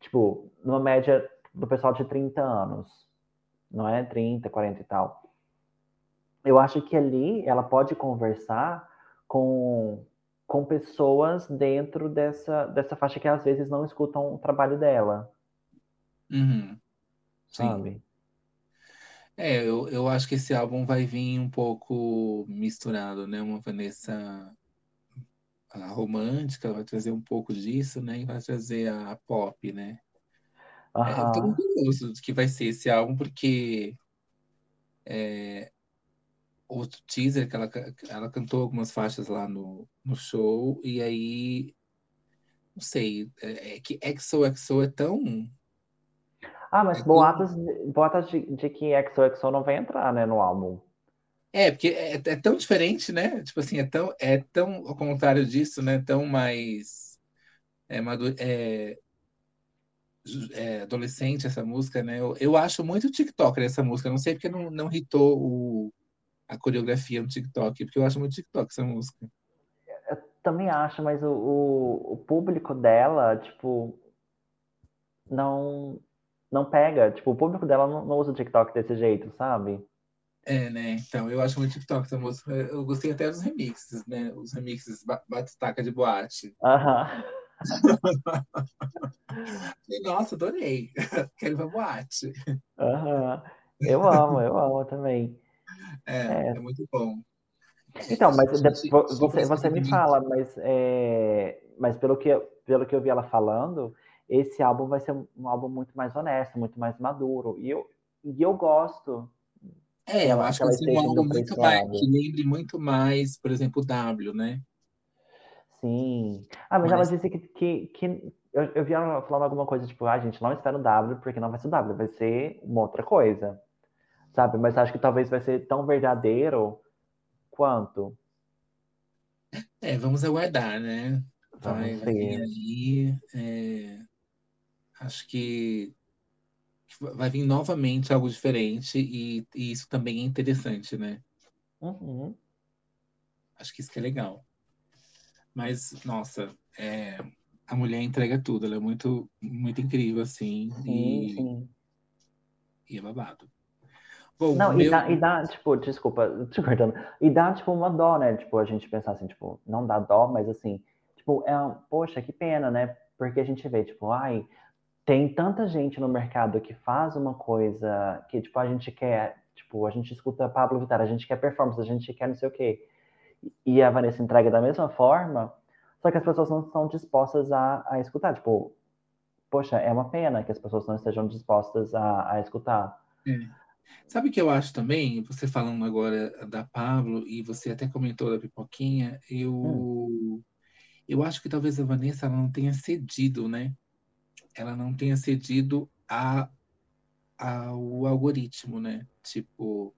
Tipo, numa média do pessoal de 30 anos, não é? 30, 40 e tal. Eu acho que ali ela pode conversar com, com pessoas dentro dessa, dessa faixa que às vezes não escutam o trabalho dela.
Uhum. Sim.
Sabe?
É, eu, eu acho que esse álbum vai vir um pouco misturado, né? Uma Vanessa a romântica, vai trazer um pouco disso, né? E vai trazer a pop, né? É, eu tô muito curioso do que vai ser esse álbum, porque é, o teaser que ela, ela cantou algumas faixas lá no, no show, e aí não sei, é, é que XOXO é tão.
Ah, mas é boatos, tão... boatos de, de que XOXO não vai entrar, né, no álbum.
É, porque é, é, tão diferente, né? Tipo assim, é tão, é tão ao contrário disso, né? Tão mais é, maduro, é, é, adolescente essa música, né? Eu, eu acho muito TikToker essa música. Não sei porque não, não hitou o, a coreografia no TikTok, porque eu acho muito TikTok essa música.
Eu também acho, mas o, o, o público dela, tipo, não não pega. Tipo, o público dela não, não usa o TikTok desse jeito, sabe?
É, né? Então, eu acho muito TikTok essa música. Eu gostei até dos remixes, né? Os remixes bate-taca de boate.
Aham.
Nossa, adorei. Quero ir pra boate.
Aham. Eu amo, eu amo também.
É, é, é muito bom.
Então, mas você, você me fala, mas, é, mas pelo, que, pelo que eu vi ela falando, esse álbum vai ser um álbum muito mais honesto, muito mais maduro. E eu, e eu gosto.
É, eu acho que vai ser um álbum muito mais, que lembre muito mais, por exemplo, o W, né?
Sim. Ah, mas, mas... ela disse que, que, que eu, eu vi ela falando alguma coisa tipo, ah, gente, não espera o W, porque não vai ser o W, vai ser uma outra coisa. Sabe? Mas acho que talvez vai ser tão verdadeiro quanto.
É, vamos aguardar, né? Vai, vai vir aí. É, acho que vai vir novamente algo diferente e, e isso também é interessante, né?
Uhum.
Acho que isso que é legal. Mas, nossa, é, a mulher entrega tudo, ela é muito, muito incrível, assim.
Sim, e, sim.
E é babado.
Não, meu... e, dá, e dá, tipo, desculpa, te cortando, e dá, tipo, uma dó, né? Tipo, a gente pensar assim, tipo, não dá dó, mas assim, tipo, é, poxa, que pena, né? Porque a gente vê, tipo, ai, tem tanta gente no mercado que faz uma coisa que, tipo, a gente quer, tipo, a gente escuta Pablo Vittar, a gente quer performance, a gente quer não sei o quê e a Vanessa entrega da mesma forma, só que as pessoas não estão dispostas a, a escutar. Tipo, poxa, é uma pena que as pessoas não estejam dispostas a, a escutar.
É. Sabe o que eu acho também? Você falando agora da Pablo e você até comentou da pipoquinha, eu hum. eu acho que talvez a Vanessa ela não tenha cedido, né? Ela não tenha cedido a ao algoritmo, né? Tipo,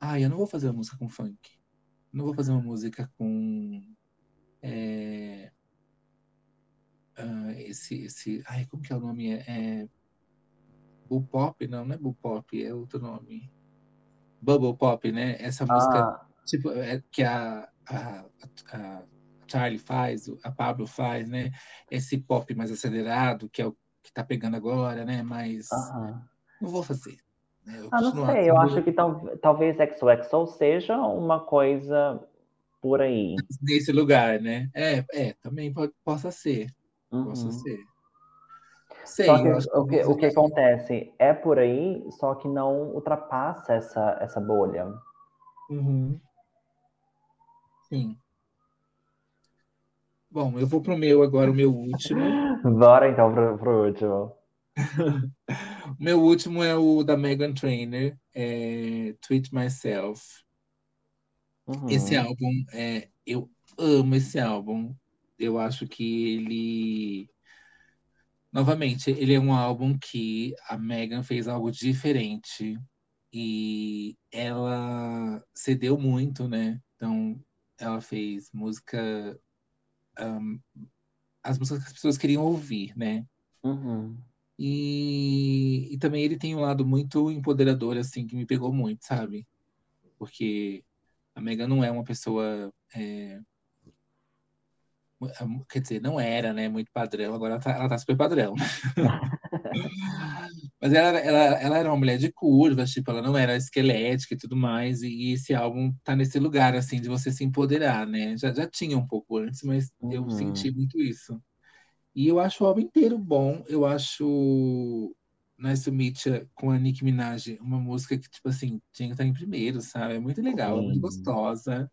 ah, eu não vou fazer uma música com funk não vou fazer uma música com é, uh, esse, esse. Ai, como que é o nome? É, é Bull Pop? Não, não é Bull Pop, é outro nome. Bubble Pop, né? Essa ah. música tipo, é, que a, a, a, Charlie faz, a Pablo faz, né? Esse pop mais acelerado, que é o que tá pegando agora, né? Mas não vou fazer.
Eu ah, não sei, eu acho que tal, talvez XOXO seja uma coisa por aí.
Nesse lugar, né? É, é também pode, possa ser. Uhum. Possa ser.
Sei, só que, o, que, o que acontece é por aí, só que não ultrapassa essa, essa bolha.
Uhum. Sim. Bom, eu vou pro meu agora, o meu último.
Bora então pro, pro último.
Meu último é o da Megan Trainor, é Treat Myself. Uhum. Esse álbum, é, eu amo esse álbum. Eu acho que ele. Novamente, ele é um álbum que a Megan fez algo diferente e ela cedeu muito, né? Então, ela fez música. Um, as músicas que as pessoas queriam ouvir, né?
Uhum.
E, e também ele tem um lado muito empoderador, assim, que me pegou muito, sabe? Porque a Megan não é uma pessoa. É... Quer dizer, não era, né? Muito padrão, agora ela tá, ela tá super padrão. Mas ela, ela, ela era uma mulher de curvas, tipo, ela não era esquelética e tudo mais, e esse álbum tá nesse lugar, assim, de você se empoderar, né? Já, já tinha um pouco antes, mas uhum. eu senti muito isso. E eu acho o álbum inteiro bom, eu acho Nice to Meet You com a Nicki Minaj uma música que, tipo assim, tinha que estar em primeiro, sabe? É muito legal, é muito gostosa.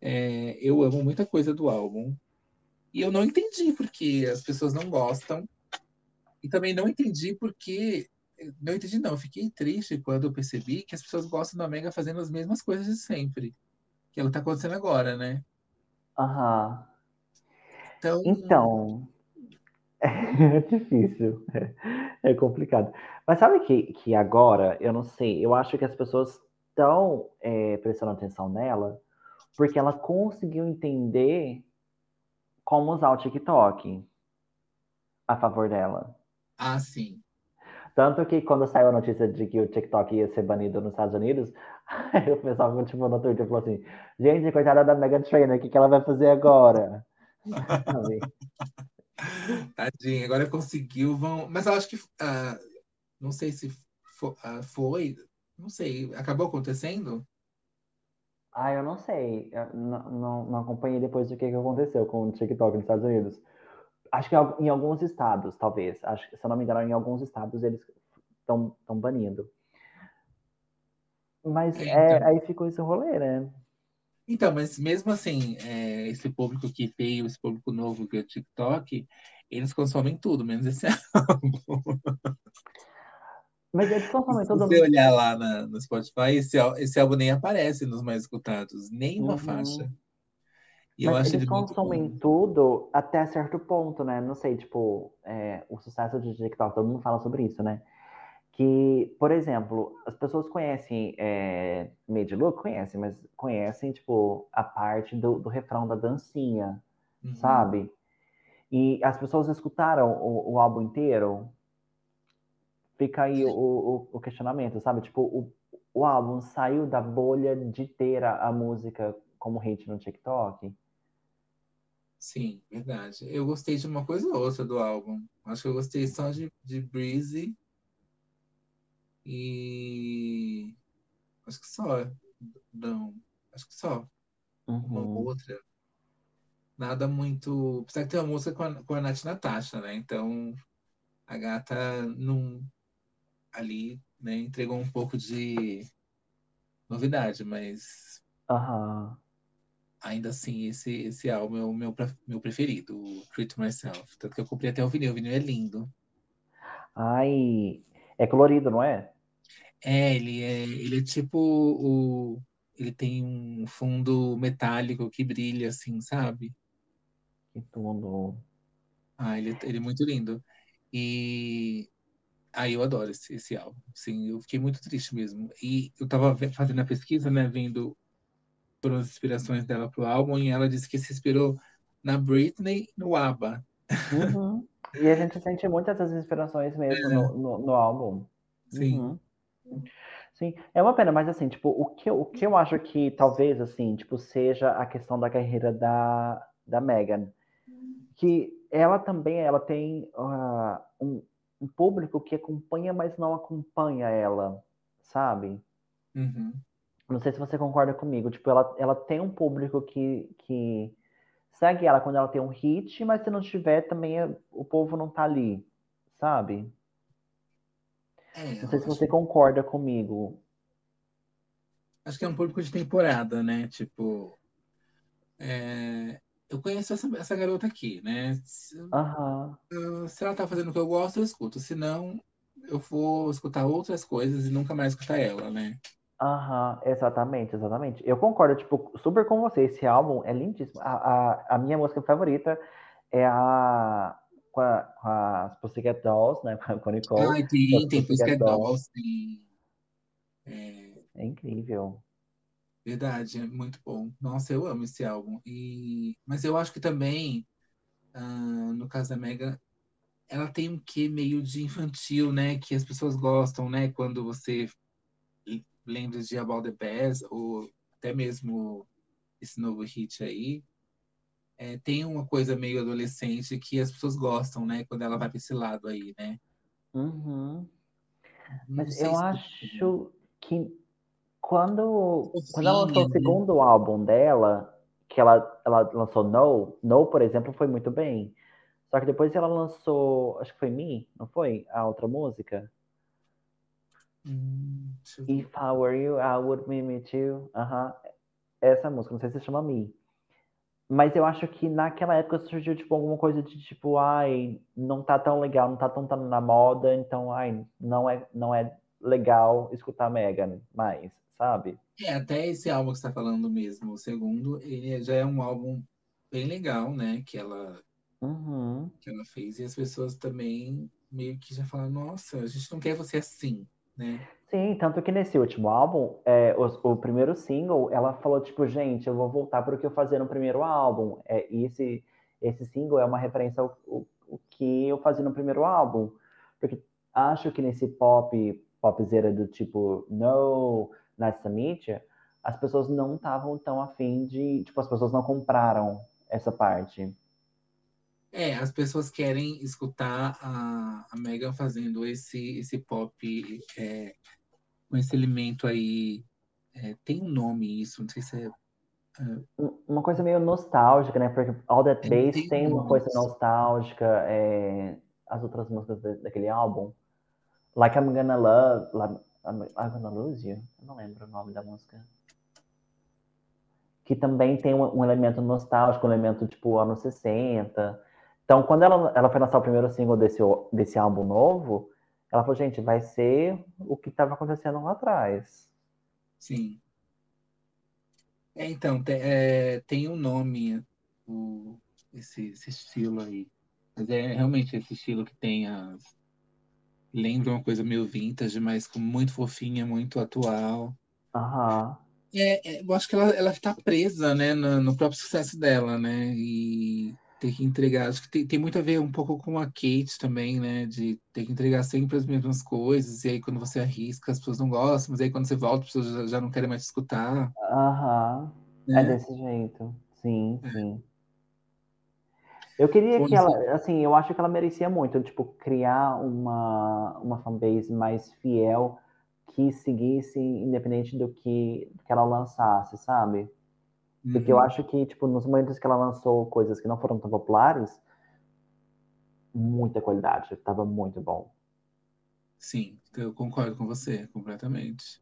É, eu amo muita coisa do álbum. E eu não entendi porque as pessoas não gostam. E também não entendi porque. Não entendi, não. Fiquei triste quando eu percebi que as pessoas gostam da Mega fazendo as mesmas coisas de sempre. Que ela tá acontecendo agora, né?
Aham. Então. Então. É difícil. É, é complicado. Mas sabe que, que agora, eu não sei, eu acho que as pessoas estão é, prestando atenção nela porque ela conseguiu entender como usar o TikTok a favor dela.
Ah, sim.
Tanto que quando saiu a notícia de que o TikTok ia ser banido nos Estados Unidos, o pessoal tipo, no Twitter falou assim: gente, coitada da Mega Trainer, o que, que ela vai fazer agora?
Tadinha, agora conseguiu, vão. Mas eu acho que. Uh, não sei se for, uh, foi. Não sei, acabou acontecendo?
Ah, eu não sei. Eu não, não, não acompanhei depois do que, que aconteceu com o TikTok nos Estados Unidos. Acho que em alguns estados, talvez. Acho que, se eu não me engano, em alguns estados eles estão banindo. Mas é, é, então... aí ficou esse rolê, né?
Então, mas mesmo assim, é, esse público que veio, esse público novo que é o TikTok, eles consomem tudo, menos esse álbum.
Mas eles consomem
tudo. Se você olhar lá na, no Spotify, esse, esse álbum nem aparece nos mais escutados, nem uma uhum. faixa.
E Mas eu acho eles consomem tudo até certo ponto, né? Não sei, tipo, é, o sucesso de TikTok, todo mundo fala sobre isso, né? Que, por exemplo, as pessoas conhecem é, Made Look, conhecem, mas conhecem, tipo, a parte do, do refrão da dancinha, uhum. sabe? E as pessoas escutaram o, o álbum inteiro, fica aí o, o, o, questionamento, sabe? Tipo, o, o álbum saiu da bolha de ter a, a música como hit no TikTok?
Sim, verdade. Eu gostei de uma coisa ou outra do álbum. Acho que eu gostei só de, de Breezy. E. Acho que só. Não. Acho que só. Uhum. Uma outra. Nada muito. Apesar que tem uma música com a, com a Nath Natasha, né? Então a gata não. Ali, né, entregou um pouco de novidade, mas.
Aham
ainda assim, esse, esse álbum é o meu, meu preferido, o Treat Myself. Tanto que eu comprei até o vinil. O vinil é lindo.
Ai, é colorido, não é?
É, ele é, ele é tipo o. Ele tem um fundo metálico que brilha, assim, sabe?
Que tudo.
Ah, ele, ele é muito lindo. E. Ah, eu adoro esse, esse álbum. Sim, eu fiquei muito triste mesmo. E eu tava fazendo a pesquisa, né, vendo foram as inspirações dela pro álbum e ela disse que se inspirou na Britney no ABBA.
Uhum. E a gente sente muitas dessas inspirações mesmo é. no, no, no, álbum.
Sim. Uhum.
Sim, é uma pena, mas assim, tipo, o que, eu, o que eu acho que talvez, assim, tipo, seja a questão da carreira da, da Megan. Que ela também, ela tem uh, um, um público que acompanha, mas não acompanha ela, sabe?
Uhum.
Não sei se você concorda comigo. Tipo, ela, ela tem um público que, que segue ela quando ela tem um hit, mas se não tiver, também é, o povo não tá ali, sabe?
É,
não sei se você concorda comigo.
Acho que é um público de temporada, né? Tipo. É... Eu conheço essa, essa garota aqui, né? Se,
uhum.
se ela tá fazendo o que eu gosto, eu escuto. Se não, eu vou escutar outras coisas e nunca mais escutar ela, né?
Aham, exatamente, exatamente. Eu concordo, tipo, super com você. Esse álbum é lindíssimo. A, a, a minha música favorita é a com, a, com as Pussycat Dolls, né? Com a Nicole.
Ai, tem, tem Pussycat Dolls, tem...
É... é incrível.
Verdade, é muito bom. Nossa, eu amo esse álbum. E... Mas eu acho que também, uh, no caso da Mega, ela tem um quê meio de infantil, né? Que as pessoas gostam, né? Quando você lembra de About the Bass, ou até mesmo esse novo hit aí, é, tem uma coisa meio adolescente que as pessoas gostam, né? Quando ela vai para esse lado aí, né?
Uhum. Mas eu acho que quando, quando ela lançou o né? segundo álbum dela, que ela, ela lançou No, No, por exemplo, foi muito bem. Só que depois ela lançou, acho que foi Me, não foi? A outra música?
Hum,
If I were you, I would me meet you. Uh -huh. Essa música, não sei se chama Me. Mas eu acho que naquela época surgiu tipo alguma coisa de tipo, ai, não tá tão legal, não tá tão, tão na moda, então ai, não é não é legal escutar Megan mais, sabe?
É, até esse álbum que você tá falando mesmo, o segundo, ele já é um álbum bem legal, né, que ela
uhum.
que ela fez e as pessoas também meio que já falam, nossa, a gente não quer você assim, né?
Sim, tanto que nesse último álbum, é, o, o, primeiro single, ela falou, tipo, gente, eu vou voltar para o que eu fazia no primeiro álbum. É, e esse, esse single é uma referência ao, ao, ao, que eu fazia no primeiro álbum. Porque acho que nesse pop, popzera do tipo, no, nessa mídia, as pessoas não estavam tão afim de, tipo, as pessoas não compraram essa parte.
É, as pessoas querem escutar a, a Megan fazendo esse, esse pop é, com esse elemento aí. É, tem um nome isso, não sei se é.
Uh... Uma coisa meio nostálgica, né? Porque All That Bass tem, tem uma coisa nostálgica. É... As outras músicas daquele álbum. Like I'm Gonna Love. I'm Gonna Lose You? Eu não lembro o nome da música. Que também tem um, um elemento nostálgico, um elemento tipo anos 60. Então, quando ela, ela foi lançar o primeiro single desse, desse álbum novo, ela falou, gente, vai ser o que estava acontecendo lá atrás.
Sim. É, então, tem, é, tem um nome, o, esse, esse estilo aí. Mas é realmente esse estilo que tem as. Lembra uma coisa meio vintage, mas muito fofinha, muito atual.
Aham.
É, é, eu acho que ela, ela está presa, né, no, no, próprio sucesso dela, né? E ter que entregar. Acho que tem, tem muito a ver um pouco com a Kate também, né? De ter que entregar sempre as mesmas coisas, e aí quando você arrisca, as pessoas não gostam, mas aí quando você volta, as pessoas já, já não querem mais escutar.
Aham. É. é desse jeito. Sim, é. Eu queria que ela, assim, eu acho que ela merecia muito, tipo, criar uma, uma fanbase mais fiel que seguisse independente do que, do que ela lançasse, sabe? Porque uhum. eu acho que, tipo, nos momentos que ela lançou coisas que não foram tão populares, muita qualidade, estava muito bom.
Sim, eu concordo com você completamente.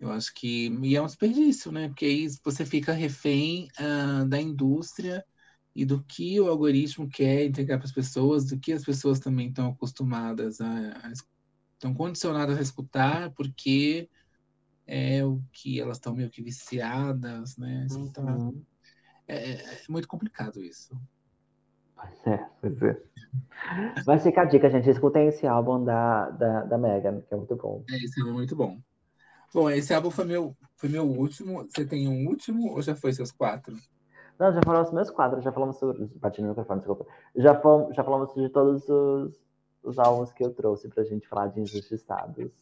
Eu acho que. E é um desperdício, né? Porque aí você fica refém uh, da indústria e do que o algoritmo quer entregar para as pessoas, do que as pessoas também estão acostumadas a, a estão condicionadas a escutar, porque é o que elas estão meio que viciadas, né? Então, uhum. é, é, muito complicado isso.
Pois é, pois é. Mas fica a dica, gente. Escutem esse álbum da, da, da Megan, que é muito bom.
É, esse álbum é muito bom. Bom, esse álbum foi meu, foi meu último. Você tem um último ou já foi seus quatro?
Não, já foram os meus quatro. Já falamos sobre. Bati no microfone, desculpa. Já, falamos, já falamos de todos os, os álbuns que eu trouxe pra gente falar de Injustiçados.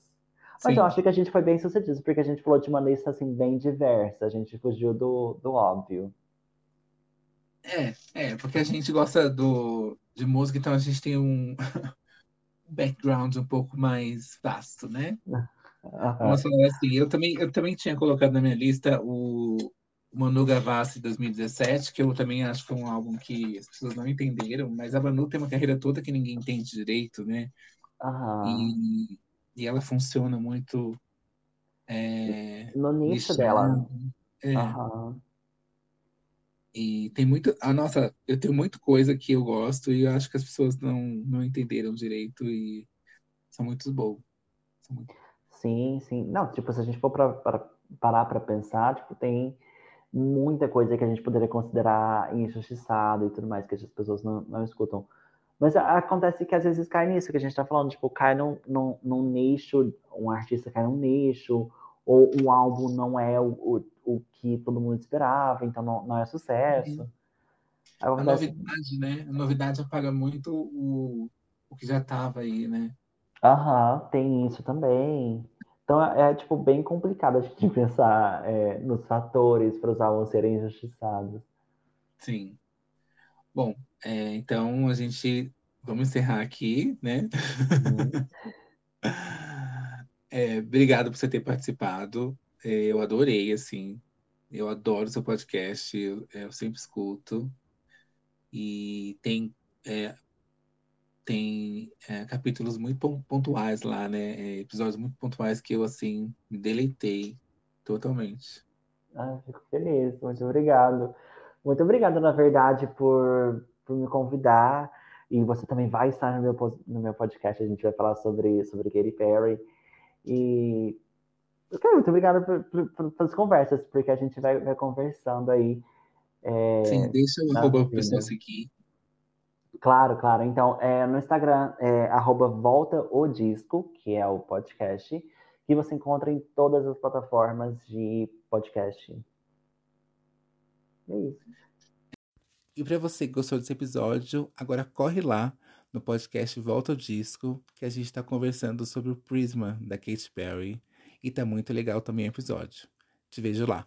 Mas Sim. eu acho que a gente foi bem sucedido, porque a gente falou de uma lista assim, bem diversa, a gente fugiu do, do óbvio.
É, é, porque a gente gosta do, de música, então a gente tem um background um pouco mais vasto, né? Falar assim, eu também, eu também tinha colocado na minha lista o Manu Gavassi 2017, que eu também acho que foi um álbum que as pessoas não entenderam, mas a Manu tem uma carreira toda que ninguém entende direito, né? E e ela funciona muito é,
no nicho dela.
É. E tem muito. A nossa, eu tenho muita coisa que eu gosto e eu acho que as pessoas não, não entenderam direito e são muito boas. Muito...
Sim, sim. Não, tipo, se a gente for pra, pra parar para pensar, tipo, tem muita coisa que a gente poderia considerar injustiçado e tudo mais, que as pessoas não, não escutam. Mas acontece que às vezes cai nisso que a gente está falando, tipo, cai num, num, num, nicho, um artista cai num nicho, ou um álbum não é o, o, o que todo mundo esperava, então não, não é sucesso.
A novidade, né? A novidade apaga muito o, o que já estava aí, né?
Aham, tem isso também. Então é, é, tipo, bem complicado a gente pensar é, nos fatores para os álbuns serem injustiçados.
Sim. Bom, é, então a gente vamos encerrar aqui, né? Uhum. É, obrigado por você ter participado. É, eu adorei, assim. Eu adoro seu podcast, eu, eu sempre escuto. E tem, é, tem é, capítulos muito pontuais lá, né? É, episódios muito pontuais que eu, assim, me deleitei totalmente.
Ah, fico feliz, muito obrigado. Muito obrigado, na verdade, por, por me convidar. E você também vai estar no meu, no meu podcast, a gente vai falar sobre, sobre Katy Perry. E eu quero muito obrigado por, por, por, pelas conversas, porque a gente vai, vai conversando aí.
É, Sim, deixa o arroba para o pessoal seguir.
Claro, claro. Então, é, no Instagram é arroba volta o disco, que é o podcast, que você encontra em todas as plataformas de podcast. É isso.
E para você que gostou desse episódio, agora corre lá no podcast Volta ao Disco, que a gente está conversando sobre o Prisma da Katy Perry. E tá muito legal também o episódio. Te vejo lá.